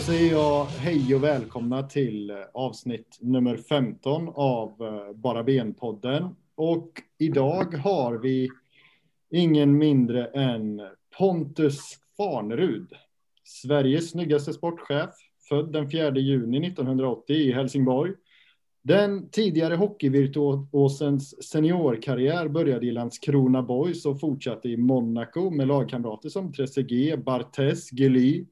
Då säger jag hej och välkomna till eh, avsnitt nummer 15 av eh, Bara Ben-podden. Och idag har vi ingen mindre än Pontus Farnerud, Sveriges snyggaste sportchef, född den 4 juni 1980 i Helsingborg. Den tidigare hockeyvirtuosens seniorkarriär började i Landskrona Boys och fortsatte i Monaco med lagkamrater som Trezeguet, Barthez, Gely.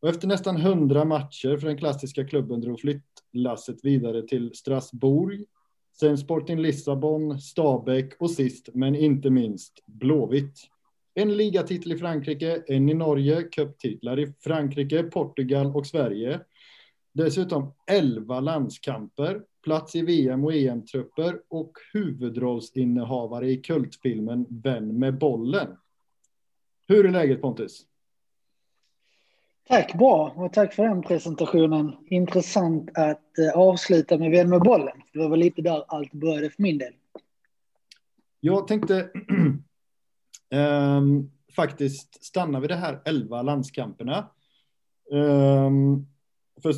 Och efter nästan hundra matcher för den klassiska klubben drog flyttlasset vidare till Strasbourg, sen Sporting Lissabon, Stabäck och sist men inte minst Blåvitt. En ligatitel i Frankrike, en i Norge, cuptitlar i Frankrike, Portugal och Sverige. Dessutom 11 landskamper, plats i VM och EM-trupper och huvudrollsinnehavare i kultfilmen Vän med bollen. Hur är läget Pontus? Tack, bra. Och tack för den presentationen. Intressant att eh, avsluta med Vän med bollen. Det var väl lite där allt började för min del. Jag tänkte um, faktiskt stanna vid det här 11 landskamperna. Ehm, um, för,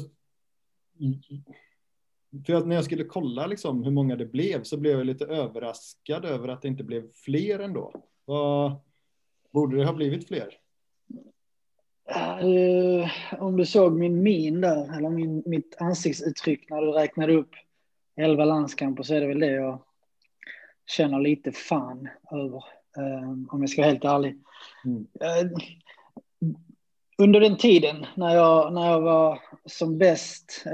för att när jag skulle kolla liksom hur många det blev så blev jag lite överraskad över att det inte blev fler ändå. Vad, borde det ha blivit fler? Uh, om du såg min min där, eller min, mitt ansiktsuttryck när du räknade upp 11 landskamper så är det väl det jag känner lite fan över. Uh, om jag ska vara helt ärlig. Mm. Uh, under den tiden när jag, när jag var som bäst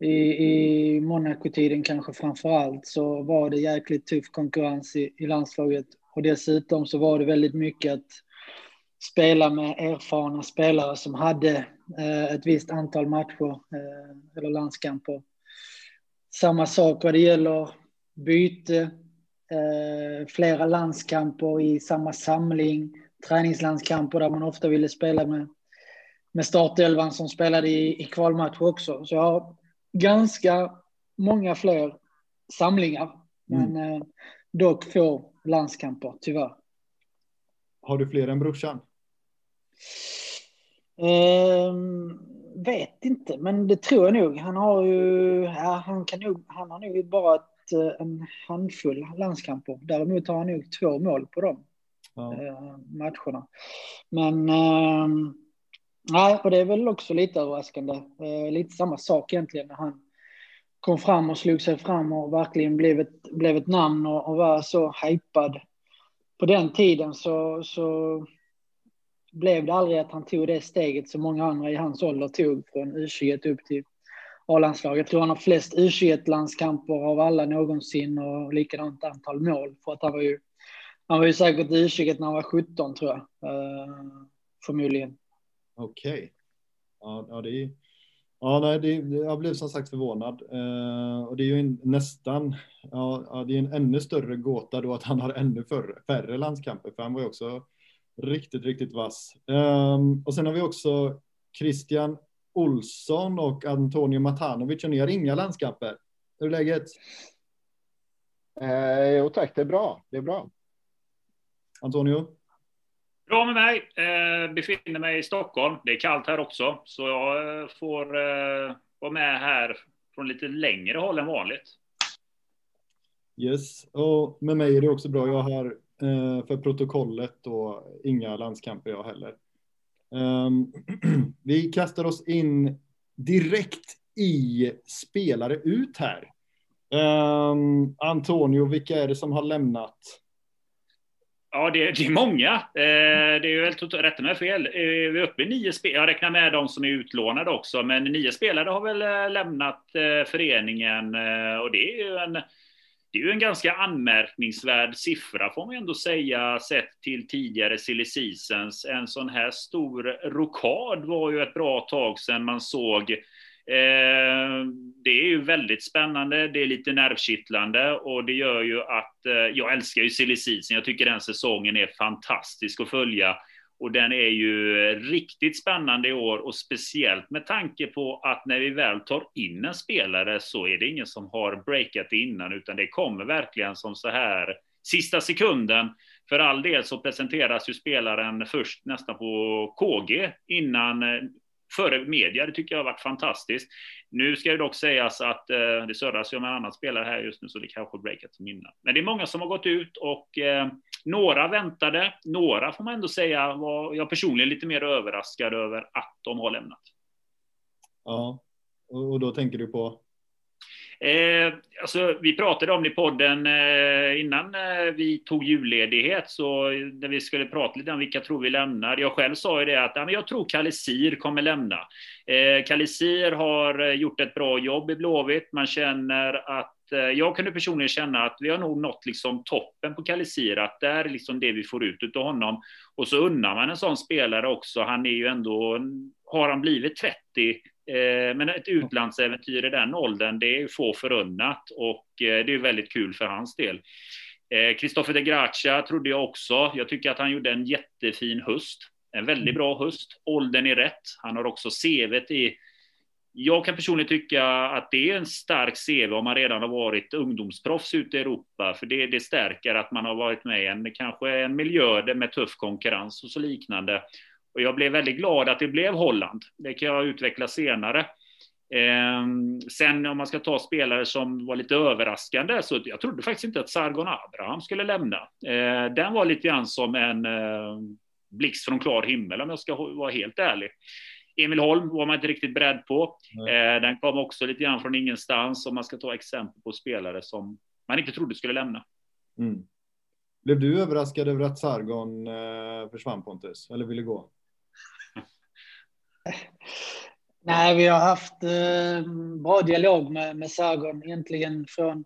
i, i Monaco-tiden kanske framför allt så var det jäkligt tuff konkurrens i, i landslaget och dessutom så var det väldigt mycket att spela med erfarna spelare som hade eh, ett visst antal matcher eh, eller landskamper. Samma sak vad det gäller byte, eh, flera landskamper i samma samling, träningslandskamper där man ofta ville spela med, med startelvan som spelade i, i kvalmatcher också. Så jag har ganska många fler samlingar, mm. men eh, dock få landskamper tyvärr. Har du fler än brorsan? Um, vet inte, men det tror jag nog. Han har ju, ja, han kan nog, han har nog bara ett, eh, en handfull landskamper. Däremot har han nog två mål på de ja. uh, matcherna. Men uh, nej, och det är väl också lite överraskande. Uh, lite samma sak egentligen när han kom fram och slog sig fram och verkligen blev ett, blev ett namn och, och var så hypad. På den tiden så, så blev det aldrig att han tog det steget som många andra i hans ålder tog från U21 upp till A-landslaget. Jag tror han har flest U21-landskamper av alla någonsin och likadant antal mål. För att han var ju, han var ju säkert U21 när han var 17 tror jag. Uh, förmodligen. Okej. Okay. Ja, ja, det är Ja, nej, det, jag blev som sagt förvånad. Eh, och det är ju en, nästan, ja, det är en ännu större gåta då att han har ännu färre, färre landskamper, för han var ju också Riktigt, riktigt vass. Um, och sen har vi också Christian Olsson och Antonio Matanovic och ni har inga landskamper. Hur är läget? Eh, jo tack, det är bra. Det är bra. Antonio? Bra med mig. Eh, befinner mig i Stockholm. Det är kallt här också, så jag eh, får eh, vara med här från lite längre håll än vanligt. Yes, och med mig är det också bra. Jag har Eh, för protokollet och inga landskamper jag heller. Ehm, vi kastar oss in direkt i spelare ut här. Um, Antonio, vilka är det som har lämnat? Ja, det, det är många. Eh, det är väl rätt med fel. Eh, vi är uppe i nio spelare. Jag räknar med de som är utlånade också, men nio spelare har väl eh, lämnat föreningen och det är ju en det är ju en ganska anmärkningsvärd siffra får man ändå säga sett till tidigare silly seasons. En sån här stor rokad var ju ett bra tag sedan man såg. Eh, det är ju väldigt spännande, det är lite nervkittlande och det gör ju att eh, jag älskar ju silly season. Jag tycker den säsongen är fantastisk att följa och den är ju riktigt spännande i år och speciellt med tanke på att när vi väl tar in en spelare så är det ingen som har breakat innan utan det kommer verkligen som så här sista sekunden. För all del så presenteras ju spelaren först nästan på KG innan före media. Det tycker jag har varit fantastiskt. Nu ska det dock sägas att eh, det surras ju om en annan spelare här just nu, så det kanske breakat som innan. Men det är många som har gått ut och eh, några väntade. Några får man ändå säga var jag personligen lite mer överraskad över att de har lämnat. Ja, och då tänker du på? Eh, alltså, vi pratade om det i podden eh, innan eh, vi tog julledighet, så när vi skulle prata lite om vilka tror vi lämnar. Jag själv sa ju det att ja, jag tror Kalle Sir kommer lämna. Eh, Kalle Sir har eh, gjort ett bra jobb i Blåvitt. Man känner att eh, jag kunde personligen känna att vi har nog nått liksom toppen på Kalle Sir, att det är liksom det vi får ut av honom. Och så unnar man en sån spelare också. Han är ju ändå, har han blivit 30 men ett utlandsäventyr i den åldern, det är få förunnat och eh, det är väldigt kul för hans del. Kristoffer eh, de Gracia trodde jag också. Jag tycker att han gjorde en jättefin höst. En väldigt bra höst. Åldern är rätt. Han har också CVt i... Jag kan personligen tycka att det är en stark CV om man redan har varit ungdomsproffs ute i Europa, för det, det stärker att man har varit med i en, kanske en miljö med tuff konkurrens och så liknande. Och jag blev väldigt glad att det blev Holland. Det kan jag utveckla senare. Eh, sen om man ska ta spelare som var lite överraskande, så jag trodde faktiskt inte att Sargon Abraham skulle lämna. Eh, den var lite grann som en eh, blixt från klar himmel om jag ska vara helt ärlig. Emil Holm var man inte riktigt beredd på. Mm. den kom också lite grann från ingenstans om man ska ta exempel på spelare som man inte trodde skulle lämna. Mm. Blev du överraskad över att Sargon eh, försvann Pontus, eller ville gå? Nej, vi har haft eh, bra dialog med, med Sargon egentligen från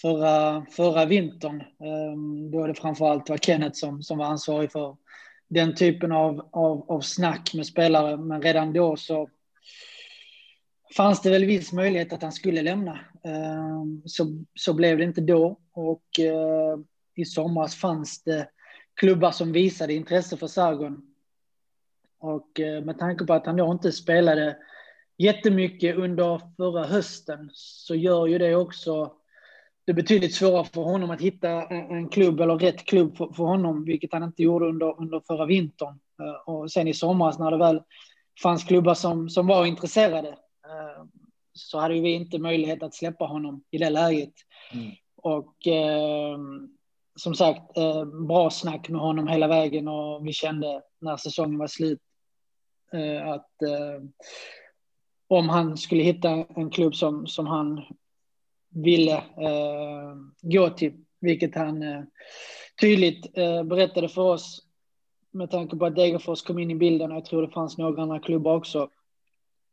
förra, förra vintern. Eh, då det framförallt var Kenneth som, som var ansvarig för den typen av, av, av snack med spelare. Men redan då så fanns det väl viss möjlighet att han skulle lämna. Eh, så, så blev det inte då. Och eh, i somras fanns det klubbar som visade intresse för Sargon och eh, med tanke på att han då inte spelade jättemycket under förra hösten så gör ju det också det betydligt svårare för honom att hitta en klubb eller rätt klubb för, för honom, vilket han inte gjorde under, under förra vintern. Eh, och sen i somras när det väl fanns klubbar som, som var intresserade eh, så hade vi inte möjlighet att släppa honom i det läget. Mm. Och eh, som sagt, eh, bra snack med honom hela vägen och vi kände när säsongen var slut Eh, att eh, om han skulle hitta en klubb som, som han ville eh, gå till, vilket han eh, tydligt eh, berättade för oss med tanke på att Degerfors kom in i bilden och jag tror det fanns några andra klubbar också.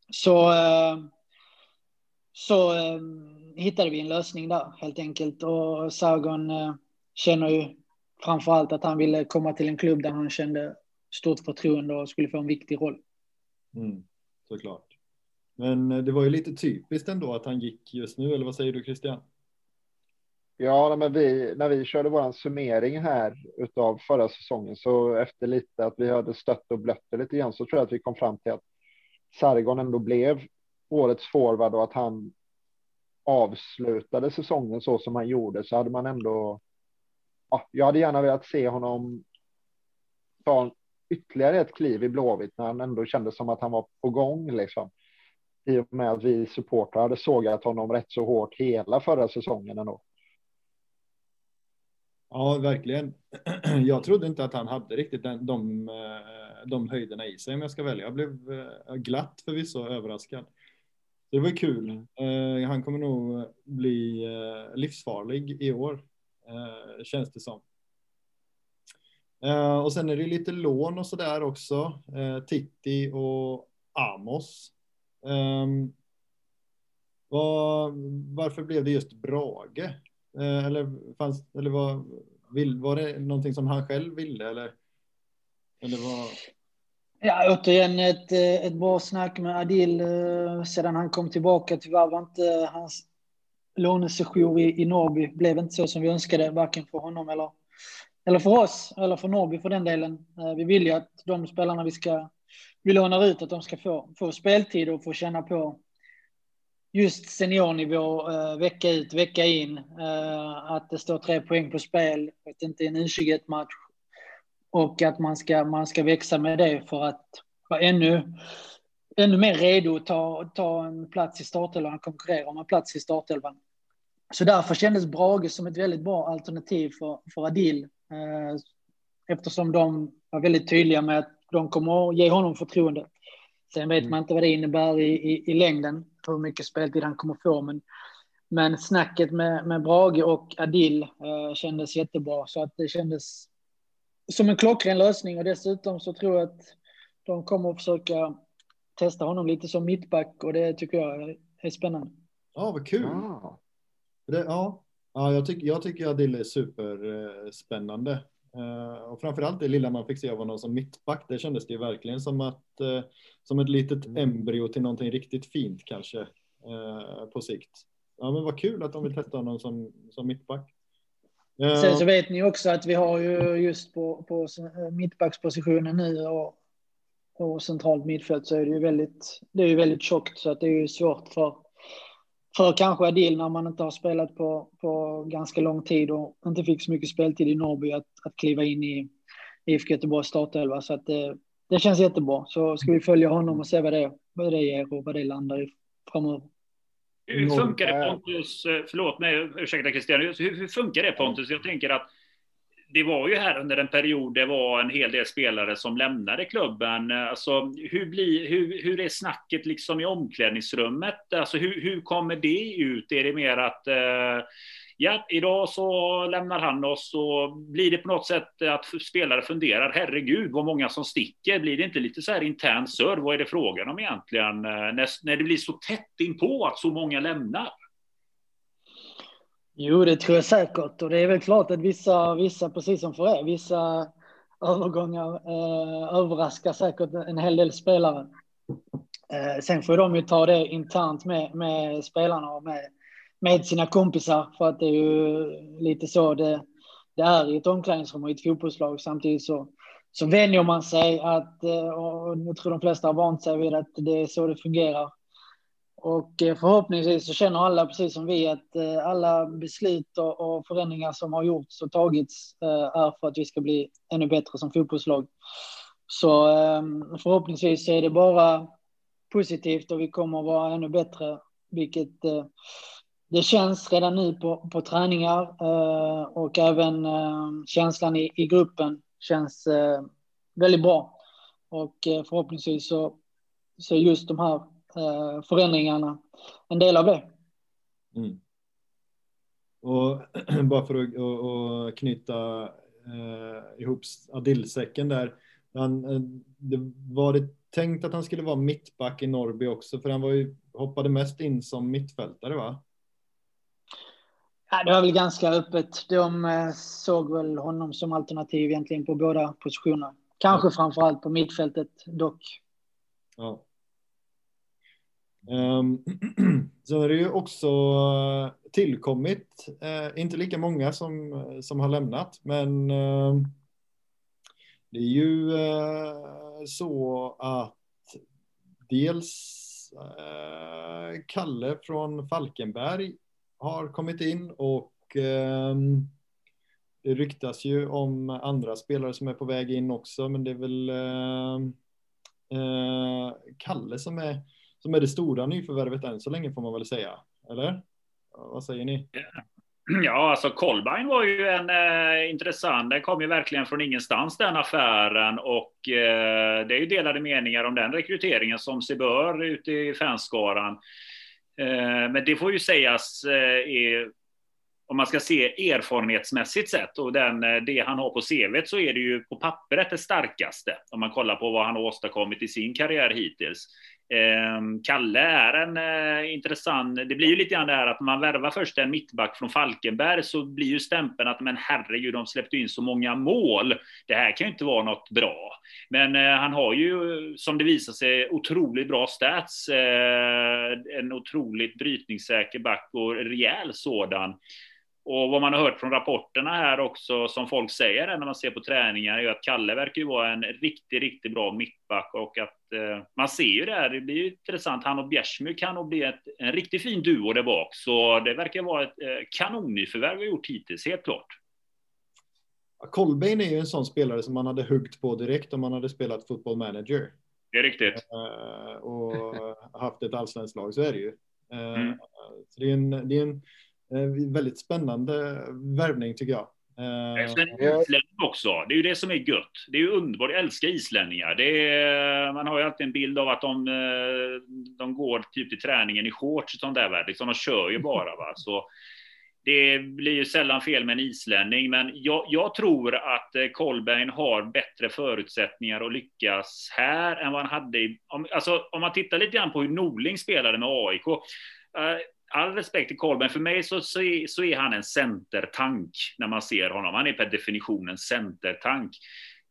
Så, så hittade vi en lösning där helt enkelt och Sargon känner ju framför allt att han ville komma till en klubb där han kände stort förtroende och skulle få en viktig roll. Mm, såklart. Men eh, det var ju lite typiskt ändå att han gick just nu, eller vad säger du Christian? Ja, men vi, när vi körde vår summering här utav förra säsongen så efter lite att vi hade stött och blött det lite grann så tror jag att vi kom fram till att Sargon ändå blev årets forward och att han avslutade säsongen så som han gjorde så hade man ändå. Ja, jag hade gärna velat se honom ta ytterligare ett kliv i Blåvitt när han ändå kände som att han var på gång liksom. I och med att vi supportrar hade sågat honom rätt så hårt hela förra säsongen ändå. Ja, verkligen. Jag trodde inte att han hade riktigt den, de, eh, de höjderna i sig om jag ska välja. Jag blev eh, glatt förvisso överraskad. Det var kul. Eh, han kommer nog bli livsfarlig i år, känns det som. Eh, och sen är det lite lån och så där också. Eh, Titti och Amos. Ehm, var, varför blev det just Brage? Eh, eller fanns, eller var, vill, var det någonting som han själv ville eller? Eller var... Ja, återigen ett, ett bra snack med Adil sedan han kom tillbaka. Tyvärr var inte hans lånesession i, i Norrby blev inte så som vi önskade, varken för honom eller eller för oss, eller för Norrby för den delen. Eh, vi vill ju att de spelarna vi ska vi lånar ut, att de ska få, få speltid och få känna på just seniornivå eh, vecka ut, vecka in. Eh, att det står tre poäng på spel, att det inte är en U21-match. Och att man ska, man ska växa med det för att vara ännu, ännu mer redo att ta, ta en plats i startelvan, konkurrera om en plats i startelvan. Så därför kändes Brage som ett väldigt bra alternativ för, för Adil. Eh, eftersom de var väldigt tydliga med att de kommer att ge honom förtroende. Sen vet mm. man inte vad det innebär i, i, i längden, hur mycket speltid han kommer få. Men, men snacket med, med Brage och Adil eh, kändes jättebra. Så att det kändes som en klockren lösning. Och dessutom så tror jag att de kommer att försöka testa honom lite som mittback. Och det tycker jag är spännande. Ja, vad kul. Ah. Det, ja, ja jag, tycker, jag tycker Adil är superspännande. Uh, och framförallt det lilla man fick se av honom som mittback, det kändes det ju verkligen som att uh, som ett litet mm. embryo till någonting riktigt fint kanske på sikt. Ja, men vad kul att de vill testa honom som, som mittback. Sen så vet ni också att vi har ju just på, på mittbackspositionen nu och, och centralt mittfält så är det ju väldigt, det är ju väldigt tjockt så att det är ju svårt för för kanske Adil när man inte har spelat på, på ganska lång tid och inte fick så mycket speltid i Norrby att, att kliva in i IFK Göteborgs startelva. Så att det, det känns jättebra. Så ska vi följa honom och se vad det, vad det ger och vad det landar i framöver. Hur funkar det Pontus? Förlåt mig, ursäkta Christian. Hur, hur funkar det Pontus? Jag tänker att det var ju här under en period det var en hel del spelare som lämnade klubben. Alltså, hur, blir, hur, hur är snacket liksom i omklädningsrummet? Alltså, hur, hur kommer det ut? Är det mer att eh, ja, idag så lämnar han oss och blir det på något sätt att spelare funderar, herregud vad många som sticker, blir det inte lite så här intern serv, vad är det frågan om egentligen? Eh, när, när det blir så tätt inpå att så många lämnar? Jo, det tror jag säkert. Och det är väl klart att vissa, vissa precis som för er, vissa övergångar eh, överraskar säkert en hel del spelare. Eh, sen får de ju ta det internt med, med spelarna och med, med sina kompisar för att det är ju lite så det, det är i ett omklädningsrum och i ett fotbollslag. Samtidigt så, så vänjer man sig att, eh, och jag tror de flesta har vant sig vid att det är så det fungerar. Och eh, förhoppningsvis så känner alla, precis som vi, att eh, alla beslut och förändringar som har gjorts och tagits eh, är för att vi ska bli ännu bättre som fotbollslag. Så ehm, förhoppningsvis är det bara positivt och vi kommer att vara ännu bättre, vilket det känns redan nu på, på träningar och även ehm, känslan i, i gruppen känns väldigt bra. Och förhoppningsvis så, så just de här förändringarna en del av det. Mm. Och bara för att och, och knyta eh, ihop Adilsäcken där. Han, eh, det var det tänkt att han skulle vara mittback i Norrby också, för han var ju, hoppade mest in som mittfältare va? Ja, det var väl ganska öppet. De eh, såg väl honom som alternativ egentligen på båda positionerna. Kanske ja. framför allt på mittfältet dock. Ja. Um, sen har det ju också eh, tillkommit, uh, inte lika många som, eh, som har lämnat, men uh, det är ju uh, så att dels Kalle från Falkenberg har kommit in och ehm, det ryktas ju om andra spelare som är på väg in också, men det är väl Kalle som är som är det stora nyförvärvet än så länge får man väl säga. Eller? Vad säger ni? Ja, alltså Kolbein var ju en eh, intressant. Den kom ju verkligen från ingenstans den affären och eh, det är ju delade meningar om den rekryteringen som sig bör ute i fanskaran. Eh, men det får ju sägas eh, är om man ska se erfarenhetsmässigt sett och den, eh, det han har på CV så är det ju på pappret det starkaste om man kollar på vad han har åstadkommit i sin karriär hittills. Ehm, Kalle är en eh, intressant, det blir ju lite grann det här att man värvar först en mittback från Falkenberg så blir ju stämpeln att men herregud, de släppte in så många mål. Det här kan ju inte vara något bra. Men eh, han har ju, som det visar sig, otroligt bra stats. Eh, en otroligt brytningssäker back och rejäl sådan. Och vad man har hört från rapporterna här också, som folk säger när man ser på träningar, är att Kalle verkar ju vara en riktigt, riktigt bra mittback och att eh, man ser ju det här, det blir ju intressant. Han och Bjärsmyr kan nog bli ett, en riktigt fin duo där bak, så det verkar vara ett eh, kanonnyförvärv vi gjort hittills, helt klart. Kolbein är ju en sån spelare som man hade huggt på direkt om man hade spelat fotboll manager. Det är riktigt. Uh, och haft ett allsvenskt lag, så är det ju. Uh, mm. Så det är en, det är en väldigt spännande värvning tycker jag. Islänning också. Det är ju det som är gött. Det är ju underbart. Jag älskar islänningar. Det är, man har ju alltid en bild av att de, de går typ till träningen i shorts och sånt där. Liksom, de kör ju bara. Va? Så det blir ju sällan fel med en islänning, men jag, jag tror att eh, Kolbein har bättre förutsättningar att lyckas här än vad han hade i... Om, alltså, om man tittar lite grann på hur Norling spelade med AIK. All respekt till Kolbein, för mig så, så, är, så är han en centertank när man ser honom. Han är per definition en centertank.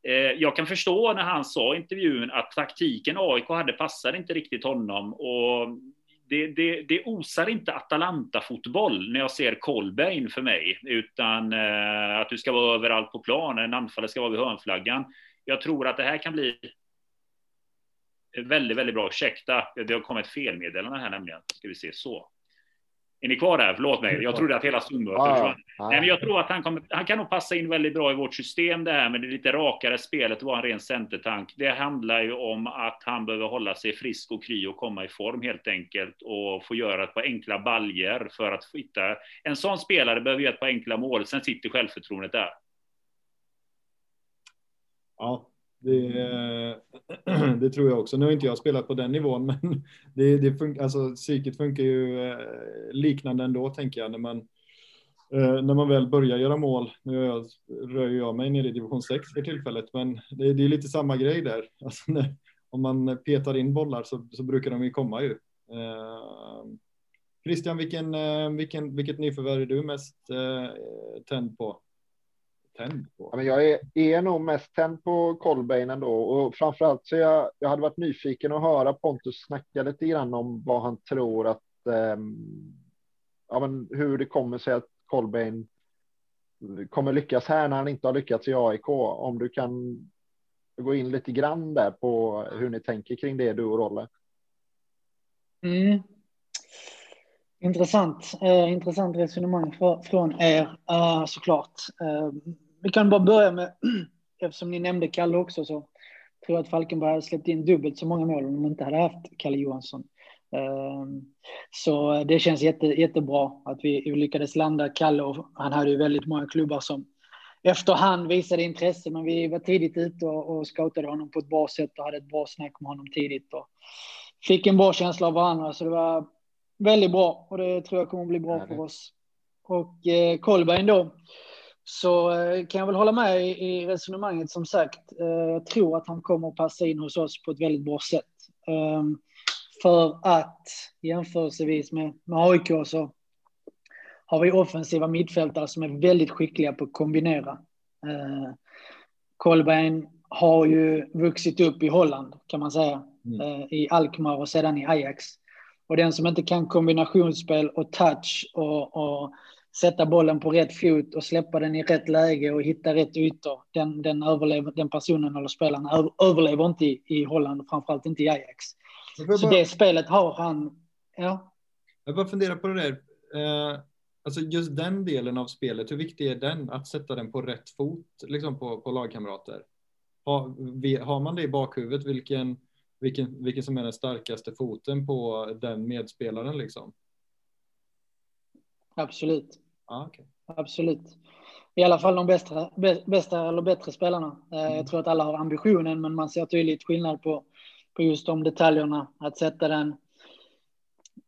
Eh, jag kan förstå när han sa i intervjun att taktiken AIK hade passade inte riktigt honom och det, det, det osar inte Atalanta-fotboll när jag ser Kolbein för mig, utan eh, att du ska vara överallt på planen, en anfallare ska vara vid hörnflaggan. Jag tror att det här kan bli väldigt, väldigt bra. Ursäkta, det har kommit felmeddelande här nämligen. Ska vi se så. Är ni kvar där? Förlåt mig. Jag trodde att hela Zoom försvann. Nej, men jag tror att han, kommer, han kan nog passa in väldigt bra i vårt system det här med det lite rakare spelet och vara en ren centertank. Det handlar ju om att han behöver hålla sig frisk och kry och komma i form helt enkelt och få göra ett par enkla baljer för att hitta. En sån spelare behöver göra ett par enkla mål. Sen sitter självförtroendet där. Ja, det, det, tror jag också. Nu har inte jag spelat på den nivån, men det, det fun alltså, psyket funkar ju eh, liknande ändå, tänker jag, när man, eh, när man väl börjar göra mål. Nu jag, rör jag mig nere i division 6 för tillfället, men det, det är lite samma grej där. Alltså, när, om man petar in bollar så, så brukar de ju komma ju. Eh, Christian, vilken, eh, vilken, vilket nyförvärv är du mest eh, tänd på? Tänd på? Ja, men jag är, är nog mest tänd på Colbain ändå och framförallt så jag, jag hade varit nyfiken att höra Pontus snacka lite grann om vad han tror att eh, ja, men hur det kommer sig att Colbain kommer lyckas här när han inte har lyckats i AIK. Om du kan gå in lite grann där på hur ni tänker kring det du och Rolle. Mm. Intressant, eh, intressant resonemang för, från er uh, såklart. Uh, vi kan bara börja med, eftersom ni nämnde Kalle också, så tror jag att Falkenberg hade släppt in dubbelt så många mål om de inte hade haft Kalle Johansson. Ehm, så det känns jätte, jättebra att vi lyckades landa Kalle och han hade ju väldigt många klubbar som efterhand visade intresse, men vi var tidigt ute och, och scoutade honom på ett bra sätt och hade ett bra snack med honom tidigt och fick en bra känsla av varandra, så det var väldigt bra och det tror jag kommer att bli bra för oss. Och eh, Kolbein då, så eh, kan jag väl hålla med i resonemanget som sagt. Eh, jag tror att han kommer att passa in hos oss på ett väldigt bra sätt. Ehm, för att jämförelsevis med, med AIK så har vi offensiva mittfältare som är väldigt skickliga på att kombinera. Kolbein eh, har ju vuxit upp i Holland kan man säga. Mm. I Alkmaar och sedan i Ajax. Och den som inte kan kombinationsspel och touch och, och sätta bollen på rätt fot och släppa den i rätt läge och hitta rätt ytor. Den, den, överlever, den personen eller spelaren överlever inte i, i Holland, framförallt inte i Ajax. Så bara, det spelet har han. Ja. Jag bara funderar på det där. Eh, alltså just den delen av spelet, hur viktig är den? Att sätta den på rätt fot liksom på, på lagkamrater. Har, har man det i bakhuvudet, vilken, vilken, vilken som är den starkaste foten på den medspelaren liksom? Absolut. Ah, okay. Absolut. I alla fall de bästa, bästa eller bättre spelarna. Eh, mm. Jag tror att alla har ambitionen, men man ser tydligt skillnad på, på just de detaljerna. Att sätta den.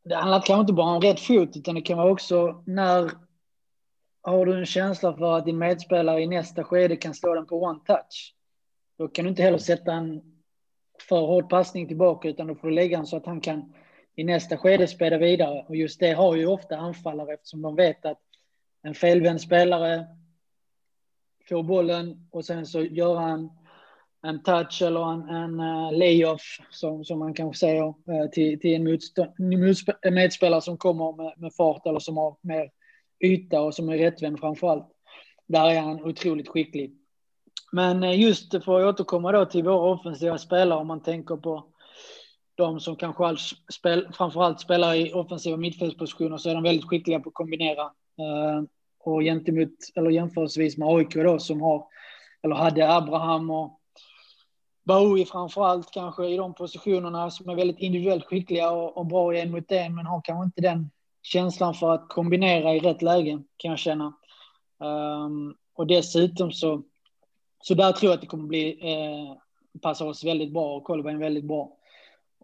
Det handlar kanske inte bara om rätt fot, utan det kan vara också när har du en känsla för att din medspelare i nästa skede kan slå den på one touch. Då kan du inte heller sätta en för hård passning tillbaka, utan då får du lägga den så att han kan i nästa skede spela vidare. Och just det har ju ofta anfallare eftersom de vet att en felvänd spelare får bollen och sen så gör han en touch eller en, en uh, layoff som, som man kanske säger uh, till, till en, en medspelare som kommer med, med, fart eller som har mer yta och som är rättvänd framför allt. Där är han otroligt skicklig. Men eh, just för att återkomma då till våra offensiva spelare, om man tänker på de som kanske all spel, framförallt spelar i offensiva mittfältspositioner så är de väldigt skickliga på att kombinera. Och gentemot, eller jämförelsevis med AIK då som har, eller hade Abraham och Baoui framförallt kanske i de positionerna som är väldigt individuellt skickliga och, och bra i en mot en men har kanske inte den känslan för att kombinera i rätt lägen, kan jag känna. Um, och dessutom så, så där tror jag att det kommer bli, eh, passa oss väldigt bra och Kolbeinn väldigt bra.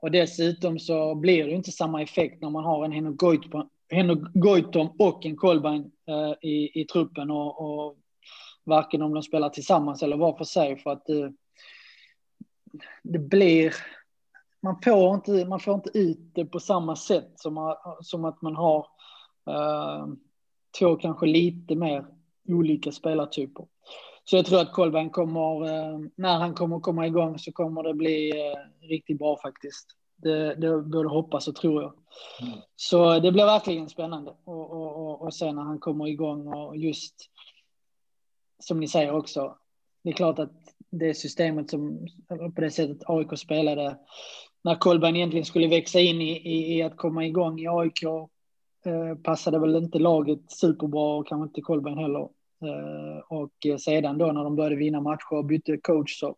Och dessutom så blir det inte samma effekt när man har en Henok Goitom och en Kolbeinn i, i truppen och, och varken om de spelar tillsammans eller var för sig för att eh, det blir man får inte, man får inte ut det på samma sätt som, som att man har uh, två kanske lite mer olika spelartyper. Så jag tror att Kolbeinn kommer, uh, när han kommer komma igång så kommer det bli uh, riktigt bra faktiskt. Det, det både hoppas och tror jag. Mm. Så det blir verkligen spännande och, och, och, och när han kommer igång och just som ni säger också. Det är klart att det systemet som på det sättet AIK spelade när Kolbeinn egentligen skulle växa in i, i, i, att komma igång i AIK eh, passade väl inte laget superbra och kanske inte Kolbeinn heller. Eh, och sedan då när de började vinna matcher och bytte coach så,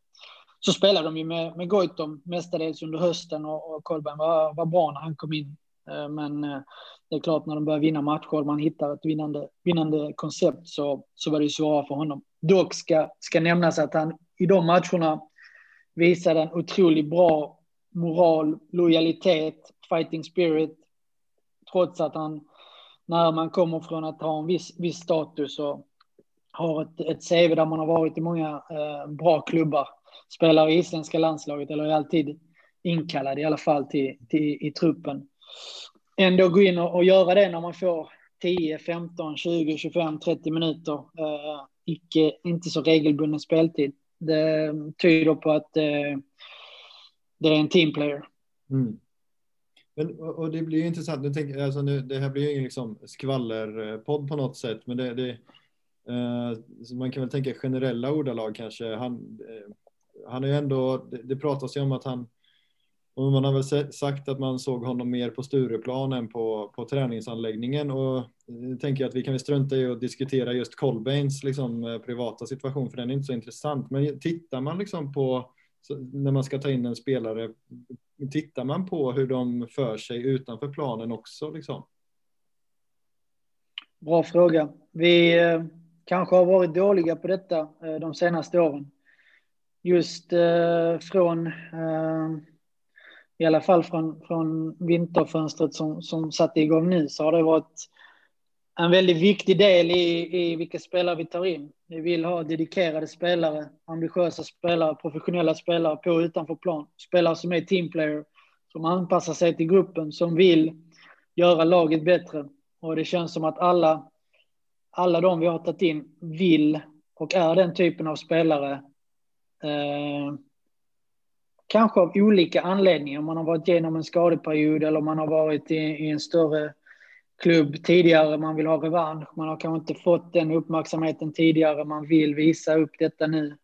så spelade de ju med, med Goitom mestadels under hösten och, och Kolbeinn var, var bra när han kom in. Eh, men eh, det är klart när de börjar vinna matcher och man hittar ett vinnande, vinnande koncept så, så var det ju svårare för honom. Dock ska, ska nämnas att han i de matcherna visade en otroligt bra moral, lojalitet, fighting spirit. Trots att han, när man kommer från att ha en viss, viss status och har ett, ett CV där man har varit i många eh, bra klubbar, spelar i isländska landslaget eller är alltid inkallad i alla fall till, till i truppen. Ändå gå in och, och göra det när man får 10, 15, 20, 25, 30 minuter. Eh, icke, inte så regelbunden speltid. Det mm, tyder på att eh, det är en teamplayer. Mm. Men, och det blir ju intressant, nu tänker, alltså nu, det här blir ju ingen liksom skvallerpodd på något sätt, men det, det eh, man kan väl tänka generella ordalag kanske. Han, eh, han är ju ändå, det, det pratas ju om att han, och man har väl sagt att man såg honom mer på Stureplan än på, på träningsanläggningen och eh, jag tänker att vi kan väl strunta i att diskutera just Colbains liksom, eh, privata situation för den är inte så intressant. Men tittar man liksom på när man ska ta in en spelare, tittar man på hur de för sig utanför planen också? Liksom? Bra fråga. Vi eh, kanske har varit dåliga på detta de senaste åren. Just från, i alla fall från, från vinterfönstret som, som satte igång nu, så har det varit en väldigt viktig del i, i vilka spelare vi tar in. Vi vill ha dedikerade spelare, ambitiösa spelare, professionella spelare på och utanför plan. Spelare som är teamplayer, som anpassar sig till gruppen, som vill göra laget bättre. Och det känns som att alla, alla de vi har tagit in vill och är den typen av spelare. Eh, kanske av olika anledningar. Man har varit igenom en skadeperiod eller man har varit i, i en större klubb tidigare, man vill ha revansch, man har kanske inte fått den uppmärksamheten tidigare, man vill visa upp detta nu.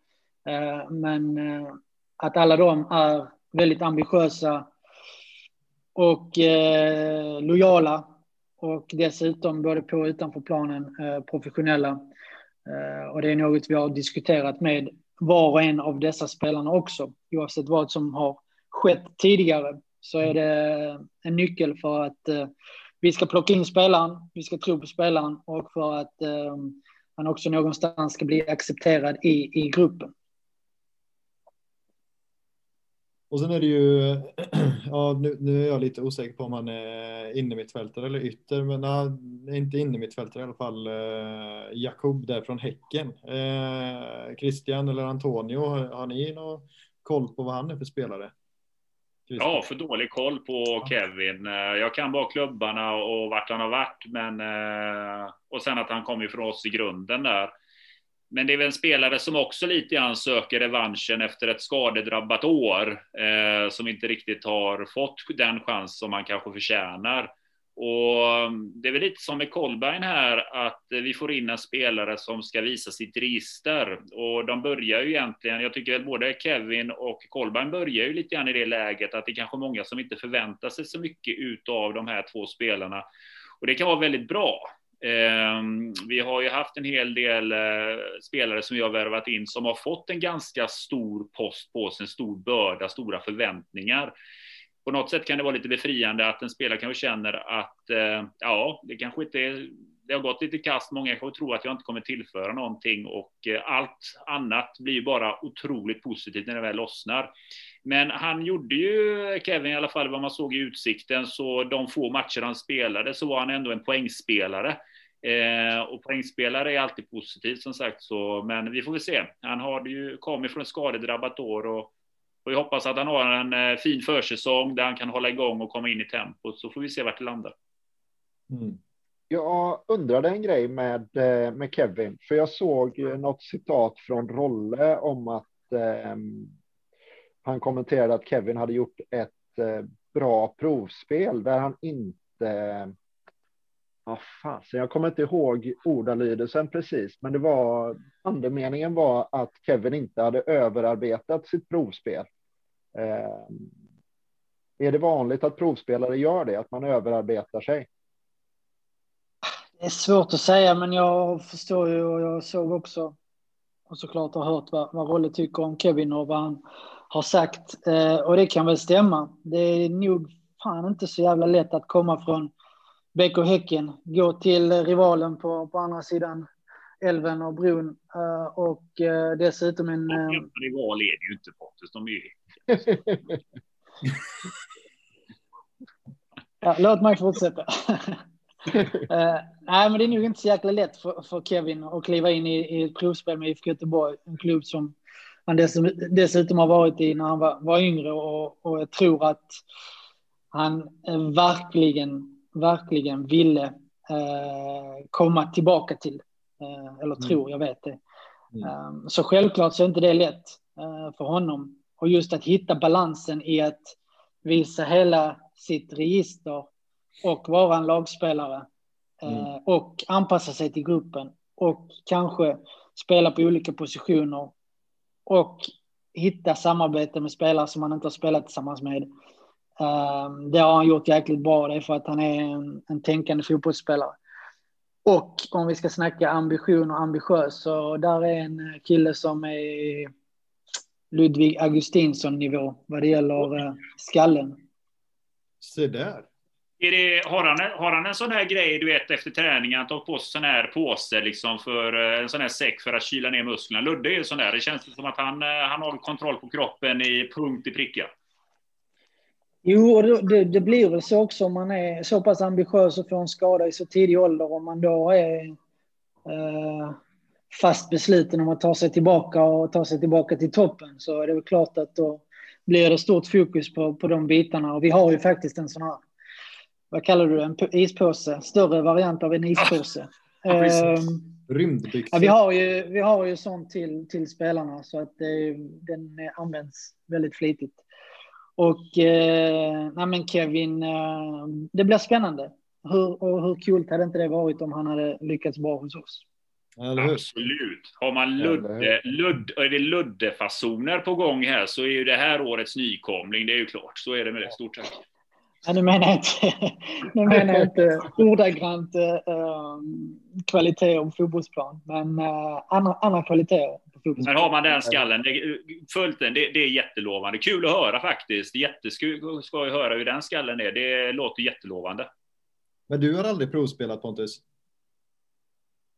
Eh, men eh, att alla de är väldigt ambitiösa och eh, lojala och dessutom både på och utanför planen professionella. Och det är något vi har diskuterat med var och en av dessa spelarna också, oavsett vad som har skett tidigare så är det en nyckel för att eh, vi ska plocka in spelaren, vi ska tro på spelaren och för att eh, han också någonstans ska bli accepterad i, i gruppen. Och sen är det ju, ja nu, nu är jag lite osäker på om han är innermittfältare eller ytter, men nej, inte innermittfältare i alla fall. Eh, Jakob där från Häcken. Eh, Christian eller Antonio, har ni någon koll på vad han är för spelare? Ja, för dålig koll på Kevin. Eh, jag kan bara klubbarna och vart han har varit, men eh, och sen att han kom ifrån oss i grunden där. Men det är väl en spelare som också lite grann söker revanschen efter ett skadedrabbat år, eh, som inte riktigt har fått den chans som han kanske förtjänar. Och mm, det är väl lite som med Kolbein här, att vi får in en spelare som ska visa sitt register. Och de börjar ju egentligen, jag tycker att både Kevin och Kolbein börjar ju lite grann i det läget att det är kanske många som inte förväntar sig så mycket utav de här två spelarna. Och det kan vara väldigt bra. Ehm, vi har ju haft en hel del eh, spelare som vi har värvat in som har fått en ganska stor post på sig, en stor börda, stora förväntningar på något sätt kan det vara lite befriande att en spelare kanske känner att eh, ja, det kanske inte är, det har gått lite kast. Många kanske tror att jag inte kommer tillföra någonting och eh, allt annat blir bara otroligt positivt när det väl lossnar. Men han gjorde ju, Kevin i alla fall vad man såg i utsikten, så de få matcher han spelade så var han ändå en poängspelare. Eh, och poängspelare är alltid positivt som sagt, så, men vi får väl se. Han har ju kommit från skadedrabbat år och och jag hoppas att han har en eh, fin försäsong där han kan hålla igång och komma in i tempot så får vi se vart det landar. Mm. Jag undrade en grej med, eh, med Kevin, för jag såg något citat från Rolle om att eh, han kommenterade att Kevin hade gjort ett eh, bra provspel där han inte Ja, fasen, jag kommer inte ihåg ordalydelsen precis, men det var andemeningen var att Kevin inte hade överarbetat sitt provspel. Eh, är det vanligt att provspelare gör det, att man överarbetar sig? Det är svårt att säga, men jag förstår ju och jag såg också och såklart har hört vad, vad Rolle tycker om Kevin och vad han har sagt. Eh, och det kan väl stämma. Det är nog fan inte så jävla lätt att komma från BK Häcken, gå till rivalen på, på andra sidan älven och bron uh, och uh, dessutom en... Rival är det ju inte Pontus, de är ju... ja, låt mig fortsätta. nej, men det är nog inte så jäkla lätt för, för Kevin att kliva in i, i ett provspel med IFK Göteborg, en klubb som han dessutom har varit i när han var, var yngre och, och jag tror att han verkligen verkligen ville eh, komma tillbaka till. Eh, eller mm. tror, jag vet det. Mm. Eh, så självklart så är inte det lätt eh, för honom. Och just att hitta balansen i att visa hela sitt register och vara en lagspelare eh, mm. och anpassa sig till gruppen och kanske spela på olika positioner och hitta samarbete med spelare som man inte har spelat tillsammans med. Ehm, det har han gjort jäkligt bra. Det är för att han är en, en tänkande fotbollsspelare. Och om vi ska snacka ambition och ambitiös så där är en kille som är Ludvig Augustinsson nivå vad det gäller eh, skallen. Se där. Är det, har, han, har han en sån här grej, du vet, efter träningen, att ta på sig sån här påse, liksom, för eh, en sån här säck för att kyla ner musklerna? Ludde är ju sån där. Det känns som att han, eh, han har kontroll på kroppen i punkt i pricka. Jo, det, det, blir väl så också om man är så pass ambitiös och får en skada i så tidig ålder. Om man då är eh, fast besluten om att ta sig tillbaka och ta sig tillbaka till toppen så är det väl klart att då blir det stort fokus på, på de bitarna. Och vi har ju faktiskt en sån här, vad kallar du det, en ispåse, större variant av en ispåse. Ja, Rymdbyxor. Ja, vi har ju, vi har ju sånt till, till spelarna så att det, den används väldigt flitigt. Och eh, nej men Kevin, eh, det blir spännande. Hur, och hur kul hade inte det varit om han hade lyckats bra hos oss? Absolut. Har man Ludde, Ludd, är det Ludde-fasoner på gång här så är ju det här årets nykomling, det är ju klart. Så är det med det, stort sett. Ja, nu menar jag inte, nu menar jag inte ordagrant uh, kvalitet om fotbollsplan, men uh, andra, andra kvaliteter. Men har man den skallen, det, följt den, det, det, är jättelovande. Kul att höra faktiskt. Jätteskoj att höra hur den skallen är. Det låter jättelovande. Men du har aldrig provspelat Pontus?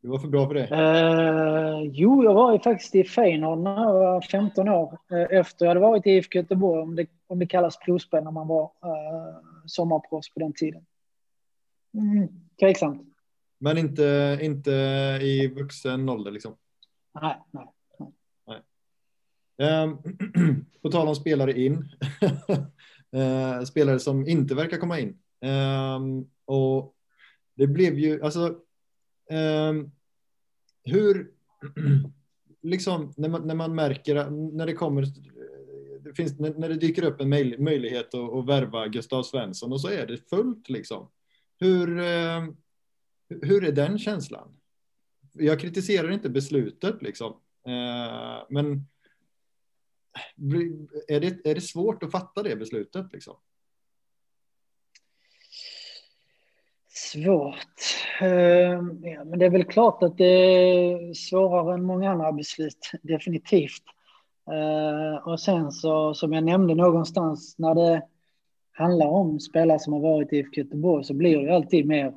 Du var för bra för det? Uh, jo, jag var ju faktiskt i Feyenoord när jag var 15 år. Uh, efter jag hade varit i IFK Göteborg, om det, om det kallas provspel när man var uh, sommarproffs på den tiden. Mm, tveksamt. Men inte, inte i vuxen ålder liksom? Nej, nej. Um, på tal om spelare in. uh, spelare som inte verkar komma in. Um, och det blev ju, alltså. Um, hur, liksom när man, när man märker, när det kommer, finns, när, när det dyker upp en möj, möjlighet att, att värva Gustav Svensson och så är det fullt liksom. Hur, eh, hur är den känslan? Jag kritiserar inte beslutet liksom, eh, men är det, är det svårt att fatta det beslutet liksom? Svårt. Eh, ja, men det är väl klart att det är svårare än många andra beslut, definitivt. Eh, och sen så, som jag nämnde någonstans, när det handlar om spelare som har varit i IFK Göteborg så blir det alltid mer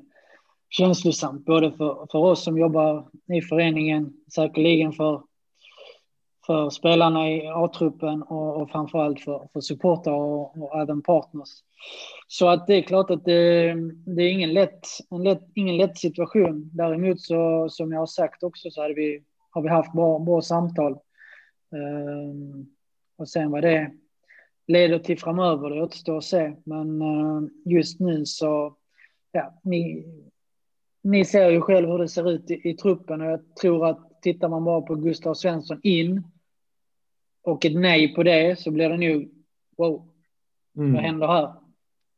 känslosamt, både för, för oss som jobbar i föreningen, säkerligen för för spelarna i A-truppen och, och framförallt för, för supportrar och, och även partners. Så att det är klart att det, det är ingen lätt, en lätt, ingen lätt situation. Däremot så, som jag har sagt också, så hade vi, har vi haft bra, bra samtal. Um, och sen vad det leder till framöver, det återstår att se. Men uh, just nu så, ja, ni, ni ser ju själv hur det ser ut i, i truppen och jag tror att tittar man bara på Gustav Svensson in och ett nej på det så blir det nog wow, mm. vad händer här?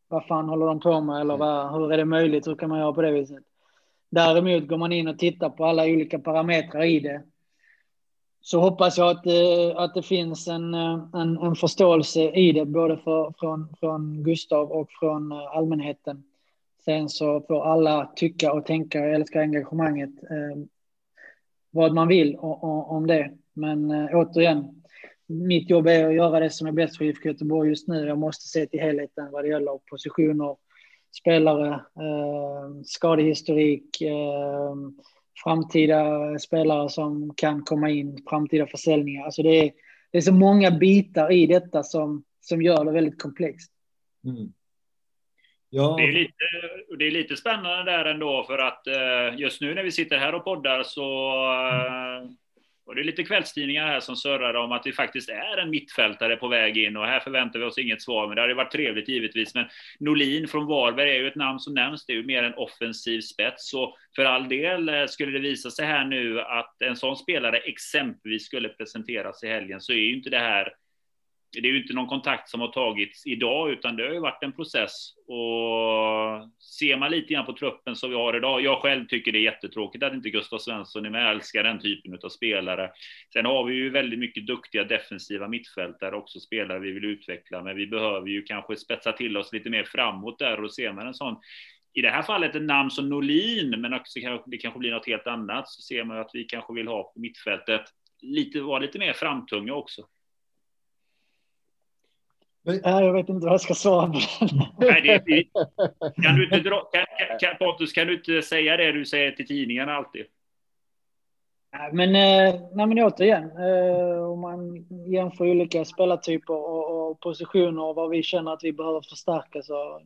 Vad fan håller de på med eller vad, hur är det möjligt? Hur kan man göra på det viset? Däremot går man in och tittar på alla olika parametrar i det så hoppas jag att, det, att det finns en, eh, en, en förståelse i det, både för, från, från Gustav och från eh, allmänheten. Sen så får alla tycka och tänka, jag älskar engagemanget, eh, vad man vill om det. Men eh, återigen, mitt jobb är att göra det som är bäst för IFK Göteborg just nu. Jag måste se till helheten vad det gäller positioner, spelare, eh, skadehistorik, eh, framtida spelare som kan komma in, framtida försäljningar. Alltså det är, det är så många bitar i detta som, som gör det väldigt komplext. Mm. Ja. Det, är lite, det är lite spännande där ändå för att eh, just nu när vi sitter här och poddar så eh, och det är lite kvällstidningar här som surrar om att vi faktiskt är en mittfältare på väg in och här förväntar vi oss inget svar, men det hade varit trevligt givetvis. Men Nolin från Varberg är ju ett namn som nämns, det är ju mer en offensiv spets. Så för all del, eh, skulle det visa sig här nu att en sån spelare exempelvis skulle presenteras i helgen så är ju inte det här det är ju inte någon kontakt som har tagits idag, utan det har ju varit en process. Och ser man lite grann på truppen som vi har idag, jag själv tycker det är jättetråkigt att inte Gustav Svensson är med, jag älskar den typen av spelare. Sen har vi ju väldigt mycket duktiga defensiva mittfältare också, spelare vi vill utveckla, men vi behöver ju kanske spetsa till oss lite mer framåt där och ser man en sån i det här fallet ett namn som Nolin, men också det kanske blir något helt annat, så ser man att vi kanske vill ha på mittfältet lite, vara lite mer framtunga också. Nej, jag vet inte vad jag ska svara på. Nej, det, kan du inte dra, kan, kan, Pontus, kan du inte säga det du säger till tidningarna alltid? Nej, men, eh, nej, men återigen, eh, om man jämför olika spelartyper och, och positioner och vad vi känner att vi behöver förstärka så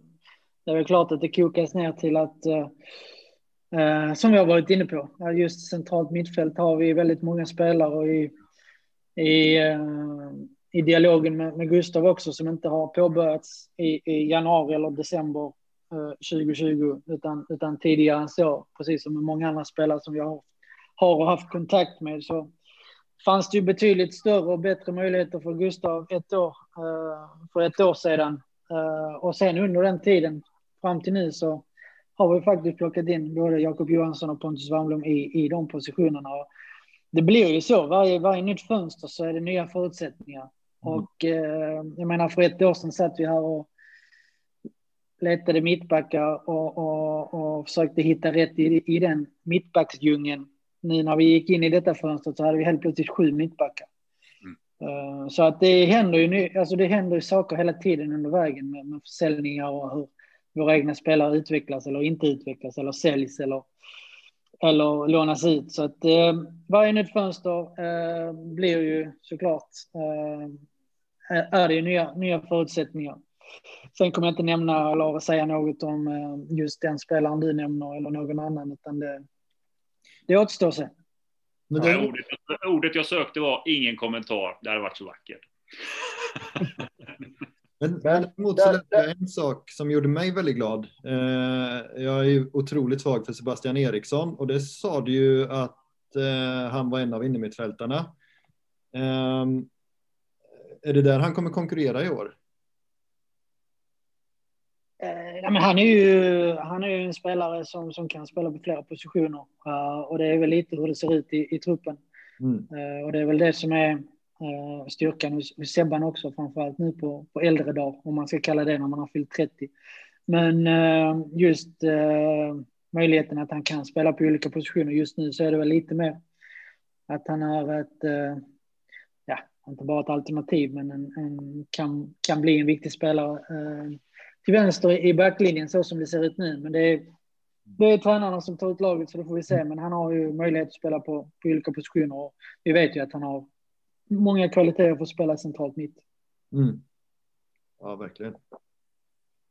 det är väl klart att det kokas ner till att eh, som vi har varit inne på, just centralt mittfält har vi väldigt många spelare och i, i i dialogen med, med Gustav också som inte har påbörjats i, i januari eller december eh, 2020 utan, utan tidigare än så, precis som med många andra spelare som jag har, har haft kontakt med så fanns det ju betydligt större och bättre möjligheter för Gustav ett år, eh, för ett år sedan. Eh, och sen under den tiden fram till nu så har vi faktiskt plockat in både Jakob Johansson och Pontus Wernbloom i, i de positionerna. Och det blir ju så, varje, varje nytt fönster så är det nya förutsättningar. Mm. Och eh, jag menar för ett år sedan satt vi här och letade mittbackar och, och, och försökte hitta rätt i, i den mittbacksdjungeln. Nu när vi gick in i detta fönstret så hade vi helt plötsligt sju mittbackar. Mm. Uh, så att det händer ju alltså det händer ju saker hela tiden under vägen med, med försäljningar och hur våra egna spelare utvecklas eller inte utvecklas eller säljs eller, eller lånas ut. Så att uh, varje nytt fönster uh, blir ju såklart är det ju nya, nya förutsättningar. Sen kommer jag inte nämna eller säga något om eh, just den spelaren du nämner eller någon annan, utan det, det återstår sig. Men det... ordet, ordet jag sökte var ingen kommentar. Det hade varit så vackert. Men, men däremot så läste jag en sak som gjorde mig väldigt glad. Eh, jag är ju otroligt svag för Sebastian Eriksson och det sa du ju att eh, han var en av innermittfältarna. Är det där han kommer konkurrera i år? Eh, men han, är ju, han är ju en spelare som, som kan spela på flera positioner. Uh, och det är väl lite hur det ser ut i, i truppen. Mm. Uh, och det är väl det som är uh, styrkan hos, hos Sebban också, framförallt nu på, på äldre dag, om man ska kalla det när man har fyllt 30. Men just möjligheten att han kan spela på olika positioner just nu så är det väl lite mer att han är ett, ja, inte bara ett alternativ, men en, en kan, kan bli en viktig spelare till vänster i backlinjen så som det ser ut nu. Men det är, det är tränarna som tar ut laget så det får vi se. Men han har ju möjlighet att spela på, på olika positioner och vi vet ju att han har många kvaliteter för att spela centralt mitt. Mm. Ja, verkligen.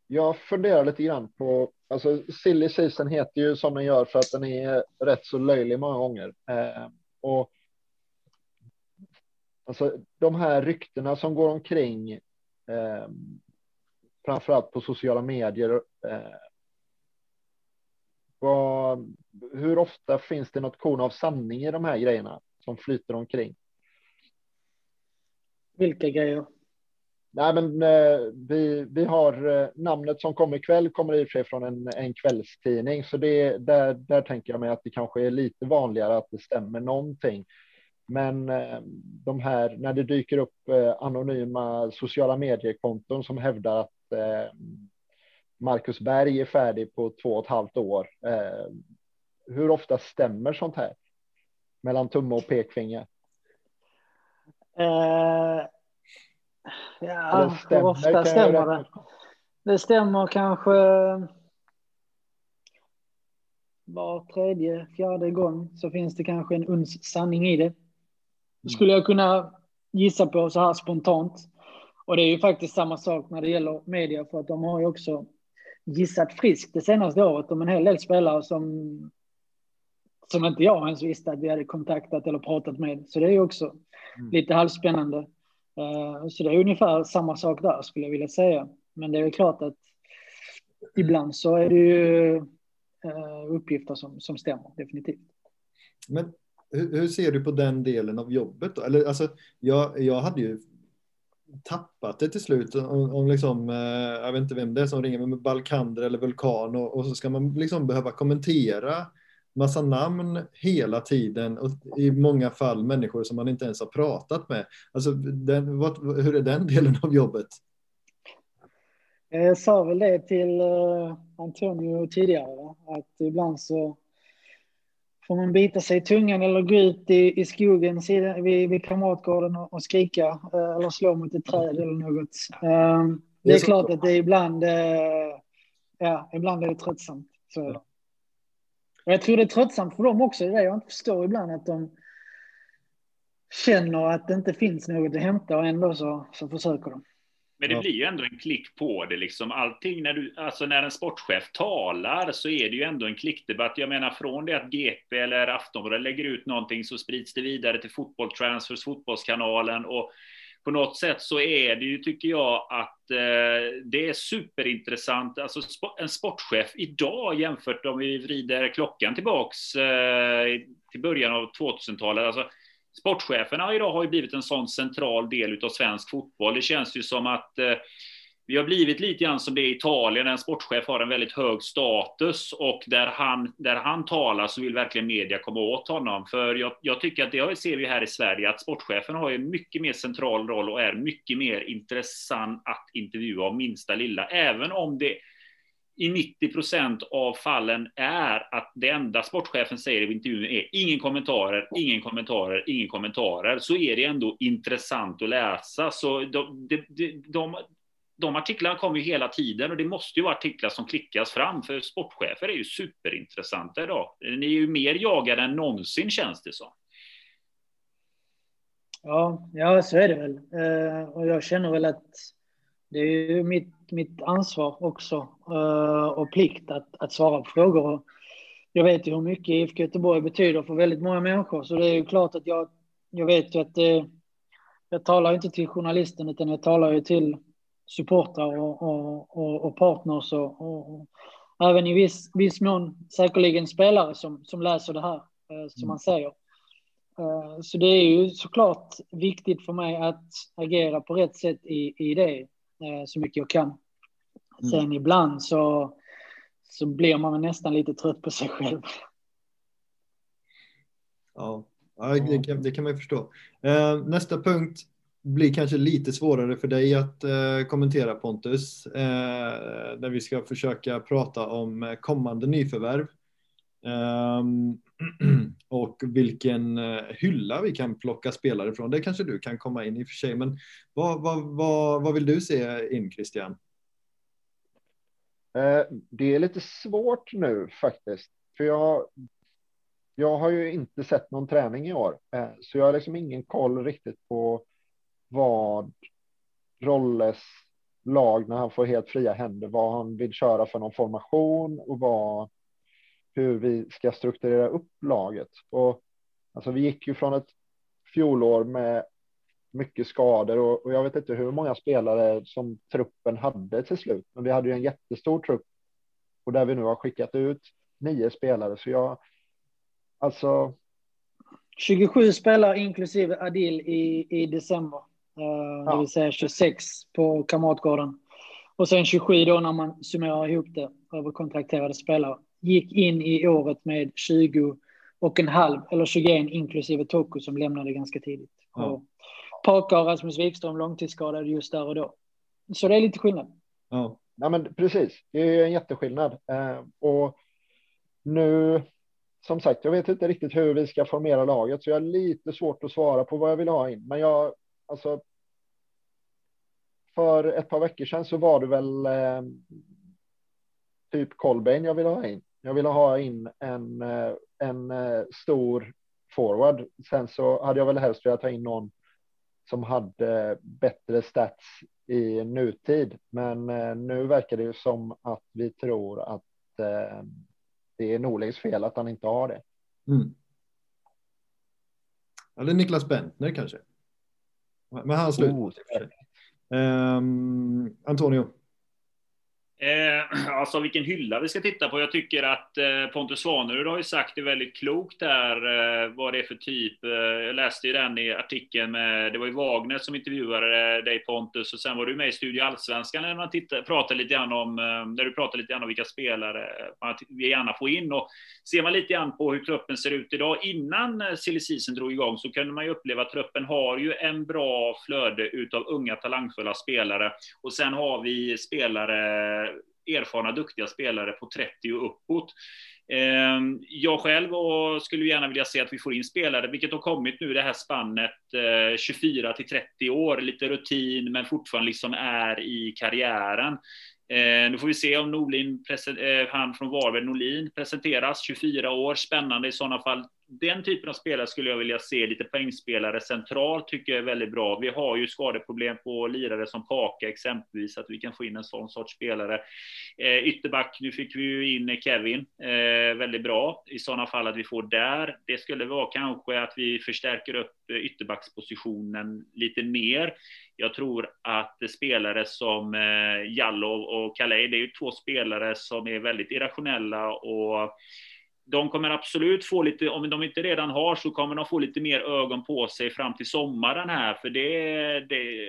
Jag funderar lite grann på, alltså silly season heter ju som den gör för att den är rätt så löjlig många gånger. Eh, och alltså de här ryktena som går omkring eh, framförallt på sociala medier. Eh, vad, hur ofta finns det något korn av sanning i de här grejerna som flyter omkring? Vilka grejer? Nej, men eh, vi, vi har eh, namnet som kommer ikväll kommer i och för sig från en, en kvällstidning, så det, där, där tänker jag mig att det kanske är lite vanligare att det stämmer någonting. Men eh, de här, när det dyker upp eh, anonyma sociala mediekonton som hävdar att eh, Marcus Berg är färdig på två och ett halvt år. Eh, hur ofta stämmer sånt här? Mellan tumme och pekfinger? Uh, ja, hur ofta stämmer det? Det stämmer kanske var tredje, fjärde gång så finns det kanske en uns sanning i det. Skulle jag kunna gissa på så här spontant. Och det är ju faktiskt samma sak när det gäller media för att de har ju också gissat friskt det senaste året om en hel del spelare som som inte jag ens visste att vi hade kontaktat eller pratat med. Så det är ju också mm. lite halvspännande. Uh, så det är ungefär samma sak där skulle jag vilja säga. Men det är klart att ibland så är det ju uh, uppgifter som, som stämmer, definitivt. Men hur, hur, ser du på den delen av jobbet då? Eller alltså, jag, jag hade ju tappat det till slut. Om, om liksom, eh, jag vet inte vem det är som ringer med Balkander eller Vulkan och, och, så ska man liksom behöva kommentera massa namn hela tiden och i många fall människor som man inte ens har pratat med. Alltså, den, vad, hur är den delen av jobbet? Eh, jag sa väl det till eh, Antonio tidigare, att ibland så får man bita sig i tungan eller gå ut i, i skogen vid, vid kamratgården och, och skrika eh, eller slå mot ett träd eller något. Um, det är, klart att det är ibland, uh, ja, ibland är det tröttsamt. Så. Och jag tror det är tröttsamt för dem också, det är det jag inte förstår ibland, att de känner att det inte finns något att hämta och ändå så, så försöker de. Men det blir ju ändå en klick på det liksom. Allting när du, alltså när en sportchef talar så är det ju ändå en klickdebatt. Jag menar från det att GP eller Aftonbladet lägger ut någonting så sprids det vidare till Fotboll Transfers, Fotbollskanalen och på något sätt så är det ju, tycker jag, att eh, det är superintressant. Alltså en sportchef idag jämfört om vi vrider klockan tillbaks eh, till början av 2000-talet. Alltså, sportcheferna idag har ju blivit en sån central del av svensk fotboll. Det känns ju som att eh, vi har blivit lite grann som det är i Italien, en sportchef har en väldigt hög status och där han, där han talar så vill verkligen media komma åt honom. För jag, jag tycker att det ser vi här i Sverige, att sportchefen har en mycket mer central roll och är mycket mer intressant att intervjua om minsta lilla, även om det i 90 procent av fallen är att det enda sportchefen säger i intervjun är ingen kommentarer, ingen kommentarer, ingen kommentarer, så är det ändå intressant att läsa. Så de, de, de, de, de artiklarna kommer ju hela tiden och det måste ju vara artiklar som klickas fram, för sportchefer är ju superintressanta idag. Ni är ju mer jagade än någonsin känns det som. Ja, ja så är det väl. Eh, och jag känner väl att det är ju mitt, mitt ansvar också uh, och plikt att, att svara på frågor. Jag vet ju hur mycket IFK Göteborg betyder för väldigt många människor, så det är ju klart att jag, jag vet ju att det, jag talar inte till journalisten utan jag talar ju till supportrar och, och, och, och partners och, och, även i viss, viss mån säkerligen spelare som, som läser det här, uh, som man säger. Uh, så det är ju såklart viktigt för mig att agera på rätt sätt i, i det. Eh, så mycket jag kan. Sen mm. ibland så, så blir man nästan lite trött på sig själv. Ja, ja det, kan, det kan man ju förstå. Eh, nästa punkt blir kanske lite svårare för dig att eh, kommentera Pontus. Där vi ska försöka prata om kommande nyförvärv. Um, och vilken eh, hylla vi kan plocka spelare från. Det kanske du kan komma in i och för sig, men vad, vad, vad, vad vill du se in Christian? Eh, det är lite svårt nu faktiskt, för jag, jag har ju inte sett någon träning i år, eh, så jag har liksom ingen koll riktigt på vad Rolles lag när han får helt fria händer, vad han vill köra för någon formation och vad hur vi ska strukturera upp laget. Och alltså, vi gick ju från ett fjolår med mycket skador och, och, jag vet inte hur många spelare som truppen hade till slut. Men vi hade ju en jättestor trupp och där vi nu har skickat ut nio spelare. Så jag, alltså. 27 spelare inklusive Adil i, i december. Uh, ja. Det vill säga 26 på Kamratgården. Och sen 27 då när man summerar ihop det över kontrakterade spelare gick in i året med 20 och en halv, eller 21 inklusive Toko som lämnade ganska tidigt. Ja. Och Paka och Rasmus Wikström långtidsskadade just där och då. Så det är lite skillnad. Ja, ja men precis. Det är en jätteskillnad. Eh, och nu, som sagt, jag vet inte riktigt hur vi ska formera laget, så jag har lite svårt att svara på vad jag vill ha in. Men jag, alltså. För ett par veckor sedan så var det väl eh, typ Colbain jag ville ha in. Jag ville ha in en, eh, en eh, stor forward. Sen så hade jag väl helst velat ta in någon som hade bättre stats i nutid. Men eh, nu verkar det ju som att vi tror att det är Norlings fel att han inte har det. Mm. Eller Niklas Bentner kanske. Men han slutar. Oh, um, Antonio. Eh, alltså vilken hylla vi ska titta på. Jag tycker att eh, Pontus Svanerud har ju sagt det väldigt klokt där, eh, vad det är för typ. Eh, jag läste ju den i artikeln med, det var ju Wagner som intervjuade eh, dig Pontus, och sen var du med i Studio Allsvenskan när man tittade, pratade lite grann om, eh, där du pratade lite grann om vilka spelare eh, man vill gärna få in. Och ser man lite grann på hur truppen ser ut idag, innan eh, silly season drog igång, så kunde man ju uppleva att truppen har ju en bra flöde utav unga talangfulla spelare. Och sen har vi spelare erfarna, duktiga spelare på 30 och uppåt. Ehm, jag själv skulle gärna vilja se att vi får in spelare, vilket har kommit nu det här spannet eh, 24 till 30 år, lite rutin men fortfarande liksom är i karriären. Eh, nu får vi se om Norlin, eh, han från Varberg, Norlin, presenteras. 24 år, spännande i sådana fall den typen av spelare skulle jag vilja se, lite poängspelare centralt tycker jag är väldigt bra. Vi har ju skadeproblem på lirare som Paka exempelvis, att vi kan få in en sån sorts spelare. Eh, ytterback, nu fick vi ju in Kevin, eh, väldigt bra. I sådana fall att vi får där. Det skulle vara kanske att vi förstärker upp ytterbackspositionen lite mer. Jag tror att spelare som eh, Jallow och Kalej, det är ju två spelare som är väldigt irrationella och de kommer absolut få lite, om de inte redan har, så kommer de få lite mer ögon på sig fram till sommaren här, för det, det,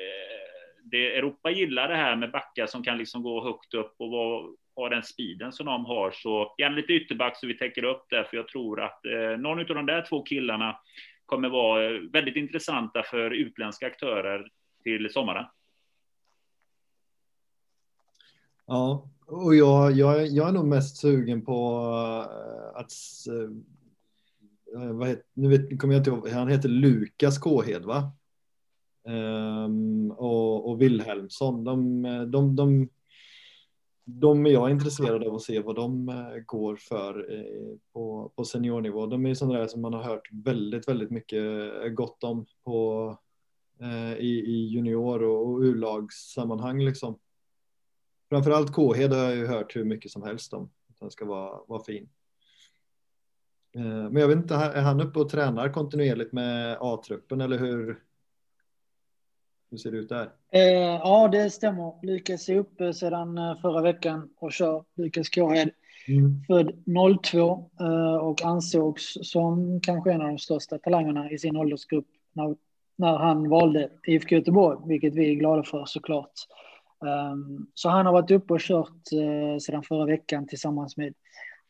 det Europa gillar det här med backar som kan liksom gå högt upp och vara, ha den speeden som de har, så gärna lite ytterback så vi täcker upp det, för jag tror att eh, någon av de där två killarna kommer vara eh, väldigt intressanta för utländska aktörer till sommaren. Ja, och jag, jag, jag är nog mest sugen på eh, att eh, vad heter, nu vet, kommer jag inte ihåg, han heter Lukas Kåhed va? Um, och, och Wilhelmsson, de, de, de, de är jag intresserad av att se vad de eh, går för på, på seniornivå. De är sådana där som man har hört väldigt, väldigt mycket gott om på, i, i junior och, och U-lagssammanhang liksom. Framförallt Kåhed har jag ju hört hur mycket som helst om. Att han ska vara, vara fin. Eh, men jag vet inte, är han uppe och tränar kontinuerligt med A-truppen eller hur? Hur ser det ut där? Eh, ja, det stämmer. Lukas är uppe sedan eh, förra veckan och kör. Lukas Kåhed. Mm. Född 02 och ansågs som kanske en av de största talangerna i sin åldersgrupp när, när han valde IFK Göteborg, vilket vi är glada för såklart. Um, så han har varit uppe och kört uh, sedan förra veckan tillsammans med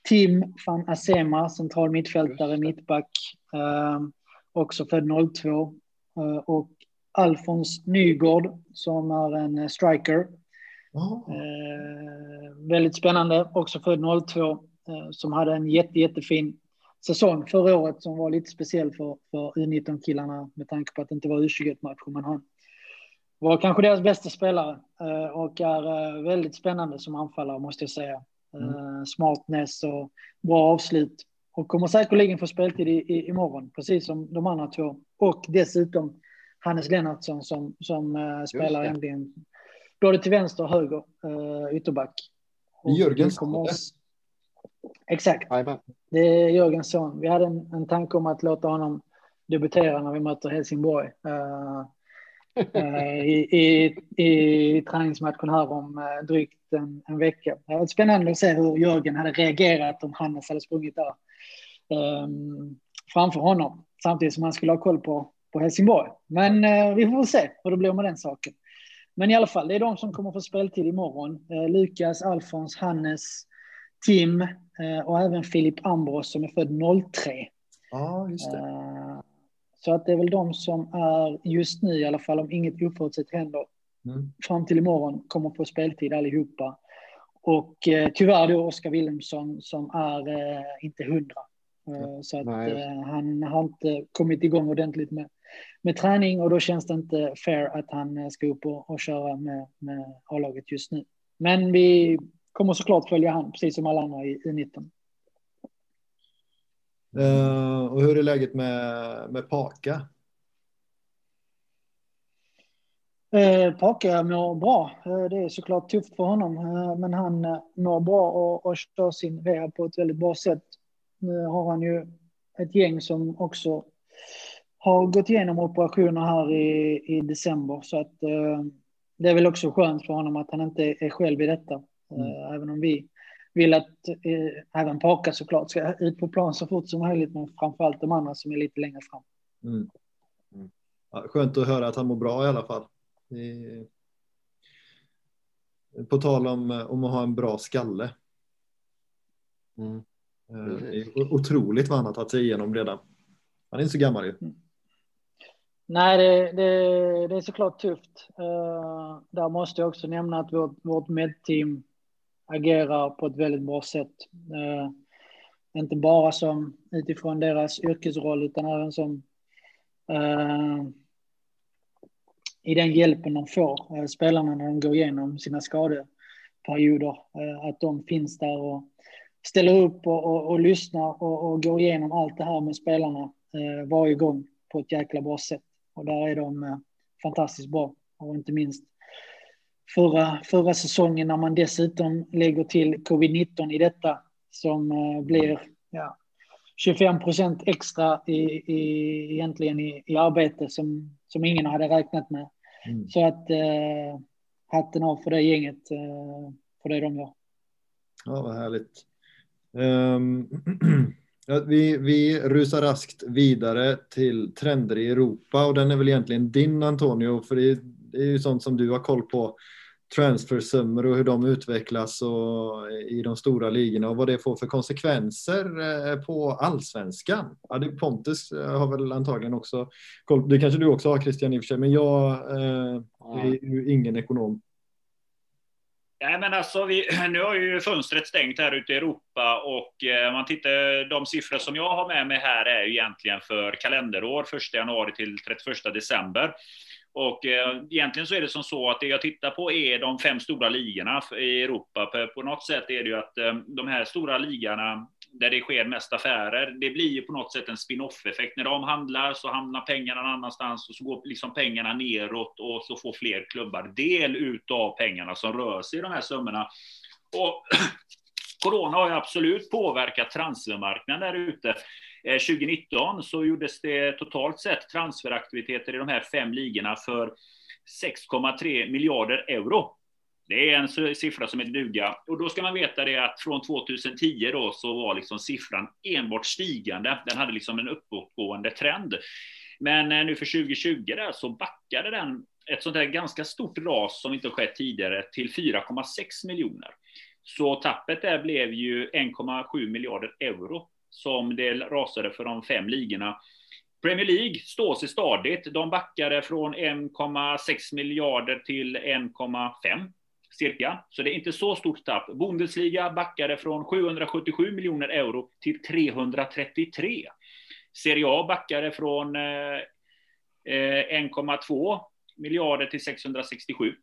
Tim van Asema, central mittfältare, mittback, uh, också född 02. Uh, och Alfons Nygård som är en striker. Oh. väldigt spännande, också född 02, som hade en jätte, jättefin säsong förra året som var lite speciell för, för U19-killarna med tanke på att det inte var U21-matcher. Men han var kanske deras bästa spelare eh, och är eh, väldigt spännande som anfallare måste jag säga. Mm. Eh, smartness och bra avslut. Och kommer säkerligen få speltid i, i, imorgon, precis som de andra två. Och dessutom Hannes Lennartsson som, som uh, spelar egentligen både till vänster och höger uh, ytterback. Jörgens Exakt. Det är Jörgens son. Vi hade en, en tanke om att låta honom debutera när vi möter Helsingborg. Uh, i, i, I träningsmatchen här om uh, drygt en, en vecka. Det var spännande att se hur Jörgen hade reagerat om Hannes hade sprungit där um, framför honom. Samtidigt som han skulle ha koll på, på Helsingborg. Men vi får se hur det blir med den saken. Men i alla fall, det är de som kommer få speltid imorgon. Lukas, Alfons, Hannes, Tim eh, och även Filip Ambros som är född 03. Ja, just det. Eh, så att det är väl de som är just nu i alla fall, om inget oförutsett händer, mm. fram till imorgon kommer få speltid allihopa. Och eh, tyvärr då Oskar Wilhelmsson som är eh, inte hundra. Eh, så att eh, han har inte kommit igång ordentligt med, med träning och då känns det inte fair att han ska upp och, och köra med, med A-laget just nu. Men vi kommer såklart följa han, precis som alla andra i, i 19. Uh, och hur är läget med, med Paka? Eh, Paka mår bra. Eh, det är såklart tufft för honom, eh, men han mår bra och, och kör sin rehab på ett väldigt bra sätt. Nu har han ju ett gäng som också har gått igenom operationer här i, i december, så att eh, det är väl också skönt för honom att han inte är själv i detta. Mm. Även om vi vill att eh, även Paka såklart ska ut på plan så fort som möjligt, men framförallt de andra som är lite längre fram. Mm. Mm. Ja, skönt att höra att han mår bra i alla fall. På tal om, om att ha en bra skalle. Mm. Eh, det är otroligt vad han har tagit sig igenom redan. Han är inte så gammal ju. Mm. Nej, det, det, det, är såklart tufft. Uh, där måste jag också nämna att vårt, vårt medteam agerar på ett väldigt bra sätt. Eh, inte bara som utifrån deras yrkesroll utan även som eh, i den hjälpen de får, eh, spelarna när de går igenom sina skadeperioder. Att de finns där och ställer upp och, och, och lyssnar och, och, går igenom allt det här med spelarna varje gång på ett jäkla bra sätt. Och där är de fantastiskt bra. Och inte minst förra, förra säsongen när man dessutom lägger till covid-19 i detta som eh, blir ja, 25 procent extra i, i, egentligen i, i arbete som, som ingen hade räknat med. Mm. Så att eh, hatten av för det gänget, eh, för det de gör. Ja, vad härligt. Um, vi, vi rusar raskt vidare till trender i Europa och den är väl egentligen din Antonio, för det, det är ju sånt som du har koll på transfersummor och hur de utvecklas och i de stora ligorna och vad det får för konsekvenser eh, på allsvenskan. Ja, det Pontus eh, har väl antagligen också koll. Det kanske du också har Christian i och för sig, men jag eh, är ju ingen ekonom. Nej, men alltså, vi, nu har ju fönstret stängt här ute i Europa och eh, man tittar, de siffror som jag har med mig här är ju egentligen för kalenderår 1 januari till 31 december. Och eh, egentligen så är det som så att det jag tittar på är de fem stora ligorna i Europa. På, på något sätt är det ju att eh, de här stora ligorna där det sker mest affärer, det blir ju på något sätt en spin-off-effekt. När de handlar så hamnar pengarna någon annanstans och så går liksom pengarna neråt och så får fler klubbar del utav pengarna som rör sig i de här summorna. Och Corona har ju absolut påverkat transfermarknaden där ute. Eh, 2019 så gjordes det totalt sett transferaktiviteter i de här fem ligorna för 6,3 miljarder euro. Det är en siffra som är duga. Och då ska man veta det att från 2010 då så var liksom siffran enbart stigande. Den hade liksom en uppåtgående trend. Men eh, nu för 2020 där så backade den ett sånt här ganska stort ras som inte skett tidigare till 4,6 miljoner. Så tappet där blev ju 1,7 miljarder euro som det rasade för de fem ligorna. Premier League står sig stadigt. De backade från 1,6 miljarder till 1,5 cirka. Så det är inte så stort tapp. Bundesliga backade från 777 miljoner euro till 333. Serie A backade från eh, eh, 1,2 miljarder till 667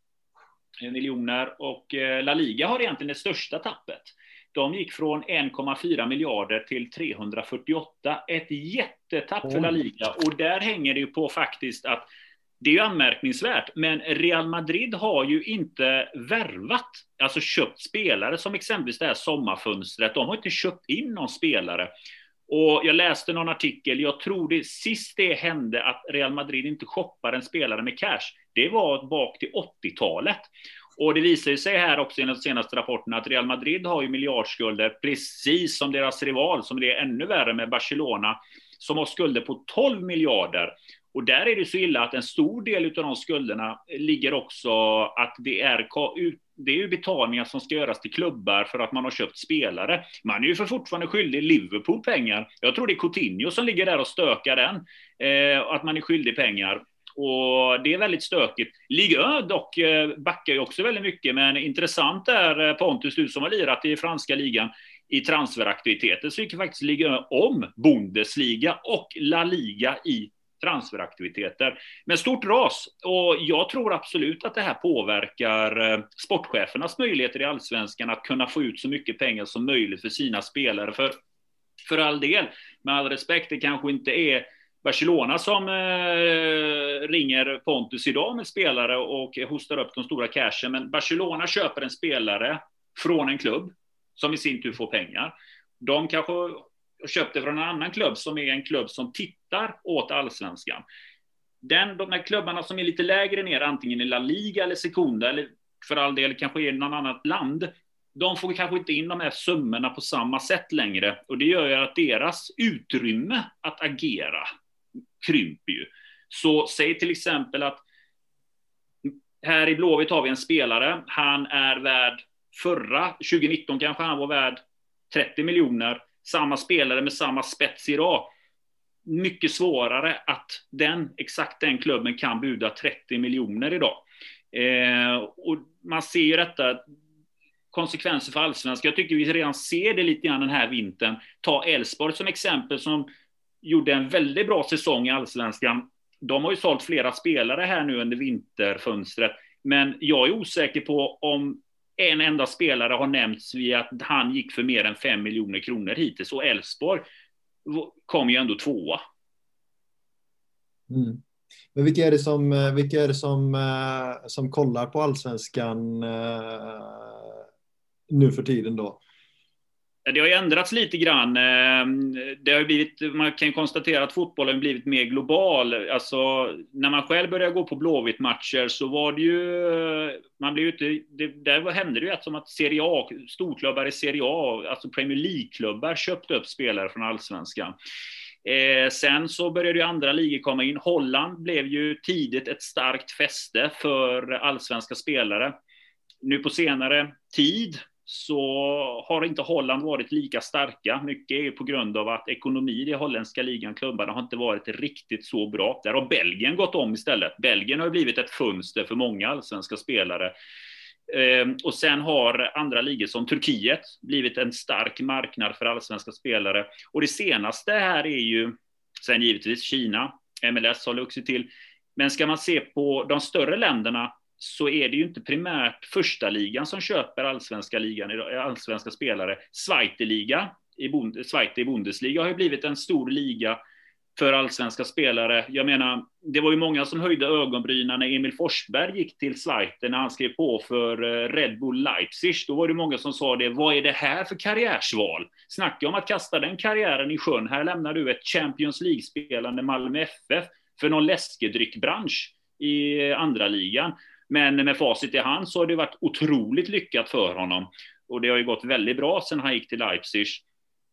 miljoner och eh, La Liga har egentligen det största tappet. De gick från 1,4 miljarder till 348. Ett jättetapp för La Liga och där hänger det ju på faktiskt att det är ju anmärkningsvärt, men Real Madrid har ju inte värvat, alltså köpt spelare som exempelvis det här sommarfönstret. De har inte köpt in någon spelare. Och jag läste någon artikel, jag tror det sist det hände att Real Madrid inte shoppar en spelare med cash, det var bak till 80-talet. Och det visar sig här också i den senaste rapporten att Real Madrid har ju miljardskulder, precis som deras rival, som det är ännu värre med Barcelona, som har skulder på 12 miljarder. Och där är det så illa att en stor del av de skulderna ligger också att det är, det är ju betalningar som ska göras till klubbar för att man har köpt spelare. Man är ju för fortfarande skyldig Liverpool pengar. Jag tror det är Coutinho som ligger där och stökar den. Eh, att man är skyldig pengar. Och det är väldigt stökigt. Ligue dock eh, backar ju också väldigt mycket, men intressant är eh, Pontus, du som har lirat i franska ligan, i transferaktiviteter så gick faktiskt Ligue om Bundesliga och La Liga i transferaktiviteter. Men stort ras och jag tror absolut att det här påverkar eh, sportchefernas möjligheter i allsvenskan att kunna få ut så mycket pengar som möjligt för sina spelare. För, för all del, med all respekt, det kanske inte är Barcelona som eh, ringer Pontus idag med spelare och hostar upp de stora cashen. Men Barcelona köper en spelare från en klubb som i sin tur får pengar. De kanske köpte från en annan klubb som är en klubb som tittar åt allsvenskan. Den, de här klubbarna som är lite lägre ner, antingen i La Liga eller Secunda, eller för all del kanske i något annat land, de får kanske inte in de här summorna på samma sätt längre. Och det gör ju att deras utrymme att agera krymper ju. Så säg till exempel att här i Blåvitt har vi en spelare, han är värd förra, 2019 kanske han var värd 30 miljoner, samma spelare med samma spets idag. Mycket svårare att den, exakt den klubben kan buda 30 miljoner idag. Eh, och man ser ju detta, konsekvenser för allsvenskan. Jag tycker vi redan ser det lite grann den här vintern. Ta Elfsborg som exempel som gjorde en väldigt bra säsong i allsvenskan. De har ju sålt flera spelare här nu under vinterfönstret, men jag är osäker på om en enda spelare har nämnts vid att han gick för mer än 5 miljoner kronor hittills och Elfsborg kom ju ändå tvåa. Mm. Men vilka är det som, eh, vilka är det som, eh, som kollar på allsvenskan eh, nu för tiden då? Det har ju ändrats lite grann. Ehm, det har blivit, man kan konstatera att fotbollen har blivit mer global. Alltså, när man själv började gå på Blåvitt-matcher så var det ju... Man blev ute, det, där hände det ju att som att Serie A, storklubbar i Serie A, alltså Premier League-klubbar köpte upp spelare från allsvenskan. Eh, sen så började ju andra ligor komma in. Holland blev ju tidigt ett starkt fäste för allsvenska spelare. Nu på senare tid så har inte Holland varit lika starka. Mycket är på grund av att ekonomin i holländska ligan, klubbarna, har inte varit riktigt så bra. Där har Belgien gått om istället. Belgien har blivit ett fönster för många allsvenska spelare. Ehm, och sen har andra ligor som Turkiet blivit en stark marknad för allsvenska spelare. Och det senaste här är ju, sen givetvis Kina, MLS har vuxit till. Men ska man se på de större länderna så är det ju inte primärt första ligan som köper allsvenska, ligan, allsvenska spelare. Zweite i, Zweite i Bundesliga har ju blivit en stor liga för allsvenska spelare. Jag menar, det var ju många som höjde ögonbrynen när Emil Forsberg gick till Zweite när han skrev på för eh, Red Bull Leipzig. Då var det många som sa det, vad är det här för karriärsval? Snacka om att kasta den karriären i sjön. Här lämnar du ett Champions League-spelande Malmö FF för någon läskedryckbransch i eh, andra ligan. Men med facit i hand så har det varit otroligt lyckat för honom. Och det har ju gått väldigt bra sen han gick till Leipzig.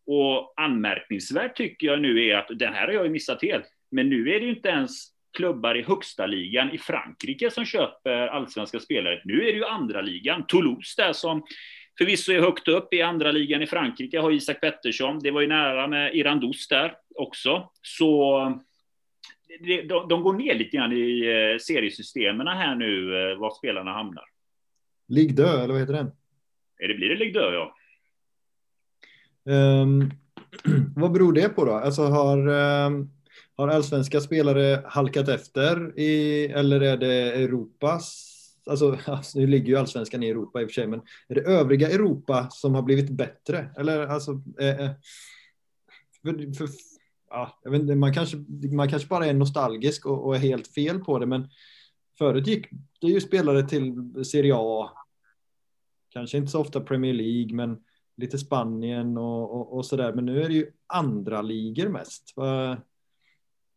Och anmärkningsvärt tycker jag nu är att, den här har jag ju missat helt, men nu är det ju inte ens klubbar i högsta ligan i Frankrike som köper allsvenska spelare. Nu är det ju andra ligan. Toulouse där som förvisso är högt upp i andra ligan i Frankrike har Isak Pettersson. Det var ju nära med Irandous där också. Så de, går ner lite grann i eh, seriesystemen här nu, eh, var spelarna hamnar. Ligue 2, eller vad heter den? Det blir det Ligue 2, ja. Um, vad beror det på då? Alltså har, um, har allsvenska spelare halkat efter i, eller är det Europas? Alltså, alltså, nu ligger ju allsvenskan i Europa i och för sig, men är det övriga Europa som har blivit bättre? Eller alltså, eh, för, för, ja, jag vet inte, man, kanske, man kanske bara är nostalgisk och, och är helt fel på det, men förut gick det ju spelare till Serie A, kanske inte så ofta Premier League, men lite Spanien och, och, och sådär. Men nu är det ju andra ligor mest. Jag,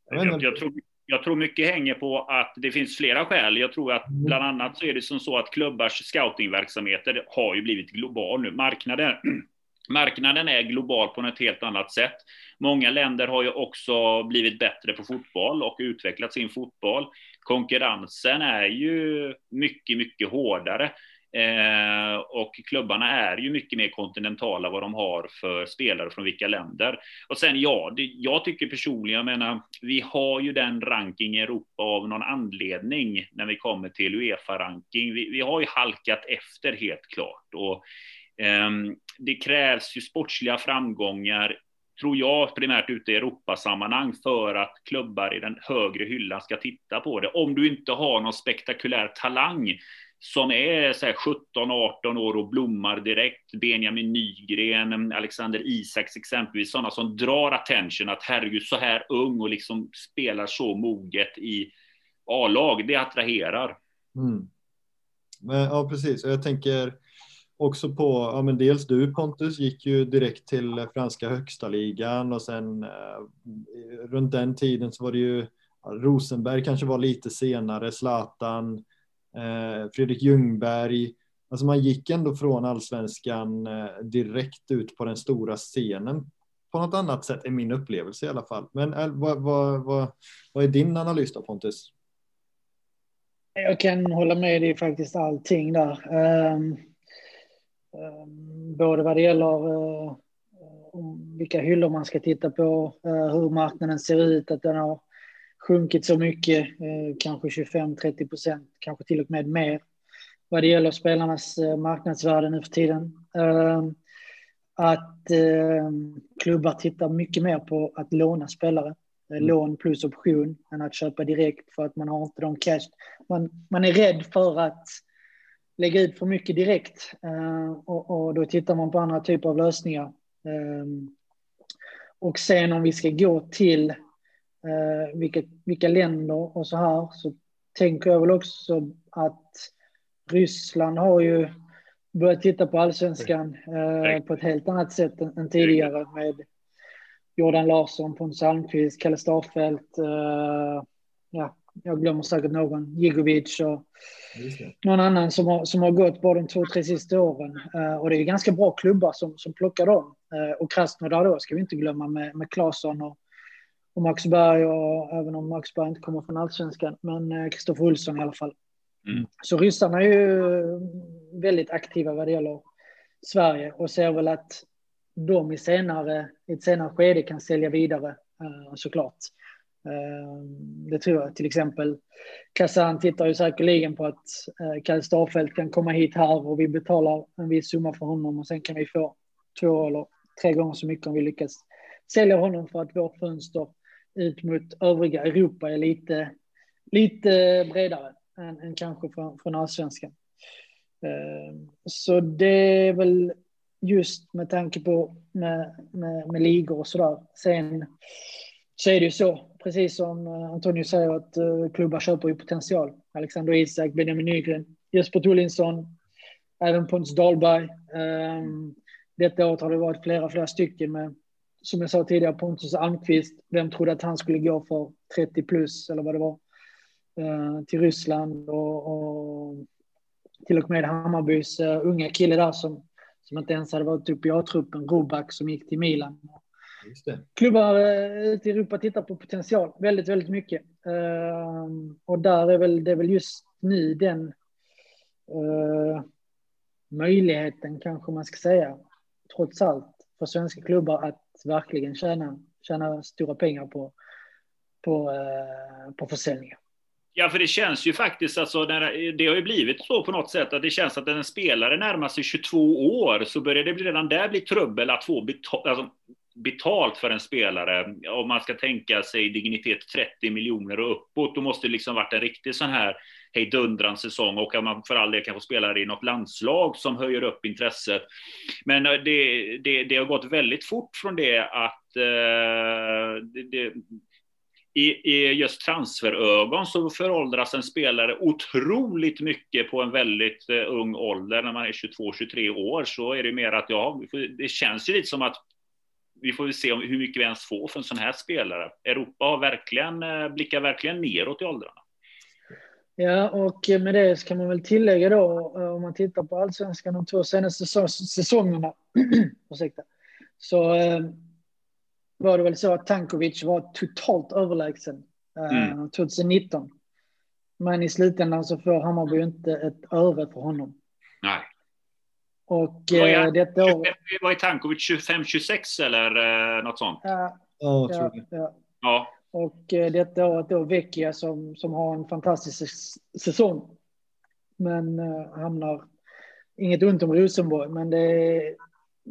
jag, jag, tror, jag tror mycket hänger på att det finns flera skäl. Jag tror att mm. bland annat så är det som så att klubbars scoutingverksamheter har ju blivit global nu. Marknaden, marknaden är global på ett helt annat sätt. Många länder har ju också blivit bättre på fotboll och utvecklat sin fotboll. Konkurrensen är ju mycket, mycket hårdare. Eh, och klubbarna är ju mycket mer kontinentala vad de har för spelare från vilka länder. Och sen ja, det, jag tycker personligen, jag menar, vi har ju den ranking i Europa av någon anledning när vi kommer till Uefa-ranking. Vi, vi, har ju halkat efter helt klart. Och, eh, det krävs ju sportsliga framgångar tror jag, primärt ute i Europasammanhang för att klubbar i den högre hyllan ska titta på det. Om du inte har någon spektakulär talang som är 17-18 år och blommar direkt. Benjamin Nygren, Alexander Isaks exempelvis, sådana som drar attention att herregud, så här ung och liksom spelar så moget i A-lag, det attraherar. Mm. Men, ja, precis. Och jag tänker också på, ja men dels du Pontus gick ju direkt till franska högsta ligan och sen eh, runt den tiden så var det ju Rosenberg kanske var lite senare, Zlatan, Eh, Fredrik Ljungberg. Alltså man gick ändå från allsvenskan eh, direkt ut på den stora scenen på något annat sätt är min upplevelse i alla fall. Men eh, vad, vad, vad, vad är din analys då Pontus? Jag kan hålla med dig faktiskt allting där. Um, um, både vad det gäller uh, vilka hyllor man ska titta på, uh, hur marknaden ser ut, att den har sjunkit så mycket, eh, kanske 25-30 procent, kanske till och med mer vad det gäller spelarnas eh, marknadsvärde nu för tiden. Ehm, att ehm, klubbar tittar mycket mer på att låna spelare, eh, mm. lån plus option, än att köpa direkt för att man har inte de cash. Man, man är rädd för att lägga ut för mycket direkt och, och då tittar man på andra typer av lösningar. Ehm, och sen om vi ska gå till eh, vilket, vilka länder och så här, så tänker jag väl också att Ryssland har ju börjat titta på allsvenskan eh, på ett helt annat sätt än, än tidigare med Jordan Larsson, Pontus Almqvist, Kalle Starfelt, eh, ja, jag glömmer säkert någon, Jigovic och någon annan som har, som har gått bara de två, tre sista åren. Uh, och det är ganska bra klubbar som, som plockar dem. Uh, och Krasnodar då ska vi inte glömma med, med Claesson och och Max Berg, och, även om Max Berg inte kommer från allsvenskan, men Kristoffer eh, Olsson i alla fall. Mm. Så ryssarna är ju väldigt aktiva vad det gäller Sverige och ser väl att de i, senare, i ett senare skede kan sälja vidare uh, såklart. Eh, det tror jag. Till exempel Kazan tittar ju säkerligen på att eh, Kalle Starfelt kan komma hit här och vi betalar en viss summa för honom och sen kan vi få två eller tre gånger så mycket om vi lyckas sälja honom för att vårt fönster ut mot övriga Europa är lite, lite bredare än, än kanske från, från allsvenskan. Eh, så det är väl just med tanke på med, med, med ligor och sådär. Sen så är det ju så, precis som eh, Antonio säger, att eh, klubbar köper ju potential. Alexander Isak, Benjamin Nygren, Jesper Tullinsson, även Pontus Dahlberg. Ehm, detta året har det varit flera, flera stycken med som jag sa tidigare, Pontus Almqvist, vem trodde att han skulle gå för 30 plus eller vad det var eh, till Ryssland och, och till och med Hammarbys unga kille där som, som inte ens hade varit uppe i A-truppen, Robak som gick till Milan. Klubbar uh, ute i Europa tittar på potential väldigt, väldigt mycket. Och där är väl, det är väl just nu den möjligheten kanske man ska säga, trots allt, för svenska klubbar att verkligen tjäna, tjäna stora pengar på, på, på försäljningar. Ja, för det känns ju faktiskt, alltså, det har ju blivit så på något sätt att det känns att när en spelare närmar sig 22 år så börjar det redan där bli trubbel att få betalt, alltså, betalt för en spelare. Om man ska tänka sig dignitet 30 miljoner och uppåt, då måste det liksom varit en riktig sån här hejdundrande säsong och att man för all del kan få spela i något landslag som höjer upp intresset. Men eh, det, det, det har gått väldigt fort från det att eh, det, det i, i just transferögon så föråldras en spelare otroligt mycket på en väldigt eh, ung ålder. När man är 22-23 år så är det mer att ja, det känns ju lite som att vi får se hur mycket vi ens får för en sån här spelare. Europa har verkligen, uh, blickar verkligen neråt i åldrarna. Ja, och med det kan man väl tillägga då, eh, om man tittar på allsvenskan de två senaste säsongerna, ursäkta, så var det väl så att Tankovic var totalt överlägsen eh, mm. 2019. Men i slutändan så får Hammarby inte ett öre för honom. Nej. Och var jag, eh, detta år... Var Tankovic 25-26 eller eh, något sånt? Ja, oh, ja, ja. ja. Och eh, detta året då Vecchia som, som har en fantastisk säsong. Men eh, hamnar, inget ont om Rosenborg, men det är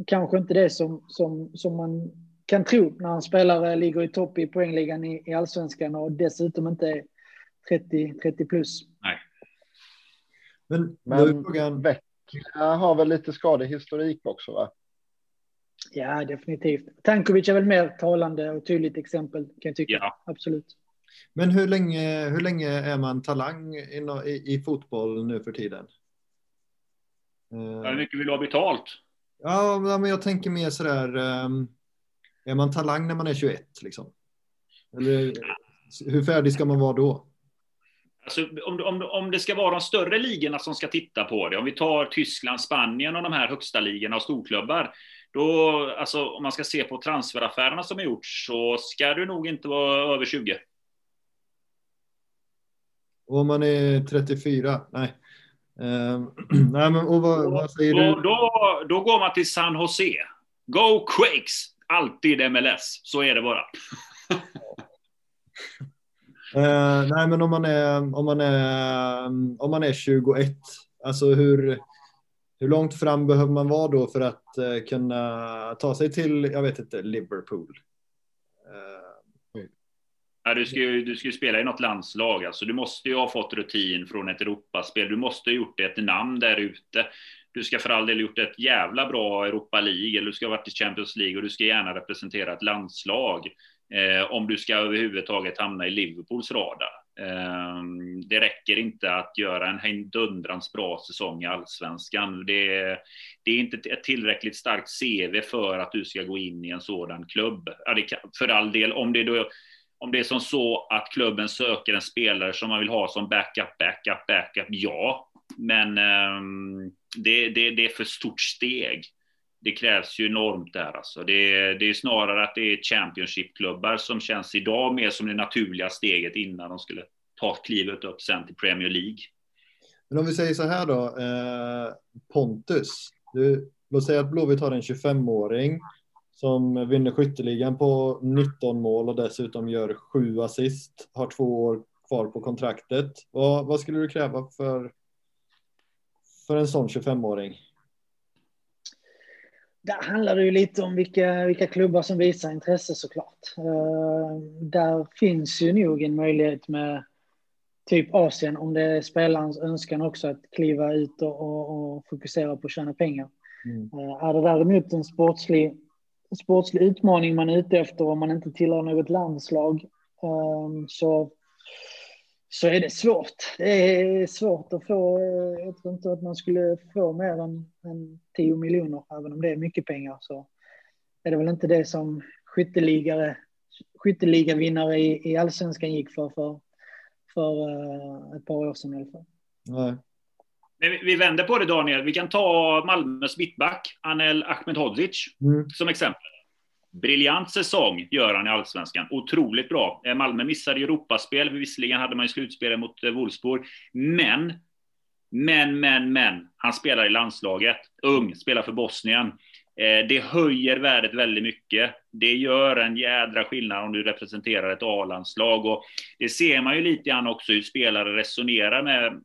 kanske inte det som, som, som man kan tro när en spelare ligger i topp i poängligan i, i allsvenskan och dessutom inte är 30, 30 plus. Nej. Men, Men frågan... Vecchia har väl lite skadehistorik också va? Ja, definitivt. Tankovic är väl mer talande och tydligt exempel kan jag tycka. Ja. Absolut. Men hur länge, hur länge är man talang i, i, i fotboll nu för tiden? Hur mycket vill du ha betalt? Ja, men jag tänker mer sådär. Um, är man talang när man är 21 liksom? Eller hur färdig ska man vara då? Alltså, om, om, om det ska vara de större ligorna som ska titta på det, om vi tar Tyskland, Spanien och de här högsta ligorna och storklubbar, då, alltså, om man ska se på transferaffärerna som har gjorts så ska du nog inte vara över 20. Och om man är 34? Nej. Uh, nej men, och vad, vad säger då, du? Då, då går man till San Jose. Go Quakes! alltid MLS. Så är det bara. uh, nej, men om man är om man är om man är 21, alltså hur hur långt fram behöver man vara då för att uh, kunna ta sig till, jag vet inte, Liverpool? Uh, ja, du, ska ju, du ska ju spela i något landslag, alltså du måste ju ha fått rutin från ett Europaspel. Du måste ha gjort ett namn där ute du ska för all del gjort ett jävla bra Europa League, eller du ska ha varit i Champions League och du ska gärna representera ett landslag. Eh, om du ska överhuvudtaget hamna i Liverpools radar. Eh, det räcker inte att göra en dundrans bra säsong i allsvenskan. Det, det, är inte ett tillräckligt starkt CV för att du ska gå in i en sådan klubb. För all del, om det då om det är som så att klubben söker en spelare som man vill ha som backup, backup, backup, ja. Men um, det, det, det är för stort steg. Det krävs ju enormt där alltså. Det, det är snarare att det är Championship-klubbar som känns idag mer som det naturliga steget innan de skulle ta klivet upp sen till Premier League. Men om vi säger så här då, eh, Pontus. Du, låt säga att Blåvitt har en 25-åring som vinner skytteligan på 19 mål och dessutom gör sju assist, har två år kvar på kontraktet. Vad, vad skulle du kräva för för en sån 25-åring? Där handlar det ju lite om vilka, vilka klubbar som visar intresse såklart. Uh, där finns ju nog en möjlighet med typ Asien om det är spelarens önskan också att kliva ut och, och, och fokusera på att tjäna pengar. Mm. Uh, är det däremot en sportslig, sportslig utmaning man är ute efter om man inte tillhör något landslag uh, så så är det svårt. Det är svårt att få, eh, jag tror inte att man skulle få mer än, än 10 miljoner, även om det är mycket pengar så är det väl inte det som skytteligare, skytteligavinnare i, i allsvenskan gick för, för, för uh, ett par år sedan i alla fall. Nej. Vi vänder på det Daniel. Vi kan ta Malmös mittback, Anel Ahmedhodzic, mm. som exempel. Briljant säsong gör han i Allsvenskan. Otroligt bra. Eh, Malmö missade Europaspel. Visserligen hade man ju slutspelet mot eh, Wolfsburg. Men, men, men, men. Han spelar i landslaget. Ung, spelar för Bosnien. Eh, det höjer värdet väldigt mycket. Det gör en jädra skillnad om du representerar ett A-landslag. Och det ser man ju lite grann också hur spelare resonerar med.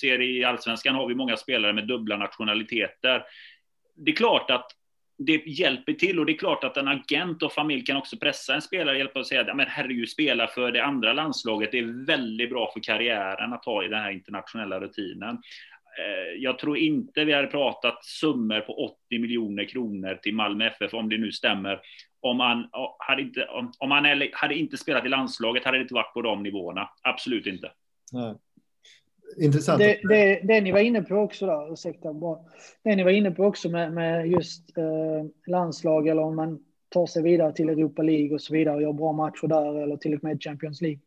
Ser I Allsvenskan har vi många spelare med dubbla nationaliteter. Det är klart att det hjälper till och det är klart att en agent och familj kan också pressa en spelare, hjälpa och säga att herregud, spela för det andra landslaget, det är väldigt bra för karriären att ha i den här internationella rutinen. Eh, jag tror inte vi hade pratat summor på 80 miljoner kronor till Malmö FF, om det nu stämmer, om han hade inte, om han hade inte spelat i landslaget, hade det inte varit på de nivåerna. Absolut inte. Nej intressant. Det, det, det, ni var inne på också, då, ursäkta, bara. det ni var inne på också med, med just eh, landslag eller om man tar sig vidare till Europa League och så vidare och gör bra matcher där eller till och med Champions League.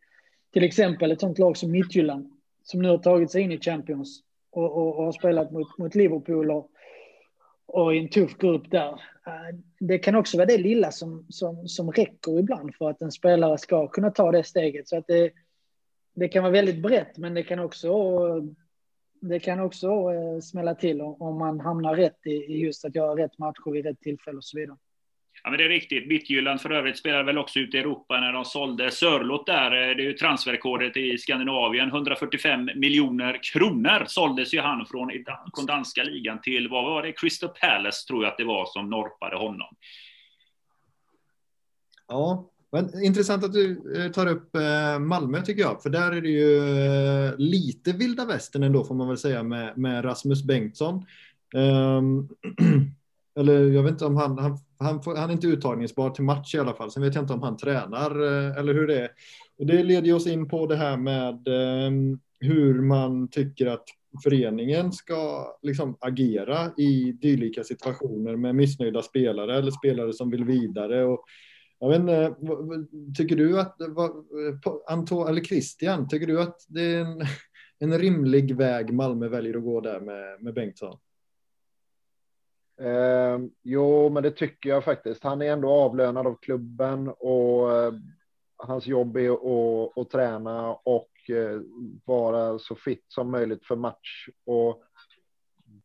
Till exempel ett sånt lag som Midtjylland som nu har tagit sig in i Champions och, och, och har spelat mot, mot Liverpool och, och i en tuff grupp där. Eh, det kan också vara det lilla som, som, som räcker ibland för att en spelare ska kunna ta det steget. Så att det, det kan vara väldigt brett, men det kan också, det kan också eh, smälla till om man hamnar rätt i just att göra rätt matcher vid rätt tillfälle och så vidare. Ja, men det är riktigt. Midtjylland för övrigt spelar väl också ute i Europa när de sålde Sörlott där. Eh, det är ju transferrekordet i Skandinavien. 145 miljoner kronor såldes ju han från, från danska ligan till, vad var det, Crystal Palace tror jag att det var som norpade honom. Ja, men intressant att du eh, tar upp eh, Malmö tycker jag, för där är det ju eh, lite vilda västern ändå får man väl säga med, med Rasmus Bengtsson. Um, eller jag vet inte om han, han, han, får, han är inte uttagningsbar till match i alla fall. Sen vet jag inte om han tränar eller hur det är. Och det leder oss in på det här med um, hur man tycker att föreningen ska liksom agera i dylika situationer med missnöjda spelare eller spelare som vill vidare. Och jag vet inte, eh, tycker du att, eh, Anton, eller Christian, tycker du att det är en, en rimlig väg Malmö väljer att gå där med, med Bengtsson? Eh, jo, men det tycker jag faktiskt. Han är ändå avlönad av klubben och eh, hans jobb är att, att träna och eh, vara så fit som möjligt för match. Och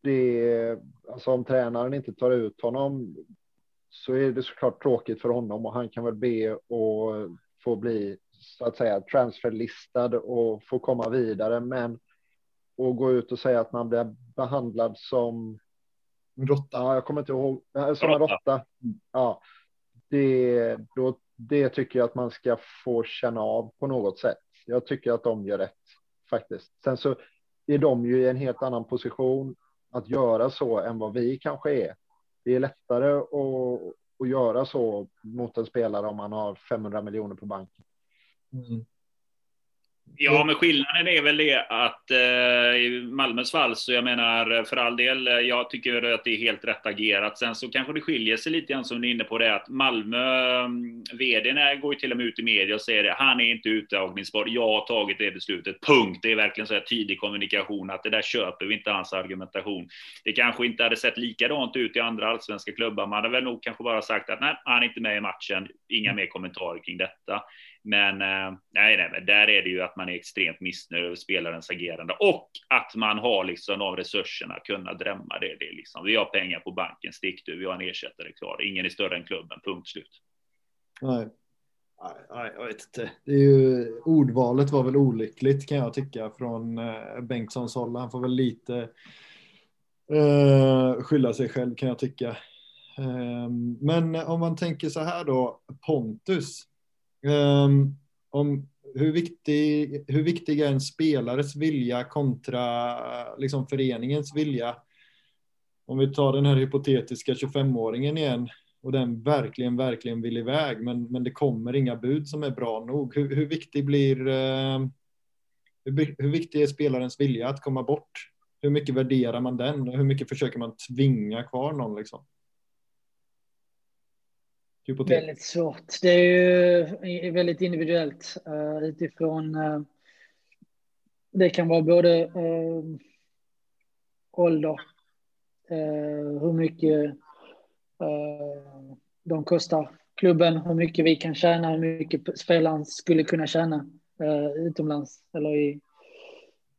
det, alltså om tränaren inte tar ut honom, så är det såklart tråkigt för honom och han kan väl be och få bli så att säga transferlistad och få komma vidare. Men och gå ut och säga att man blir behandlad som råtta. Ja, jag kommer inte ihåg. Som en råtta. Ja, det, då, det tycker jag att man ska få känna av på något sätt. Jag tycker att de gör rätt faktiskt. Sen så är de ju i en helt annan position att göra så än vad vi kanske är det är lättare att, att göra så mot en spelare om man har 500 miljoner på banken. Mm. Ja, men skillnaden är väl det att eh, i Malmös fall, så jag menar för all del, eh, jag tycker att det är helt rätt agerat. Sen så kanske det skiljer sig lite grann som ni är inne på det, att Malmö, mm, vd går ju till och med ut i media och säger det, han är inte uttagningsbar, jag har tagit det beslutet, punkt. Det är verkligen så här tidig kommunikation, att det där köper vi inte hans argumentation. Det kanske inte hade sett likadant ut i andra allsvenska klubbar, man hade väl nog kanske bara sagt att nej, han är inte med i matchen, inga mer kommentarer kring detta. Men eh, nej, nej, men där är det ju att man är extremt missnöjd över spelarens agerande och att man har liksom de resurserna kunna drämma det. det är liksom, vi har pengar på banken, stick du, vi har en ersättare klar. Ingen är större än klubben, punkt slut. Nej. Nej, jag vet inte. Det är ju, ordvalet var väl olyckligt kan jag tycka från eh, Bengtssons håll. Han får väl lite eh, skylla sig själv kan jag tycka. Eh, men om man tänker så här då, Pontus. Um, om hur viktig, hur viktig är en spelares vilja kontra liksom föreningens vilja? Om vi tar den här hypotetiska 25-åringen igen och den verkligen, verkligen vill iväg, men, men det kommer inga bud som är bra nog. Hur, hur viktig blir uh, hur, hur viktig är spelarens vilja att komma bort? Hur mycket värderar man den hur mycket försöker man tvinga kvar någon liksom? Hypotet. Väldigt svårt. Det är ju eh, väldigt individuellt uh, utifrån. Uh, det kan vara både uh, ålder, hur mycket de kostar klubben, hur mycket vi kan tjäna, hur mycket spelaren skulle kunna tjäna uh, utomlands eller i,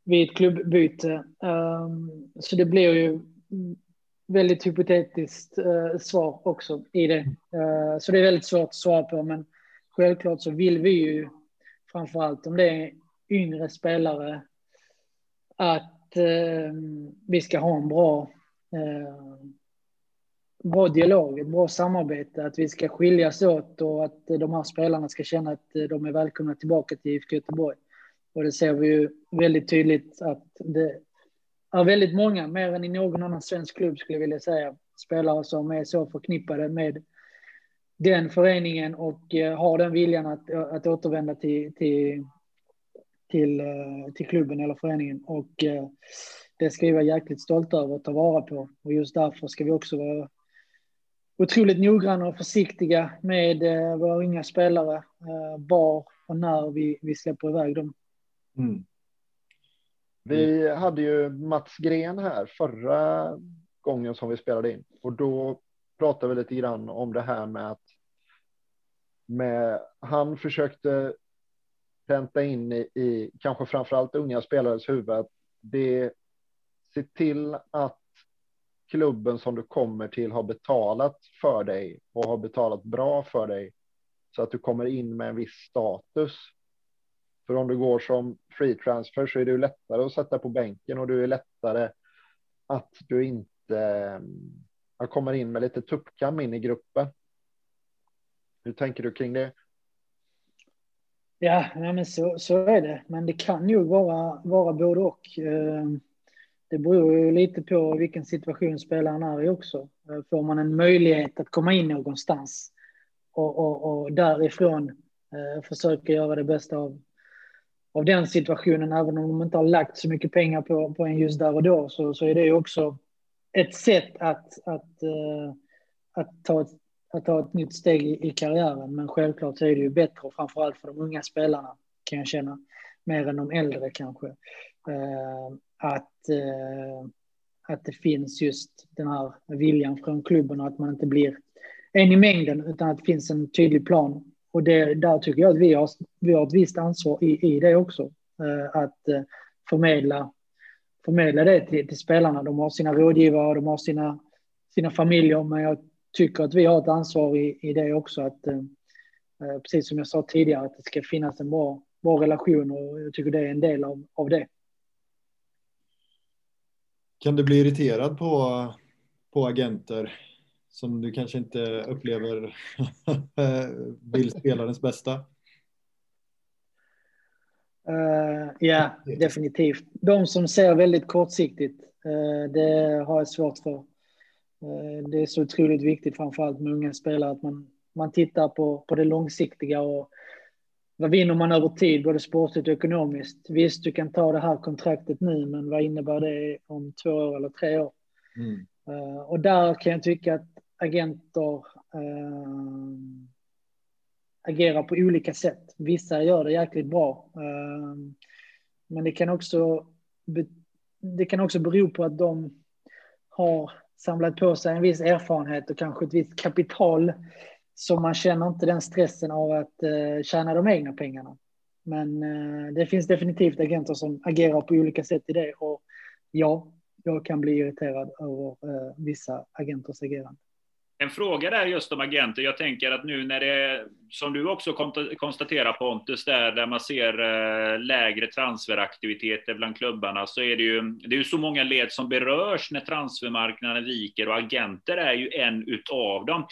vid ett klubbbyte. Um, så det blir ju väldigt hypotetiskt uh, svar också i det. Uh, så det är väldigt svårt att svara på, men självklart så vill vi ju framför allt om det är yngre spelare att uh, vi ska ha en bra bra dialog, ett bra samarbete, att vi ska skiljas åt och att de här spelarna ska känna att de är välkomna tillbaka till IFK Göteborg. Och det ser vi ju väldigt tydligt att det är väldigt många, mer än i någon annan svensk klubb skulle jag vilja säga, spelare som är så förknippade med den föreningen och eh, har den viljan att, att återvända till, till, till, eh, till klubben eller föreningen. Och eh, det ska vi vara jäkligt stolta över att ta vara på. Och just därför ska vi också vara otroligt noggranna och försiktiga med våra unga spelare. Var och när vi, vi släpper iväg dem. Mm. Vi hade ju Mats Gren här förra gången som vi spelade in och då pratade vi lite grann om det här med att med, han försökte pränta in i, i kanske framförallt unga spelares huvud att det se till att klubben som du kommer till har betalat för dig och har betalat bra för dig så att du kommer in med en viss status. För om du går som free transfer så är det lättare att sätta på bänken och du är lättare att du inte mm, jag kommer in med lite tuppkam in i gruppen. Hur tänker du kring det? Ja, men så, så är det. Men det kan ju vara, vara både och. Eh, det beror ju lite på vilken situation spelaren är i också. Eh, får man en möjlighet att komma in någonstans och, och, och därifrån eh, försöka göra det bästa av, av den situationen, även om de inte har lagt så mycket pengar på, på en just där och då, så, så är det också ett sätt att, att, uh, att, ta ett, att ta ett nytt steg i, i, karriären. Men självklart så är det ju bättre, framförallt för de unga spelarna, kan jag känna, mer än de äldre kanske, uh, att, uh, att det finns just den här viljan från klubben och att man inte blir en i mängden, utan att det finns en tydlig plan och det, där tycker jag att vi har, vi har ett visst ansvar i, i det också. Eh, att eh, förmedla, förmedla det till, till, spelarna. De har sina rådgivare, de har sina, sina familjer, men jag tycker att vi har ett ansvar i, i det också. Att, eh, eh precis som jag sa tidigare, att det ska finnas en bra, bra relation och jag tycker det är en del av, av det. Kan du bli irriterad på, på agenter som du kanske inte upplever vill spelarens bästa? Uh, ja, definitivt. De som ser väldigt kortsiktigt, uh, det har jag svårt för. Uh, det är så otroligt viktigt, framförallt med unga spelare, att man, man tittar på, på det långsiktiga och vad vinner man över tid, både sportligt och ekonomiskt. Visst, du kan ta det här kontraktet nu, men vad innebär det om två år eller tre år? Mm. och där kan jag tycka att agenter äh, agerar på olika sätt. Vissa gör det jäkligt bra. Äh, men det kan också det kan också bero på att de har samlat på sig en viss erfarenhet och kanske ett visst kapital. Så man känner inte den stressen av att eh, tjäna de egna pengarna. Men eh, det finns definitivt agenter som agerar på olika sätt i det. Och ja, jag kan bli irriterad över eh, vissa agenters agerande. En fråga där just om agenter. Jag tänker att nu när det, som du också konstaterar Pontus, där, där man ser eh, lägre transferaktiviteter bland klubbarna, så är det ju, det är ju så många led som berörs när transfermarknaden viker och agenter är ju en utav dem.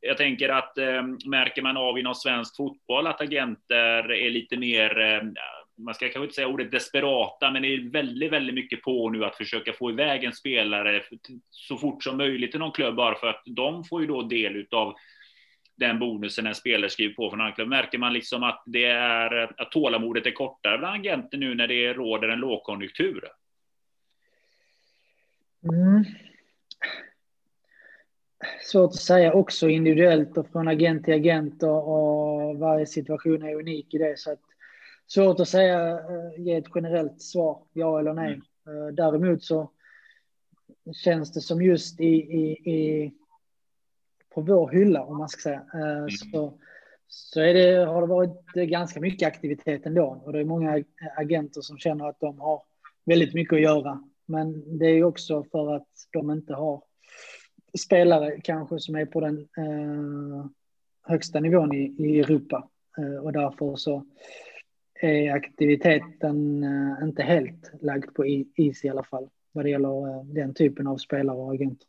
Jag tänker att eh, märker man av inom svensk fotboll att agenter är lite mer eh, man ska kanske inte säga ordet desperata, men det är väldigt, väldigt mycket på nu att försöka få iväg en spelare så fort som möjligt till någon klubb, bara för att de får ju då del av den bonusen en spelare skriver på från en annan klubb. Märker man liksom att det är att tålamodet är kortare bland agenter nu när det råder en lågkonjunktur? Mm. Svårt att säga också individuellt och från agent till agent och, och varje situation är unik i det. Så att svårt att säga, eh, ge ett generellt svar, ja eller nej. Mm. Eh, däremot så känns det som just i, i, i på vår hylla om man ska säga. Mm. Så, så är det, har det varit ganska mycket aktivitet ändå och det är många agenter som känner att de har väldigt mycket att göra. Men det är också för att de inte har spelare kanske som är på den eh, högsta nivån i, i Europa eh, och därför så är aktiviteten eh, inte helt lagd på is i alla fall vad det gäller eh, den typen av spelare och agenter.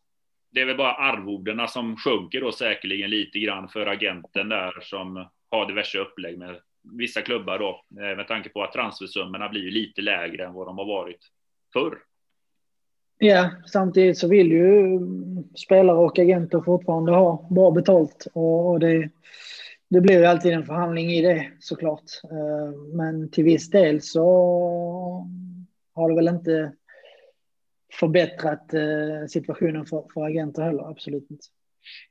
Det är väl bara arvodena som sjunker då säkerligen lite grann för agenten där som har diverse upplägg med vissa klubbar då eh, med tanke på att transfersummorna blir lite lägre än vad de har varit förr. Ja, samtidigt så vill ju spelare och agenter fortfarande ha bra betalt och det, det blir ju alltid en förhandling i det såklart. Eh, men till viss del så har det väl inte förbättrat eh, situationen för, för agenter heller, absolut inte.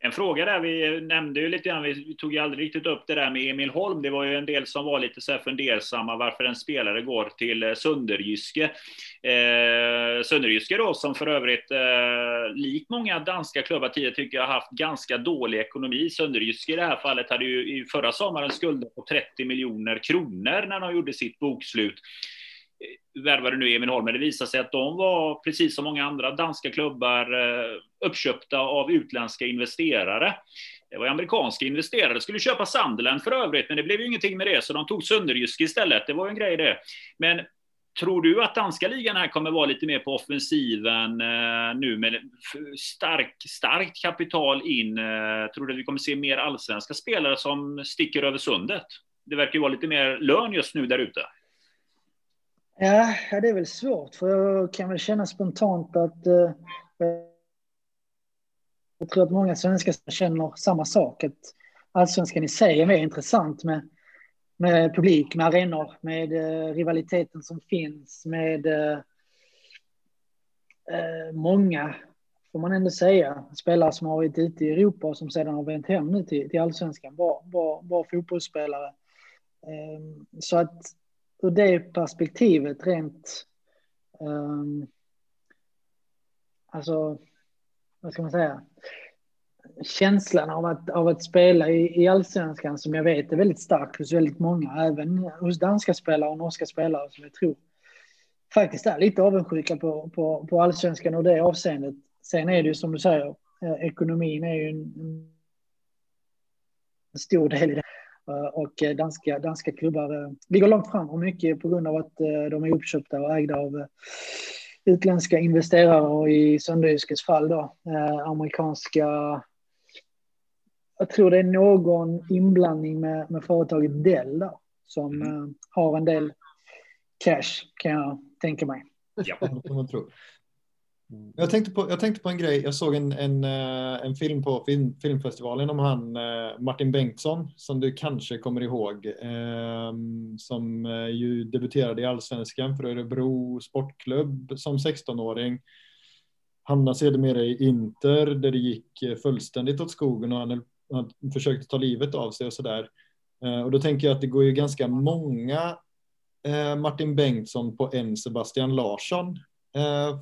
En fråga där vi nämnde ju lite grann, vi tog ju aldrig riktigt upp det där med Emil Holm. Det var ju en del som var lite så här fundersamma varför en spelare går till eh, Sunderjyske. Eh, Sunderjyske då som för övrigt, eh, likt många danska klubbar tidigare, tycker jag har haft ganska dålig ekonomi. Sunderjyske i det här fallet hade ju i förra sommaren skulder på 30 miljoner kronor när de gjorde sitt bokslut Eh, värvade nu Emil Holm, men det visade sig att de var, precis som många andra danska klubbar, eh, uppköpta av utländska investerare. Det var amerikanska investerare, skulle köpa Sunderland för övrigt, men det blev ju ingenting med det, så de tog Sunderjyske istället. Det var ju en grej det. Men Tror du att danska ligan här kommer vara lite mer på offensiven eh, nu med stark, starkt kapital in? Eh, tror du att vi kommer se mer allsvenska spelare som sticker över sundet? Det verkar ju vara lite mer lön just nu där ute. Ja, det är väl svårt för jag kan väl känna spontant att eh, jag tror att många svenskar känner samma sak. Att allsvenskan i sig är mer intressant med, med publik, med arenor, med eh, rivaliteten som finns, med eh, eh, många, får man ändå säga, spelare som har varit ute i Europa och som sedan har vänt hem nu till, till allsvenskan. Bra, bra, bra fotbollsspelare. Eh, så att ur det perspektivet rent... Um, alltså, vad ska man säga? Känslan av att, av att spela i, i allsvenskan som jag vet är väldigt stark hos väldigt många, även hos danska spelare och norska spelare som jag tror faktiskt är lite avundsjuka på, på, på allsvenskan och det avseendet. Sen är det ju som du säger, eh, ekonomin är ju en, en stor del i det. Eh, och eh, danska, danska klubbar eh, ligger långt fram och mycket på grund av att de är uppköpta och ägda av utländska investerare och i Sönderjyskes fall då amerikanska jag tror det är någon inblandning med, med företaget Dell där, som mm. har en del cash kan jag tänka mig. Ja, man tro. Mm. Jag tänkte, på, jag tänkte på en grej. Jag såg en, en, eh, en film på film, filmfestivalen om han eh, Martin Bengtsson som du kanske kommer ihåg. Ehm, eh, som ju debuterade i allsvenskan för Örebro Sportklubb som 16-åring. Hamnade sedermera i Inter där det gick eh, fullständigt åt skogen och han, han försökte ta livet av sig och sådär. Eh, och då tänker jag att det går ju ganska många eh, Martin Bengtsson på en Sebastian Larsson,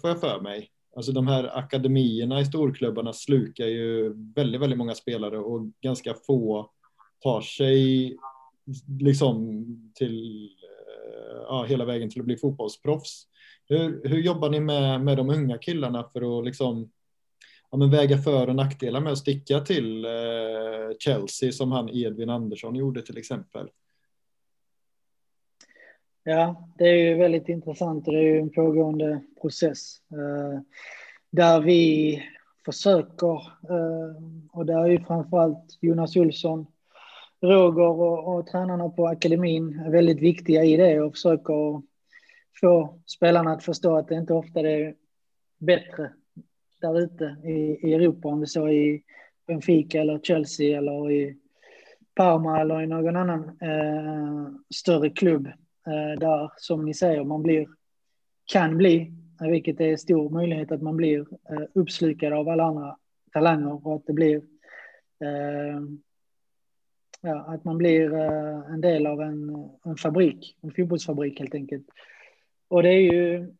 får jag för mig. Alltså de här akademierna i storklubbarna slukar ju väldigt, väldigt många spelare och ganska få tar sig liksom till eh, ja, hela vägen till att bli fotbollsproffs. Hur, hur jobbar ni med, med de unga killarna för att liksom ja, men väga för och nackdelar med att sticka till eh, Chelsea som han Edvin Andersson gjorde till exempel? Ja, det är ju väldigt intressant och det är ju en pågående process eh, där vi försöker eh, och där är ju framförallt Jonas Olsson, Roger och, och tränarna på akademin väldigt viktiga i det och försöker få spelarna att förstå att det inte ofta är bättre där ute i, i Europa, om det så i Benfica eller Chelsea eller i Parma eller i någon annan eh, större klubb. Eh, där, som ni säger, man blir, kan bli, vilket är stor möjlighet att man blir eh, uppslukad av alla andra talanger och att det blir eh, ja, att man blir en del av en, en fabrik, en fotbollsfabrik helt enkelt. Och det är ju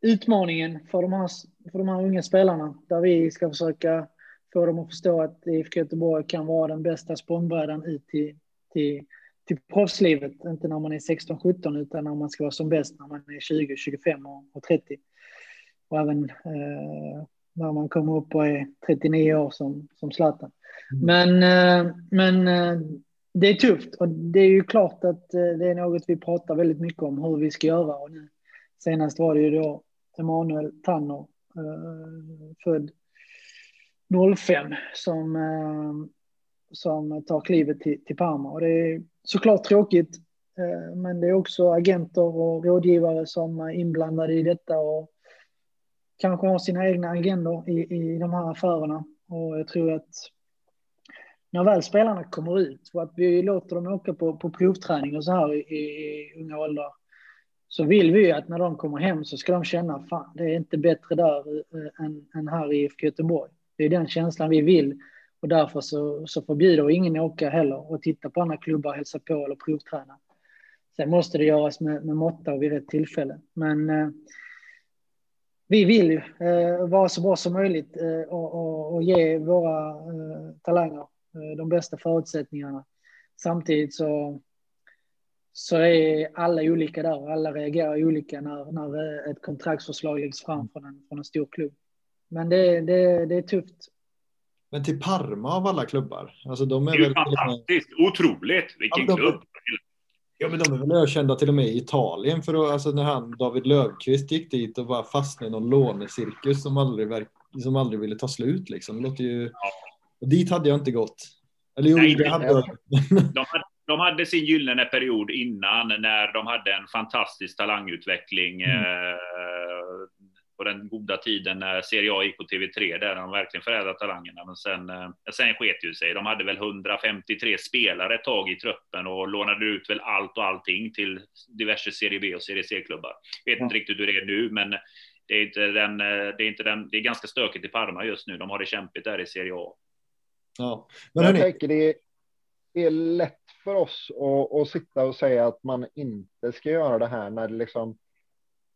utmaningen för de här, för de här unga spelarna där vi ska försöka få dem att förstå att IFK Göteborg kan vara den bästa språngbrädan ut till, till, till proffslivet. Inte när man är 16-17 utan när man ska vara som bäst när man är 20, 25 och 30. Och även eh, när man kommer upp och är 39 år som, som Zlatan. Mm. Men, eh, men eh, det är tufft och det är ju klart att eh, det är något vi pratar väldigt mycket om hur vi ska göra. Och nu, senast var det ju då Emanuel Tanner, född 05, som, som tar klivet till, till Parma. Och det är såklart tråkigt, eh, men det är också agenter och rådgivare som är inblandade i detta och kanske har sina egna agendor i, i de här affärerna. Och jag tror att när väl spelarna kommer ut och att vi låter dem åka på, på provträning och så här i, i unga åldrar så vill vi att när de kommer hem så ska de känna fan, det är inte bättre där eh, än, än här i IFK Göteborg. Det är den känslan vi vill och därför så, så förbjuder ingen åka heller och titta på andra klubbar, hälsa på eller provträna. Sen måste det göras med, med måtta och vid rätt tillfälle. Men eh, vi vill ju eh, vara så bra som möjligt eh, och, och, och, ge våra eh, talanger Eh, de bästa förutsättningarna. Samtidigt så, så är alla olika där och alla reagerar olika när, när eh, ett kontraktsförslag läggs fram från en, från en stor klubb. Men det, det, det är tufft. Men till Parma av alla klubbar? Alltså de är det är väl fantastiskt, otroligt, vilken ja, klubb. Ja, men de är väl ökända till och med i Italien för att, alltså när han, David Löfqvist gick dit och bara fastnade i någon lånecirkus som aldrig, som aldrig ville ta slut liksom. Det låter ju... Ja och dit hade jag inte gått. Eller jo, Nej, det hade jag. De hade, de hade sin gyllene period innan när de hade en fantastisk talangutveckling. Mm. Eh, på den goda tiden när Serie A gick på TV3 där de verkligen förädlade talangerna. Men sen, eh, sen sket ju sig. De hade väl 153 spelare ett tag i truppen och lånade ut väl allt och allting till diverse Serie B och Serie C-klubbar. Vet mm. inte riktigt hur det är nu, men det är, inte den, eh, det, är inte den, det är ganska stökigt i Parma just nu. De har det kämpigt där i Serie A. Ja. Men jag tänker det är lätt för oss att, att, sitta och säga att man inte ska göra det här när det liksom.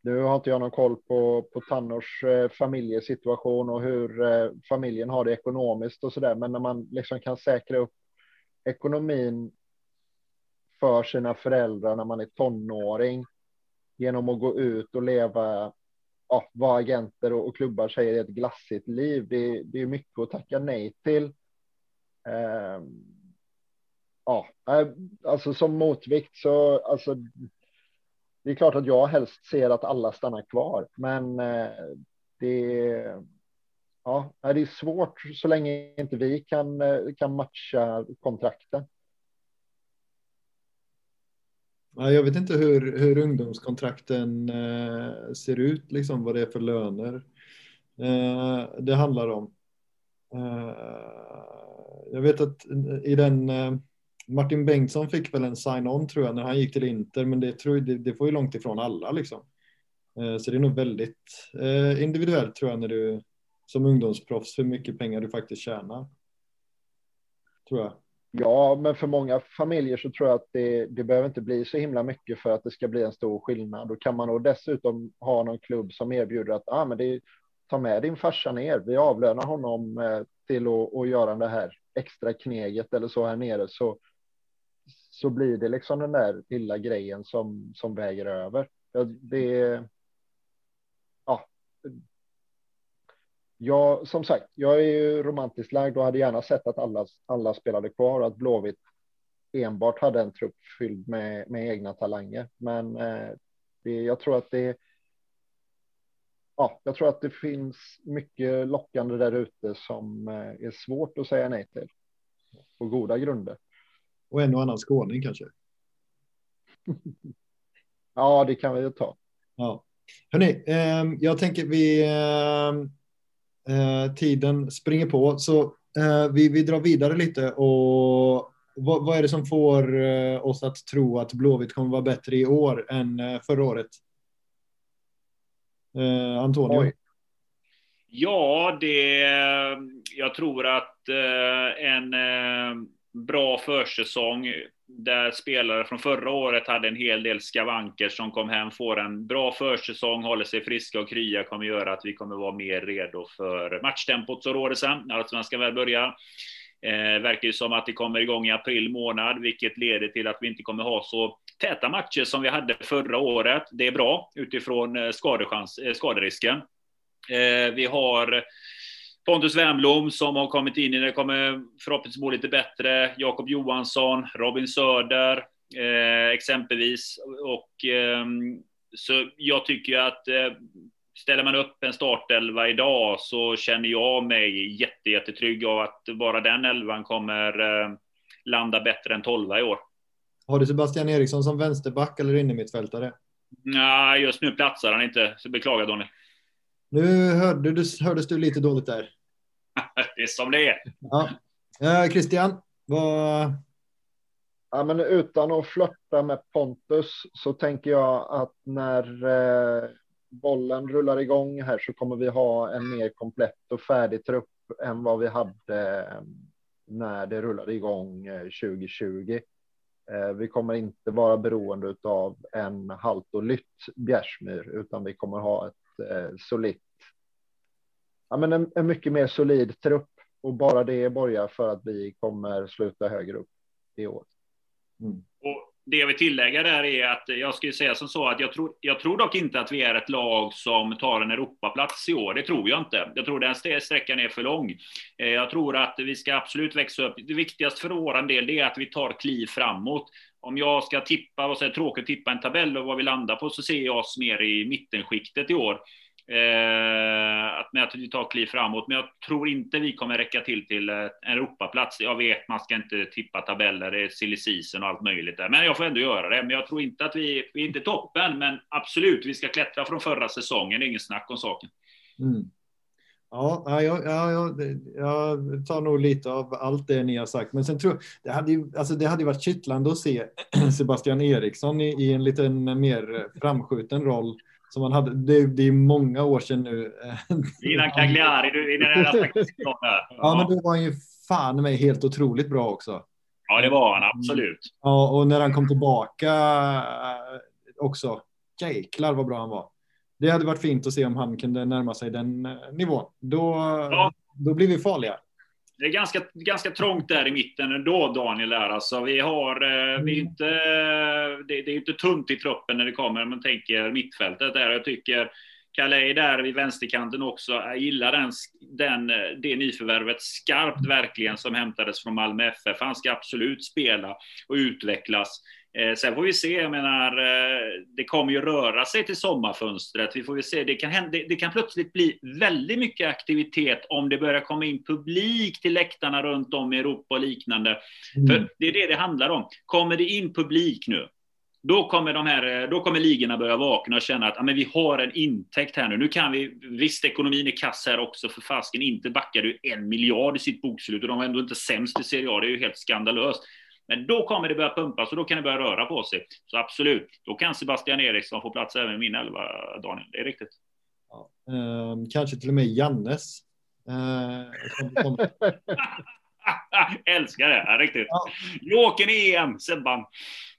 Nu har inte jag någon koll på, på Tannors eh, familjesituation och hur eh, familjen har det ekonomiskt och så där. Men när man liksom kan säkra upp ekonomin för sina föräldrar när man är tonåring genom att gå ut och leva, ja, vara agenter och, och klubbar säger ett glassigt liv. Det, det är mycket att tacka nej till. Ehm, eh, ja, alltså som motvikt så alltså. Det är klart att jag helst ser att alla stannar kvar, men eh, det. Ja, det är svårt så länge inte vi kan eh, kan matcha kontrakten. Jag vet inte hur, hur ungdomskontrakten eh, ser ut, liksom vad det är för löner det handlar om. Jag vet att i den Martin Bengtsson fick väl en sign-on tror jag när han gick till Inter, men det, tror, det, det får ju långt ifrån alla liksom. Eh, så det är nog väldigt eh, individuellt tror jag när du som ungdomsproffs hur mycket pengar du faktiskt tjänar. Tror jag. Ja, men för många familjer så tror jag att det, det behöver inte bli så himla mycket för att det ska bli en stor skillnad. Då kan man då dessutom ha någon klubb som erbjuder att ah, men det, ta med din farsa ner. Vi avlönar honom eh, till att, att göra det här extra kneget eller så här nere så, så blir det liksom den där lilla grejen som, som väger över. Det, ja. Jag, som sagt, jag är ju romantiskt lagd och hade gärna sett att alla, alla spelade kvar och att Blåvitt enbart hade en trupp fylld med, med egna talanger. Men eh, det, jag tror att det ja, jag tror att det finns mycket lockande där ute som eh, är svårt att säga nej till. På goda grunder. Och en och annan skåning kanske? ja, det kan vi ju ta. Ja. Hörrni, eh, jag tänker vi ehm, eh, tiden springer på så eh, vi, vi drar vidare lite och vad, vad är det som får eh, oss att tro att Blåvitt kommer vara bättre i år än eh, förra året? Eh, Antonio? Oj. Ja, det, jag tror att eh, en eh, bra försäsong där spelare från förra året hade en hel del skavanker som kom hem, får en bra försäsong, håller sig friska och krya, kommer göra att vi kommer vara mer redo för matchtempot som råder sen, när Allsvenskan väl börjar. Eh, verkar ju som att det kommer igång i april månad, vilket leder till att vi inte kommer ha så täta matcher som vi hade förra året. Det är bra utifrån eh, skadechans, eh, skaderisken. Eh, vi har Pontus Wernbloom som har kommit in i det, kommer förhoppningsvis må lite bättre. Jakob Johansson, Robin Söder eh, exempelvis. Och, eh, så jag tycker att eh, ställer man upp en startelva idag så känner jag mig jätte, jättetrygg av att bara den elvan kommer eh, landa bättre än tolva i år. Har du Sebastian Eriksson som vänsterback eller innermittfältare? Nej, just nu platsar han inte, så beklagar Daniel. Nu hörde du, hördes du lite dåligt där. det är som det är. Ja. Eh, Christian, vad... Ja, men utan att flörta med Pontus så tänker jag att när eh, bollen rullar igång här så kommer vi ha en mer komplett och färdig trupp än vad vi hade eh, när det rullade igång 2020. Eh, eh, vi kommer inte vara beroende av en halt och lytt Bjärsmyr, utan vi kommer ha ett Eh, solitt ja, men en, en, mycket mer solid trupp och bara det borgar för att vi kommer sluta högre upp i år. Mm. Och det jag vill tillägga där är att jag skulle säga som så att jag tror, jag tror dock inte att vi är ett lag som tar en Europaplats i år. Det tror jag inte. Jag tror den sträckan är för lång. Eh, jag tror att vi ska absolut växa upp. Det viktigaste för vår del är att vi tar kliv framåt. Om jag ska tippa, vad säger tråkigt tippa en tabell och vad vi landar på, så ser jag oss mer i mittenskiktet i år. Eh, att, med att vi tar kliv framåt. Men jag tror inte vi kommer räcka till till eh, en Europaplats. Jag vet, man ska inte tippa tabeller, det är silly season och allt möjligt där. Men jag får ändå göra det. Men jag tror inte att vi, vi är inte toppen, men absolut, vi ska klättra från förra säsongen. Det är ingen snack om saken. Mm. Ja, ja, ja, ja, jag tar nog lite av allt det ni har sagt. Men sen tror jag, det hade ju, alltså det hade varit kittlande att se Sebastian Eriksson i, i en lite mer framskjuten roll som man hade. Det, det är många år sedan nu. Innan Cagliari, du, innan den ja. ja, men då var han ju fan mig helt otroligt bra också. Ja, det var han absolut. Ja, och när han kom tillbaka eh, också. Jäklar vad bra han var. Det hade varit fint att se om han kunde närma sig den eh, nivån. Då, ja. då blir vi farliga det är ganska, ganska trångt där i mitten ändå, Daniel. Där. Alltså, vi har, eh, vi är mm. inte, det, det, är inte tunt i truppen när det kommer, man tänker mittfältet där. Jag tycker Calais där vid vänsterkanten också. Jag gillar den, den, det nyförvärvet skarpt verkligen som hämtades från Malmö FF. Han ska absolut spela och utvecklas. Eh, sen får vi se, jag menar, eh, det kommer ju röra sig till sommarfönstret. Vi får se, det kan, hända, det, kan plötsligt bli väldigt mycket aktivitet om det börjar komma in publik till läktarna runt om i Europa och liknande. Mm. För det är det det handlar om. Kommer det in publik nu, då kommer, de här, eh, då kommer ligorna börja vakna och känna att ah, men vi har en intäkt här nu. Nu kan vi, visst ekonomin är kass här också, för fasken inte backar du en miljard i sitt bokslut och de var ändå inte sämst i Serie A, det är ju helt skandalöst. Men då kommer det börja pumpas och då kan det börja röra på sig. Så absolut, då kan Sebastian Eriksson få plats även i min elva, Daniel. Det är riktigt. Ja, eh, kanske till och med Jannes. Eh, Älskar det, ja, riktigt. Ja. Jokern i EM, Sebban.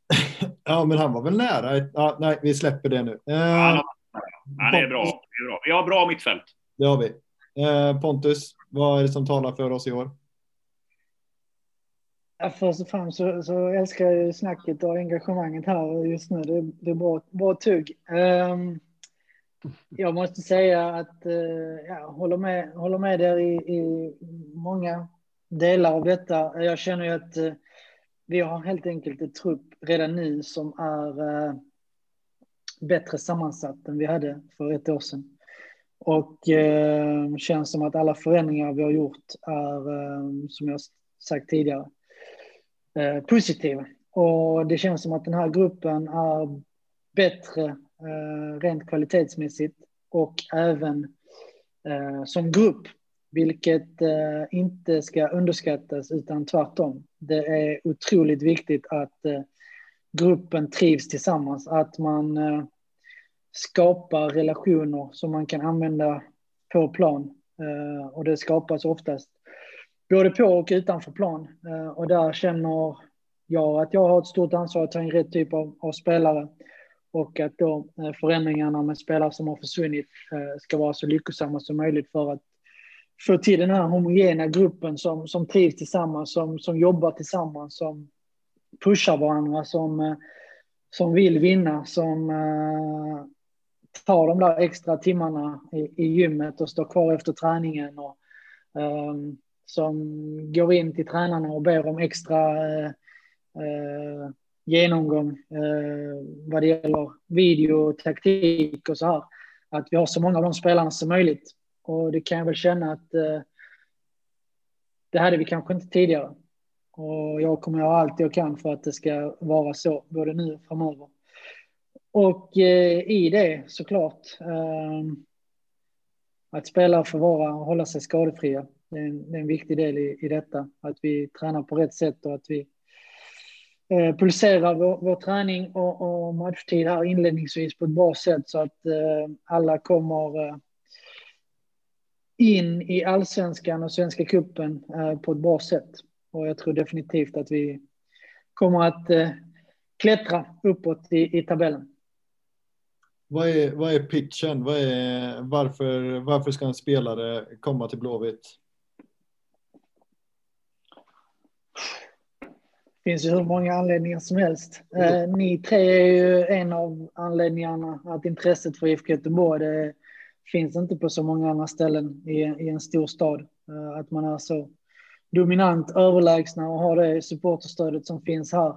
ja, men han var väl nära. Ja, nej, vi släpper det nu. Eh, ja, det, är bra. är bra. Vi har bra mittfält. Det har vi. Eh, Pontus, vad är det som talar för oss i år? Ja, först och främst så, så älskar jag ju snacket och engagemanget här just nu. Det, det är bra, bra tugg. Um, jag måste säga att eh, uh, jag håller, med, håller med där i, i många delar av detta. Jag känner ju att uh, vi har helt enkelt ett trupp redan nu som är uh, bättre sammansatt än vi hade för ett år sedan. Och eh, känns som att alla förändringar vi har gjort är, som jag sagt tidigare, eh. Och det känns som att den här gruppen är bättre eh, rent kvalitetsmässigt och även eh, som grupp, vilket eh, inte ska underskattas utan tvärtom. Det är otroligt viktigt att eh, gruppen trivs tillsammans, att man eh, skapar relationer som man kan använda på plan. Eh, och det skapas oftast både på och utanför plan. Eh, och där känner jag att jag har ett stort ansvar att ta in rätt typ av, av spelare och att då eh, förändringarna med spelare som har försvunnit eh, ska vara så lyckosamma som möjligt för att få till den här homogena gruppen som, som trivs tillsammans, som, som jobbar tillsammans, som pushar varandra, som, som vill vinna, som tar de där extra timmarna i, i gymmet och står kvar efter träningen och um, som går in till tränarna och ber om extra eh, eh genomgång eh, vad det gäller video, taktik och så här. Att vi har så många av de spelarna som möjligt. Och det kan jag väl känna att eh, det hade vi kanske inte tidigare. Och jag kommer göra allt jag kan för att det ska vara så, både nu och framöver. Och eh, i det såklart eh, att spelare får vara och hålla sig skadefria. Det är en, det är en viktig del i, i detta. Att vi tränar på rätt sätt och att vi eh, pulserar vår, vår träning och, och matchtid här inledningsvis på ett bra sätt så att eh, alla kommer eh, in i allsvenskan och svenska cupen eh, på ett bra sätt. Och jag tror definitivt att vi kommer att eh, klättra uppåt i, i tabellen. Vad är, vad är pitchen? Vad är, varför, varför ska en spelare komma till Blåvitt? Det finns ju hur många anledningar som helst. Mm. Eh, ni tre är ju en av anledningarna att intresset för IFK Göteborg det finns inte på så många andra ställen i, i en stor stad. Eh, att man är så dominant, överlägsna och har det supporterstödet som finns här.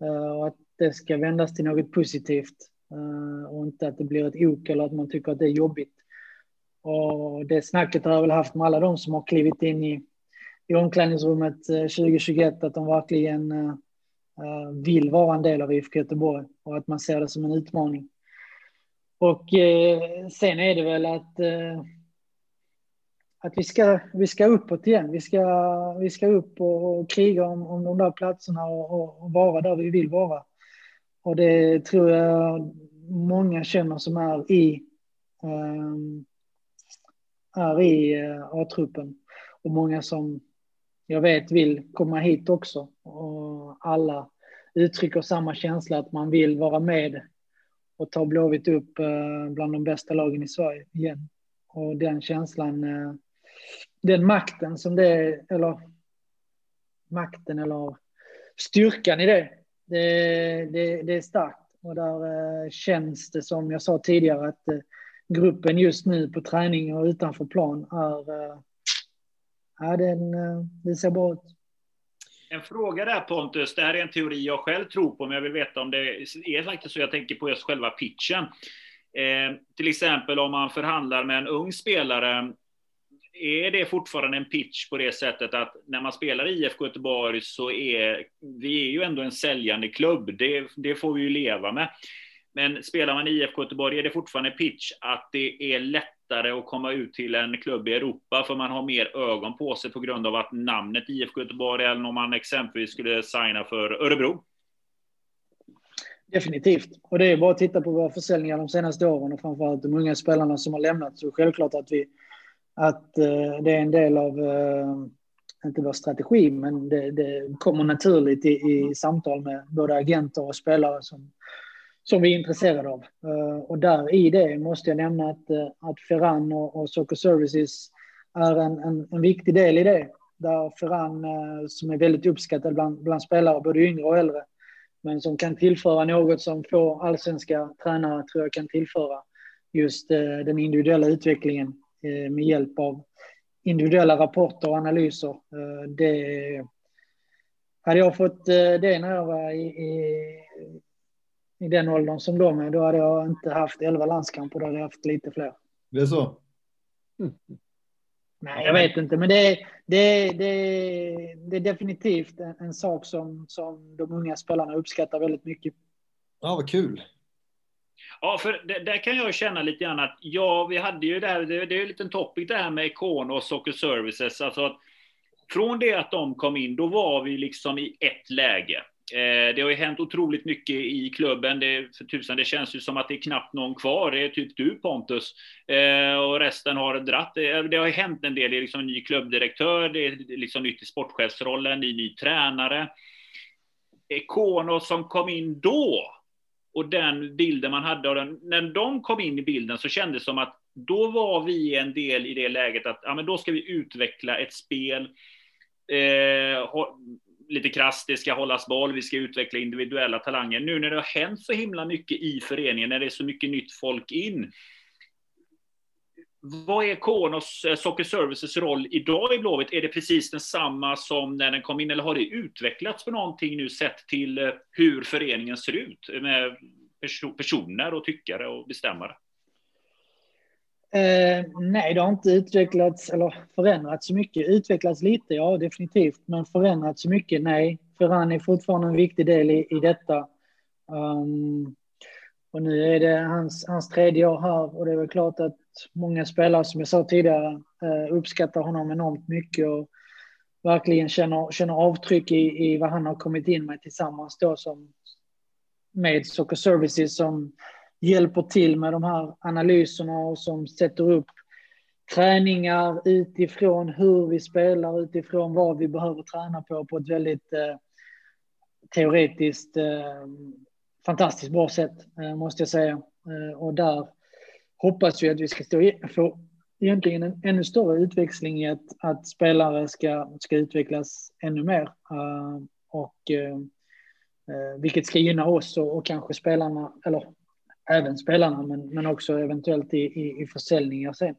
Eh, och att det ska vändas till något positivt. Och inte att det blir ett ok eller att man tycker att det är jobbigt. Och det snacket har jag väl haft med alla de som har klivit in i, i omklädningsrummet eh, 2021, att de verkligen eh, eh, vill vara en del av IFK Göteborg och att man ser det som en utmaning. Och sen är det väl att, att vi, ska, vi ska uppåt igen. Vi ska, vi ska upp och, och kriga om, om de där platserna och, och, vara där vi vill vara. Och det tror jag många känner som är i, är i A-truppen. Och många som jag vet vill komma hit också. Och alla uttrycker samma känsla att man vill vara med och ta Blåvitt upp eh, bland de bästa lagen i Sverige igen. Och den känslan, eh, den makten som det eller makten eller styrkan i det det, det, det är starkt och där eh, känns det som jag sa tidigare att gruppen just nu på träning och utanför plan är, ja, den, eh, den ser bra ut. En fråga där Pontus, det här är en teori jag själv tror på, men jag vill veta om det är faktiskt så jag tänker på just själva pitchen. Eh, till exempel om man förhandlar med en ung spelare är det fortfarande en pitch på det sättet att när man spelar i IFK Göteborg så är vi är ju ändå en säljande klubb. Det, det får vi ju leva med. Men spelar man i IFK Göteborg är det fortfarande pitch att det är lättare att komma ut till en klubb i Europa för man har mer ögon på sig på grund av att namnet IFK Göteborg än om man exempelvis skulle signa för Örebro. Definitivt. Och det är bara att titta på våra försäljningar de senaste åren och framförallt de unga spelarna som har lämnat. Så självklart att vi att eh, det är en del av, eh, inte vår strategi, men det, det kommer naturligt i, i, samtal med både agenter och spelare som, som vi är intresserade av. Eh, och där i det måste jag nämna att, eh, att Ferran och, och Soccer Services är en, en, en viktig del i det. Där Ferran, eh, som är väldigt uppskattad bland, bland spelare, både yngre och äldre, men som kan tillföra något som få allsvenska tränare tror jag kan tillföra just den individuella utvecklingen med hjälp av individuella rapporter och analyser. Det, hade jag fått det när jag var i, i, i den åldern som de är, då hade jag inte haft elva landskamper, då hade jag haft lite fler. Det är så? Mm. Nej, jag vet inte, men det, det, det, det är definitivt en, en, sak som, som de unga spelarna uppskattar väldigt mycket. Ja, vad kul. Ja, för det, där kan jag känna lite grann att, ja, vi hade ju där, det, det är en liten topic det här med Icon och Soccer Services, alltså att från det att de kom in, då var vi liksom i ett läge. Eh, det har ju hänt otroligt mycket i klubben. Det, för tusan, det känns ju som att det är knappt någon kvar. Det är typ du Pontus. Eh, och resten har dratt. Det, eh, det har ju hänt en del. Det är liksom ny klubbdirektör, det är liksom nytt i sportchefsrollen, ny, ny tränare. Kono som kom in då och den bilden man hade av den, när de kom in i bilden så kändes det som att då var vi en del i det läget att ja, men då ska vi utveckla ett spel. Eh, lite krasst, det ska hållas boll, vi ska utveckla individuella talanger. Nu när det har hänt så himla mycket i föreningen, när det är så mycket nytt folk in. Vad är Konos eh, Soccer Services roll idag i Blåvitt? Är det precis densamma som när den kom in, eller har det utvecklats på någonting nu sett till eh, hur föreningen ser ut med personer och tyckare och bestämmare? Eh, nej, det har inte utvecklats eller förändrats så mycket. Utvecklats lite, ja definitivt, men förändrats så mycket, nej. Ferran är fortfarande en viktig del i, i detta. Um, och nu är det hans, hans tredje år här och det är väl klart att många spelare, som jag sa tidigare, eh, uppskattar honom enormt mycket och verkligen känner, känner avtryck i, i vad han har kommit in med tillsammans då som med Soccer Services som hjälper till med de här analyserna och som sätter upp träningar utifrån hur vi spelar, utifrån vad vi behöver träna på på ett väldigt eh, teoretiskt eh, fantastiskt bra sätt, eh, måste jag säga. Eh, och där hoppas vi att vi ska stå, få egentligen en ännu större utväxling i att, att spelare ska, ska utvecklas ännu mer. Eh, och eh, eh, vilket ska gynna oss och, och, kanske spelarna, eller även spelarna, men, men också eventuellt i, i, i försäljningar sen.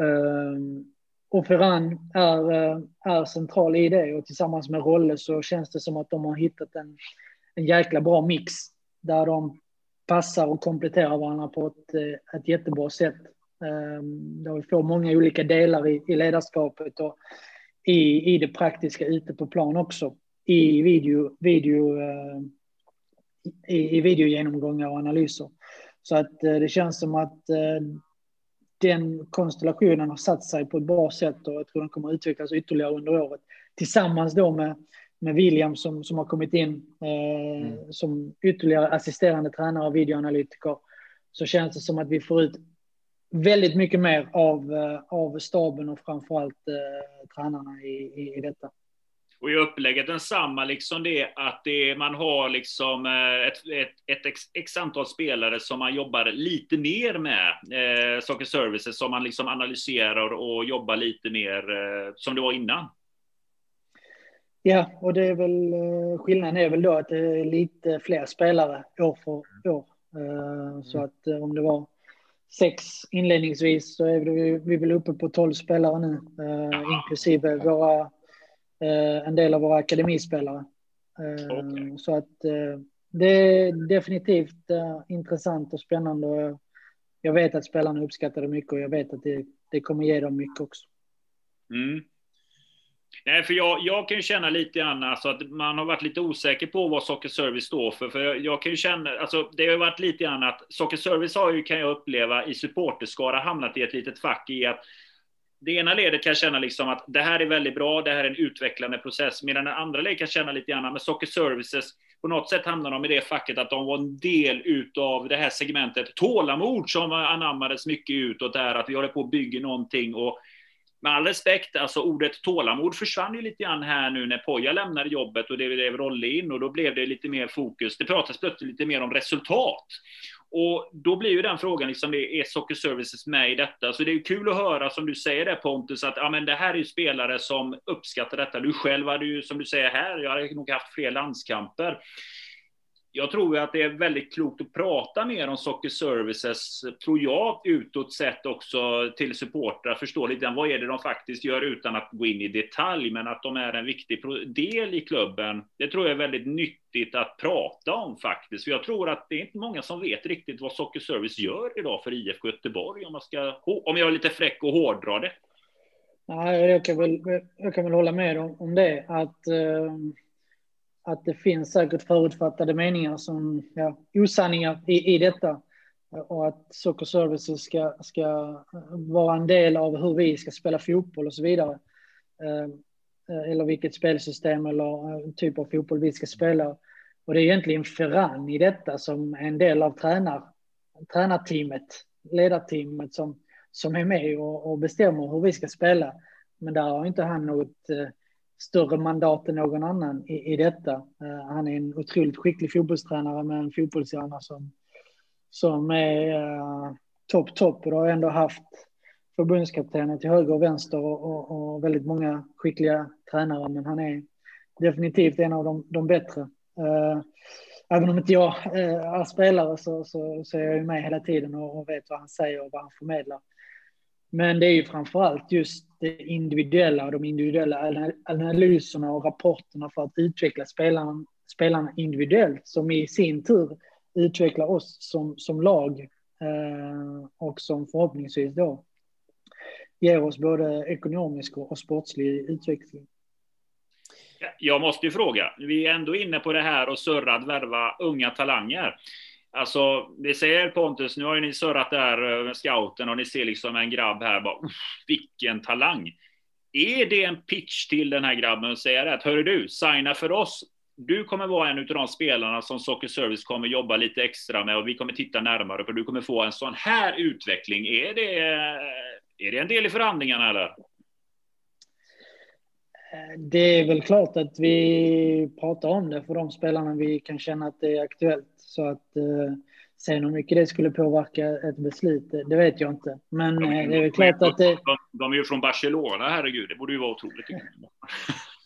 Ehm, och Ferran är, eh, är central i det och tillsammans med Rolle så känns det som att de har hittat en, en jäkla bra mix där de passar och kompletterar varandra på ett, eh, ett jättebra sätt. Um, där vi får många olika delar i, i ledarskapet och i, i det praktiska ute på plan också. I video, video uh, i, i videogenomgångar och analyser. Så att eh, det känns som att eh, den konstellationen har satt sig på ett bra sätt och jag tror den kommer att utvecklas ytterligare under året. Tillsammans då med, med William som, som har kommit in eh, mm. som ytterligare assisterande tränare och videoanalytiker så känns det som att vi får ut väldigt mycket mer av, eh, av staben och framförallt eh, tränarna i, i, i detta. Och i upplägget densamma, liksom det att det, man har liksom eh, ett, ett, ett x, x, antal spelare som man jobbar lite mer med, eh, Saker Services, som man liksom analyserar och jobbar lite mer eh, som det var innan. Ja, och det är väl eh, skillnaden är väl då att det är lite fler spelare år för år. Eh, så mm. att om det var sex inledningsvis så är vi, vi väl uppe på tolv spelare nu, inklusive våra en del av våra akademispelare. Eh, okay. Så att eh, det är definitivt intressant och spännande. Och jag vet att spelarna uppskattar det mycket och jag vet att det, det kommer ge dem mycket också. Mm. Nej, för jag, jag kan ju känna lite grann alltså att man har varit lite osäker på vad Socker Service står för. För jag, jag kan ju känna, alltså det har varit lite grann att Socker Service har ju, kan jag uppleva, i supporterskara hamnat i ett litet fack i att det ena ledet kan känna liksom att det här är väldigt bra, det här är en utvecklande process, medan det andra ledet kan känna lite grann med Socker Services, på något sätt hamnar de i det facket att de var en del utav det här segmentet tålamod som anammades mycket utåt där, att vi håller på att bygga någonting och med all respekt, alltså ordet tålamod försvann ju lite grann här nu när Poja lämnade jobbet och det blev Rolle in och då blev det lite mer fokus. Det pratas plötsligt lite mer om resultat. Och då blir ju den frågan, liksom, är Soccer Services med i detta? Så det är kul att höra, som du säger där Pontus, att ja, men det här är ju spelare som uppskattar detta. Du själv hade ju, som du säger här, jag hade nog haft fler landskamper jag tror att det är väldigt klokt att prata mer om Soccer Services, tror jag, utåt sett också till supportrar, förstå lite vad är det de faktiskt gör utan att gå in i detalj, men att de är en viktig del i klubben. Det tror jag är väldigt nyttigt att prata om faktiskt, för jag tror att det är inte många som vet riktigt vad Soccer Service gör idag för IFK Göteborg, om, man ska, om jag är lite fräck och hårdrar det. Nej, jag kan väl, jag kan väl hålla med om, om det, att uh att det finns säkert förutfattade meningar som ja, osanningar i, i detta och att Soccer Services ska, ska vara en del av hur vi ska spela fotboll och så vidare. Ehm, eh, eller vilket spelsystem eller eh, typ av fotboll vi ska spela. Och det är egentligen Ferran i detta som är en del av tränar, tränarteamet, ledarteamet som, som är med och, och bestämmer hur vi ska spela. Men där har inte han något eh, större mandat än någon annan i, i detta. Eh, han är en otroligt skicklig fotbollstränare med en fotbollshjärna som, som är uh, topp, topp och har ändå haft förbundskaptenen till höger och vänster och, och, och, väldigt många skickliga tränare, men han är definitivt en av de, de bättre. Uh, även om inte jag är spelare så, så, så är jag ju med hela tiden och, och vet vad han säger och vad han förmedlar. Men det är ju framför allt just det individuella och de individuella analyserna och rapporterna för att utveckla spelarna, spelarna individuellt som i sin tur utvecklar oss som, som lag eh, och som förhoppningsvis då ger oss både ekonomisk och sportslig utveckling. Jag måste ju fråga, vi är ändå inne på det här och surra att värva unga talanger. Alltså, det säger Pontus, nu har ju ni surrat där eh, med scouten och ni ser liksom en grabb här, bara, vilken talang. Är det en pitch till den här grabben och säga att hörru du, signa för oss. Du kommer vara en av de spelarna som Socker Service kommer jobba lite extra med och vi kommer titta närmare på. Du kommer få en sån här utveckling. Är det, eh, är det en del i förhandlingarna eller? Det är väl klart att vi pratar om det för de spelarna vi kan känna att det är aktuellt. Så att eh, sen hur mycket det skulle påverka ett beslut, det vet jag inte. Men de, eh, det är väl klart att det... De, de är ju från Barcelona, herregud. Det borde ju vara otroligt.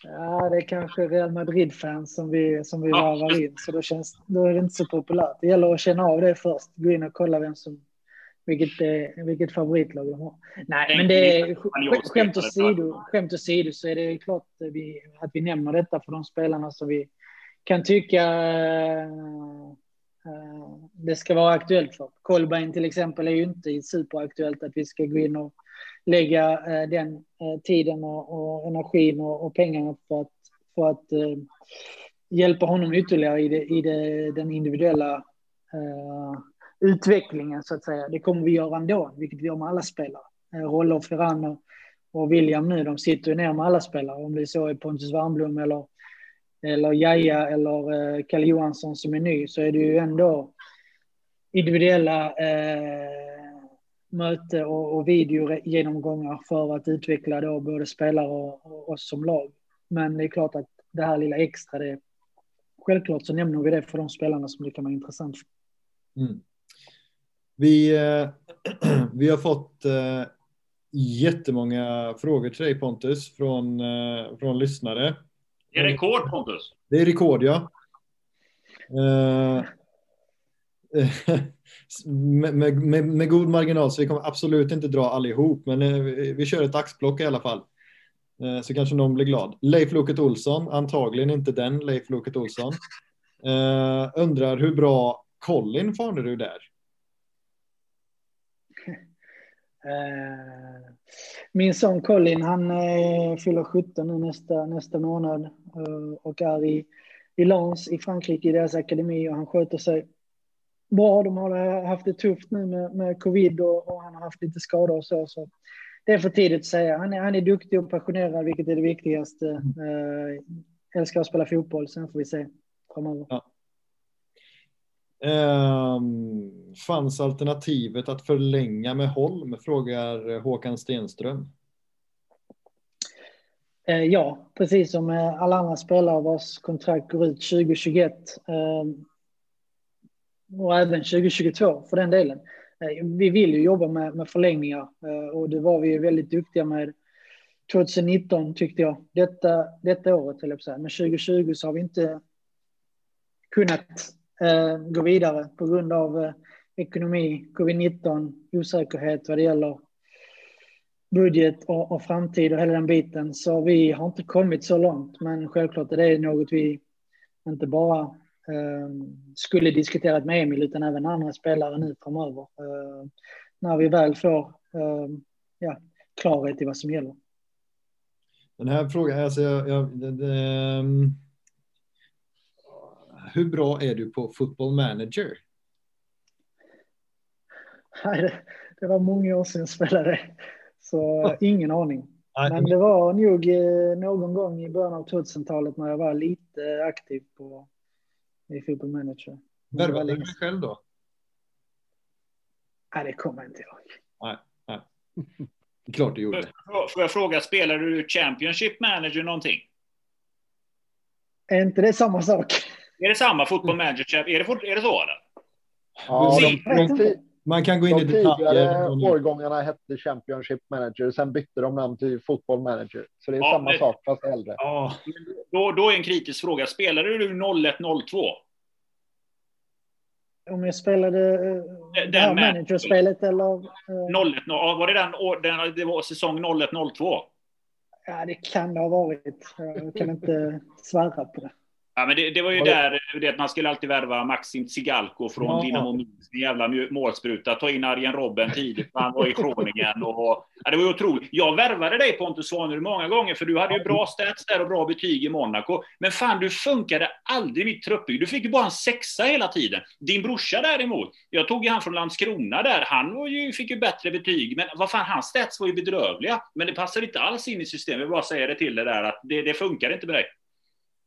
Ja, det är kanske Real Madrid-fans som vi, som vi varvar in, så då, känns, då är det inte så populärt. Det gäller att känna av det först, gå in och kolla vem som, vilket, eh, vilket favoritlag de har. Nej, men det är skämt åsido, skämt åsido så är det klart att vi, att vi nämner detta för de spelarna som vi kan tycka Eh, det ska vara aktuellt för. Kolbein till exempel är ju inte superaktuellt att vi ska gå in och lägga eh, den eh, tiden och, och energin och, och, pengarna för att, för att uh, hjälpa honom ytterligare i, det, i det, den individuella utvecklingen så att säga. Det kommer vi göra ändå, vilket vi gör med alla spelare. Eh, Rolle och Ferran och, och William nu, de sitter ju ner med alla spelare, om det är så är Pontus Warnblom eller eller Jaja eller eh, Kalle Johansson som är ny så är det ju ändå individuella eh, möte och, och videogenomgångar för att utveckla då både spelare och, och oss som lag. Men det är klart att det här lilla extra, det, självklart så nämner vi det för de spelarna som det kan vara intressant för. Mm. Vi, eh, vi har fått eh, jättemånga frågor till dig Pontus från, eh, från lyssnare. Det är rekord Pontus. Det är rekord ja. Med, med, med, god marginal så vi kommer absolut inte dra allihop men vi, vi kör ett axplock i alla fall. Så kanske någon blir glad. Leif Loket Olsson, antagligen inte den Leif Loket Olsson. undrar hur bra Colin du där? Eh, min son Colin, han eh, fyller 17 nu nästa, nästa månad eh, och är i, i Lens i Frankrike i deras akademi och han sköter sig bra. De har haft det tufft nu med, med covid och, och han har haft lite skador och så. så det är för tidigt att säga. Han är, han är duktig och passionerad, vilket är det viktigaste. Mm. älskar att spela fotboll, sen får vi se framöver. Ja. Ehm, um, fanns alternativet att förlänga med Holm? Frågar eh, Håkan Stenström. Eh, ja, precis som eh, alla andra spelare vars kontrakt går ut 2021 ehm, och även 2022 för den delen. Vi vill ju jobba med, med förlängningar eh, och det var vi väldigt duktiga med 2019 tyckte jag. Detta, detta året, eller så men 2020 så har vi inte kunnat eh, gå vidare på grund av eh, ekonomi, covid-19, osäkerhet vad det gäller budget och, och, framtid och hela den biten. Så vi har inte kommit så långt, men självklart är det något vi inte bara eh, skulle diskuterat med Emil utan även andra spelare nu framöver. Eh, när vi väl får eh, ja, klarhet i vad som gäller. Den här frågan, alltså jag, jag det, det, ehm, hur bra är du på football manager? Nej, det, det var många år sedan jag spelade, så ingen aning. Men det var nog eh, någon gång i början av 2000-talet när jag var lite aktiv på i football manager. Värvade du dig själv då? Nej, det kommer inte ihåg. Nej, nej. Klart du gjorde. Får jag fråga, spelar du Championship manager någonting? Är inte det samma sak? Är det samma fotboll manager? Är det, fort- är det så? Eller? Ja, de, de, Man kan gå in i de tidigare detaljer. årgångarna hette Championship Manager, sen bytte de namn till Football Manager. Så det är Ja, samma men- sak fast äldre. Ja, Då, då är en kritisk fråga. Spelade du 01-02? Om jag spelade eh, Den det här managerspelet eller? eh, 01, ja, var det den, den det var säsong 01-02? Ja, det kan det ha varit. Jag kan inte svära på det. Ja, men det, det var ju där det att man skulle alltid värva Maxim Tsigalko från Ja. Dynamo Minsk, en jävla målspruta, ta in Arjen Robben tidigt, han var i Groningen och ja, det var ju otroligt. Jag värvade dig Pontus Svanerud många gånger, för du hade ju bra stats där och bra betyg i Monaco. Men fan, du funkade aldrig i mitt truppbygge. Du fick ju bara en sexa hela tiden. Din brorsa däremot, jag tog ju han från Landskrona där, han var ju, fick ju bättre betyg, men vad fan, hans stats var ju bedrövliga. Men det passade inte alls in i systemet, jag vill bara säga det till dig där, att det, det funkar inte med dig.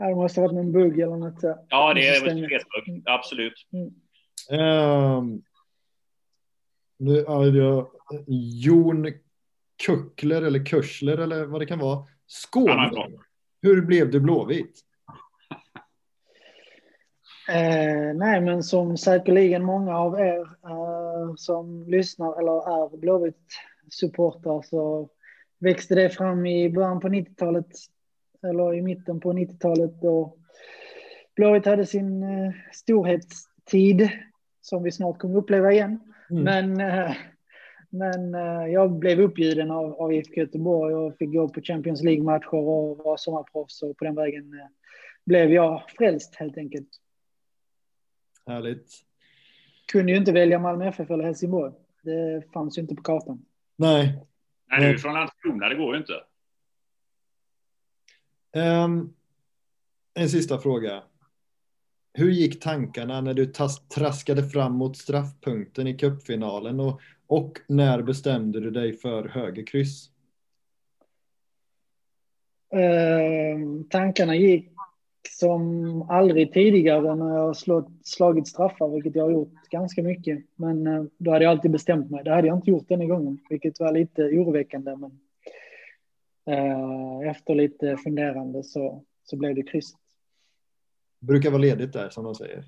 Ja, det måste ha varit någon bugg eller något. så. Ja, det är Systemet. väl ett absolut. Ehm, nu, ja, jag, Jon Kuckler eller Kursler eller vad det kan vara. Skåne. är bra. Hur blev du blåvit? Eh, nej, men som säkerligen många av er eh, som lyssnar eller är Blåvitt-supportrar så växte det fram i början på 90-talet eller i mitten på 90-talet då Blåvitt hade sin eh, storhetstid som vi snart kommer uppleva igen. Mm. Men, eh, men eh, jag blev uppbjuden av, av IFK Göteborg och fick gå på Champions League-matcher och var sommarproffs och på den vägen eh, blev jag frälst helt enkelt. Härligt. Kunde ju inte välja Malmö FF eller Helsingborg. Det fanns ju inte på kartan. Nej. Nej, du är från Landskrona, det går ju inte. Um, en sista fråga. Hur gick tankarna när du tas- traskade fram mot straffpunkten i cupfinalen och, och när bestämde du dig för högerkryss? Eh, tankarna gick som aldrig tidigare när jag slått, slagit straffar, vilket jag har gjort ganska mycket. Men eh, då hade jag alltid bestämt mig. Det hade jag inte gjort denna gången, vilket var lite oroväckande. Men efter lite funderande så, så blev det kryss. Brukar vara ledigt där som de säger.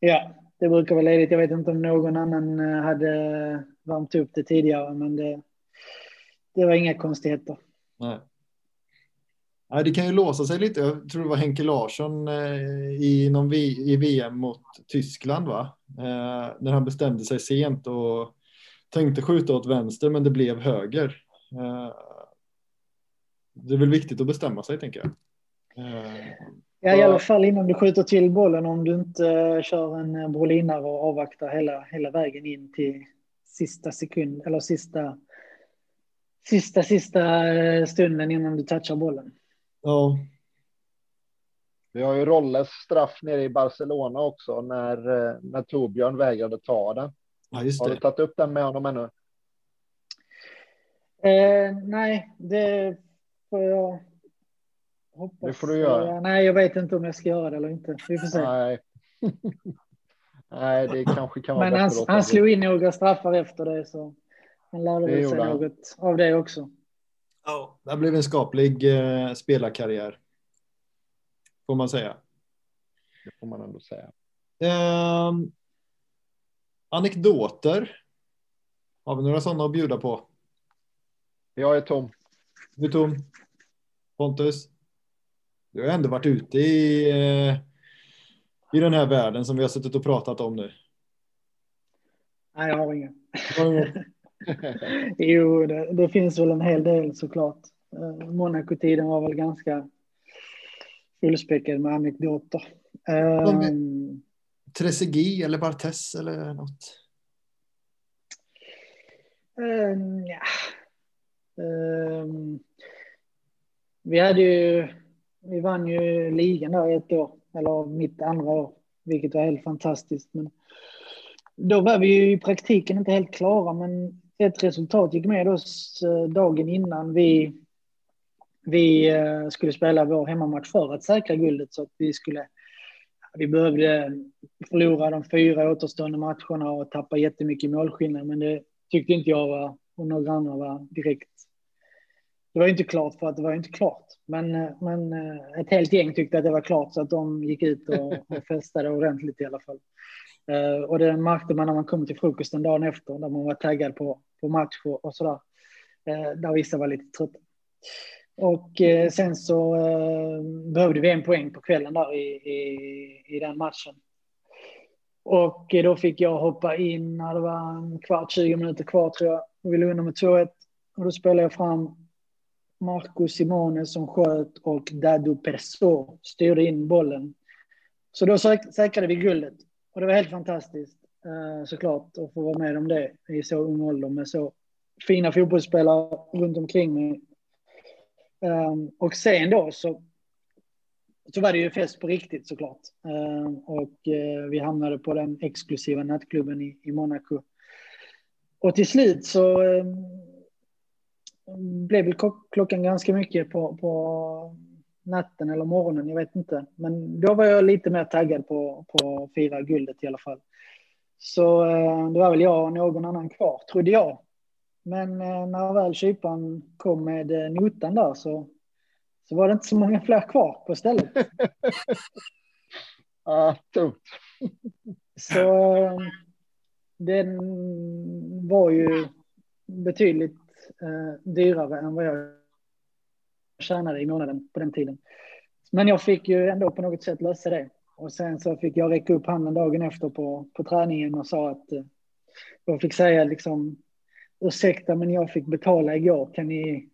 Ja, det brukar vara ledigt. Jag vet inte om någon annan eh, hade värmt upp det tidigare, men det, det var inga konstigheter. Nej. Nej, det kan ju låsa sig lite. Jag tror det var Henke Larsson eh, i, någon i VM mot Tyskland, va? Eh, när han bestämde sig sent och tänkte skjuta åt vänster, men det blev höger. Eh, det är väl viktigt att bestämma sig, tänker jag. Eh, Ja, i alla fall innan du skjuter till bollen om du inte kör en brolinare och avvaktar hela, hela vägen in till sista sekund eller sista sista, sista eh, stunden innan du touchar bollen. ja, Vi har ju Rolles straff nere i Barcelona också när, eh, när Torbjörn vägrade ta den. ja, just Har du tagit upp den med honom ännu? Eh, nej, det får jag hoppas. Det får du göra. Eh, nej, jag vet inte om jag ska göra det eller inte. Vi får se. Nej. Nej, det kanske kan vara Men han, han slog in några straffar efter det så han lärde Det väl sig något av det också. Ja, det blev en skaplig eh, spelarkarriär. Får man säga. Det får man ändå säga. Ehm, anekdoter. Har vi några sådana att bjuda på? Jag är tom. Tom? Pontus? Du har ändå varit ute i, eh, i den här världen som vi har suttit och pratat om nu. Nej, jag har något? Jo, det, det finns väl en hel del såklart. Eh, Monaco-tiden var väl ganska fullspäckad med anekdoter. Eh, Trezeguet eller Bartes eller något? eh, ja. Ehm, vi hade ju, vi vann ju ligan där ett år, eller mitt andra år, vilket var helt fantastiskt. Men då var vi ju i praktiken inte helt klara, men ett resultat gick med oss eh, dagen innan vi, vi eh, skulle spela vår hemmamatch för att säkra guldet. Så att vi skulle, vi behövde förlora de fyra återstående matcherna och tappa jättemycket målskillnad, men det tyckte inte jag var, och några andra var direkt det var inte klart för att det var inte klart. Men, eh, men eh, ett helt gäng tyckte att det var klart så att de gick ut och, och festade ordentligt i alla fall. Eh, och det märkte man när man kom till frukosten dagen efter, där man var taggad på, på match och, och sådär. Där vissa var lite trötta. Och eh, sen så eh, behövde vi en poäng på kvällen där i, i, i den matchen. Och eh, då fick jag hoppa in när det var en kvart, 20 minuter kvar tror jag. Och vi låg under med 2-1. Och då spelade jag fram Marco Simone som sköt och Dado Perso styrde in bollen. Så då säk säkrade vi guldet. Och det var helt fantastiskt eh, såklart att få vara med om det i så ung ålder med så fina fotbollsspelare runt omkring mig Um, och sen då så, så var det ju fest på riktigt såklart. Um, och uh, vi hamnade på den exklusiva nattklubben i, i Monaco. Och till slut så um, blev väl klockan ganska mycket på, på natten eller morgonen, jag vet inte. Men då var jag lite mer taggad på, på att fira guldet i alla fall. Så uh, det var väl jag och någon annan kvar, trodde jag. Men eh, när väl kyparen kom med eh, notan där så, så var det inte så många fler kvar på stället. Ja, tungt. Så eh, den var ju betydligt eh, dyrare än vad jag tjänade i månaden på den tiden. Men jag fick ju ändå på något sätt lösa det. Och sen så fick jag räcka upp handen dagen efter på, på träningen och sa att eh, jag fick säga liksom ursäkta men jag fick betala igår, kan ni,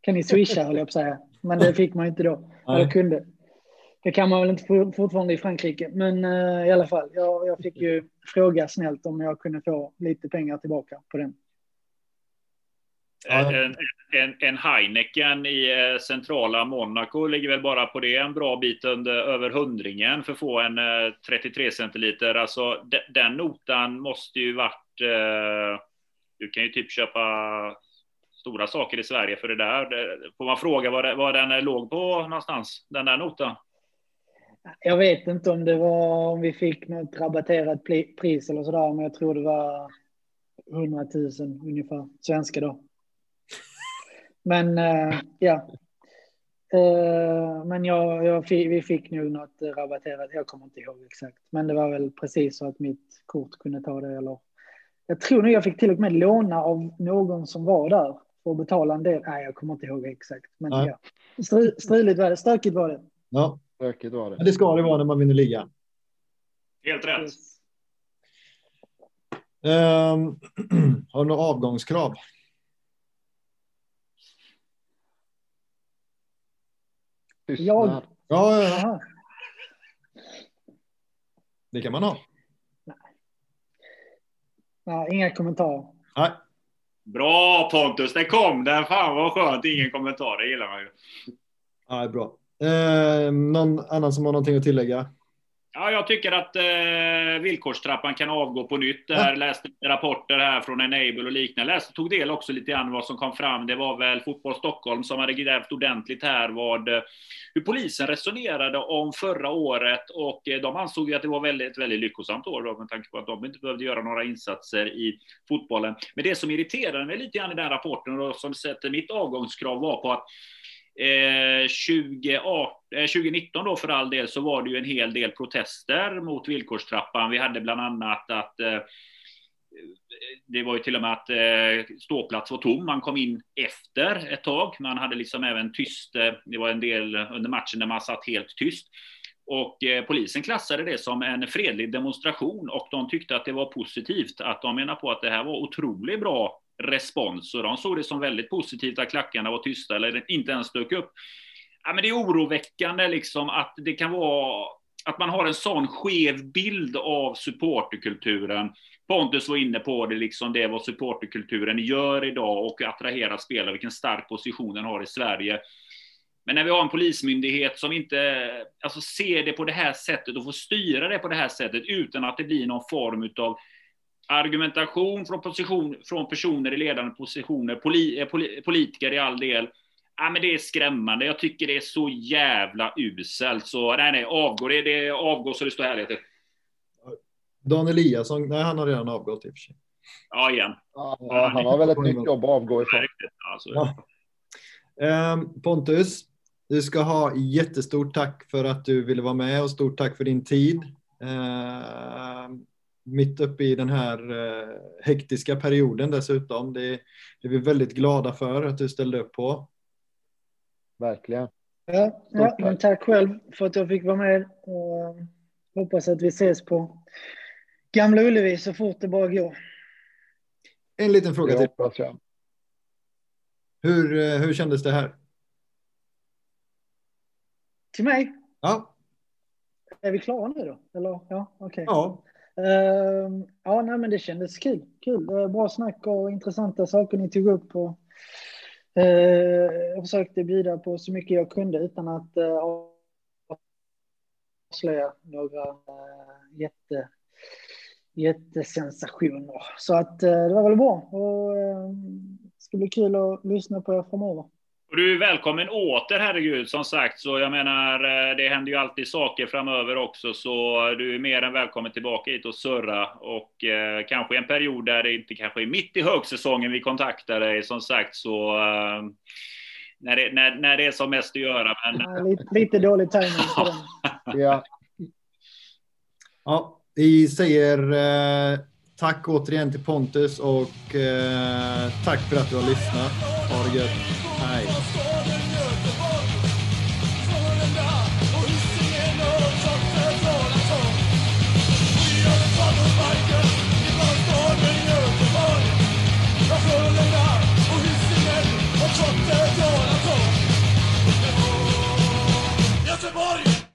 kan ni swisha höll jag på att säga. Men det fick man inte då, eller kunde. Det kan man väl inte fortfarande i Frankrike, men uh, i alla fall, jag, jag fick ju fråga snällt om jag kunde få lite pengar tillbaka på den. En, en, en Heineken i eh, centrala Monaco ligger väl bara på det en bra bit under, över hundringen för att få en eh, 33 centiliter. Alltså den notan måste ju varit eh, du kan ju typ köpa stora saker i Sverige för det där. Får man fråga vad, det, vad den låg på någonstans, den där notan? Jag vet inte om det var om vi fick något rabatterat pris eller sådär, men jag tror det var 100 000 ungefär svenska då. Men uh, ja. Uh, men jag, jag, vi fick nog något rabatterat. Jag kommer inte ihåg exakt, men det var väl precis så att mitt kort kunde ta det eller jag tror nog jag fick till och med låna av någon som var där för att betala en del. Nej, jag kommer inte ihåg exakt. Men ja. Striligt var det, stökigt var det. Ja, stökigt var det. Men det ska det vara när man vinner ligan. Helt rätt. Um, har du några avgångskrav? Jag? Ja, ja, ja. Det kan man ha. Nej, inga kommentarer. Nej. Bra Pontus, det kom den. Fan vad skönt. Ingen kommentar, det gillar man ju. Ja, bra. Eh, någon annan som har någonting att tillägga? Ja, jag tycker att eh, villkorstrappan kan avgå på nytt. Där ja. läste rapporter här från Enable och liknande. Läste, tog del också lite grann vad som kom fram. Det var väl Fotboll Stockholm som hade grävt ordentligt här vad, eh, hur polisen resonerade om förra året och eh, de ansåg ju att det var väldigt, väldigt lyckosamt år då, med tanke på att de inte behövde göra några insatser i fotbollen. Men det som irriterade mig lite grann i den rapporten och som sätter mitt avgångskrav var på att Eh, 2018, eh, 2019 då för all del så var det ju en hel del protester mot villkorstrappan. Vi hade bland annat att eh, det var ju till och med att eh, ståplats var tom. Man kom in efter ett tag. Man hade liksom även tyst. Eh, det var en del under matchen där man satt helt tyst. Och eh, polisen klassade det som en fredlig demonstration och de tyckte att det var positivt. Att de menar på att det här var otroligt bra respons och de såg det som väldigt positivt att klackarna var tysta eller inte ens dök upp. Ja, men det är oroväckande liksom att det kan vara att man har en sån skev bild av supporterkulturen. Pontus var inne på det, liksom det vad supporterkulturen gör idag och attraherar spelare, vilken stark position den har i Sverige. Men när vi har en polismyndighet som inte alltså, ser det på det här sättet och får styra det på det här sättet utan att det blir någon form av argumentation från, position, från personer i ledande positioner, poli, eh, poli, politiker i all del. Ja, men det är skrämmande. Jag tycker det är så jävla uselt. Så nej, nej, avgå. Det, det avgå så det står härligheter. Dan Eliasson, nej han har redan avgått i och för sig. Ja, igen. Ja, han har väl ett nytt jobb att avgå ifrån. Ja. Um, Pontus, du ska ha jättestort tack för att du ville vara med och stort tack för din tid. Uh, mitt uppe i den här uh, hektiska perioden dessutom. Det, det är vi väldigt glada för att du ställde upp på. Verkligen. Ja, ja men tack själv för att jag fick vara med. Och hoppas att vi ses på Gamla Ullevi så fort det bara går. En liten fråga till. Hur, eh, hur kändes det här? Till mig? Ja. Är vi klara nu då? Eller? Ja, okej. Okay. Ja. Uh, ja, nej, men det kändes kul. kul. Bra snack och intressanta saker ni tog upp. Och, eh, uh, jag försökte bjuda på så mycket jag kunde utan att uh, avslöja några uh, jätte, jättesensationer. Så att uh, det var väl bra. Och, uh, det ska bli kul att lyssna på er framöver. Och du är välkommen åter, herregud, som sagt. Så jag menar, det händer ju alltid saker framöver också, så du är mer än välkommen tillbaka hit och surra. Och eh, kanske en period där det inte kanske är mitt i högsäsongen vi kontaktar dig, som sagt, så eh, när, det, när, när det är som mest att göra. Men... Ja, lite, lite dålig timing den. ja. ja, vi säger eh, tack återigen till Pontus och eh, tack för att du har lyssnat. Ha det gött.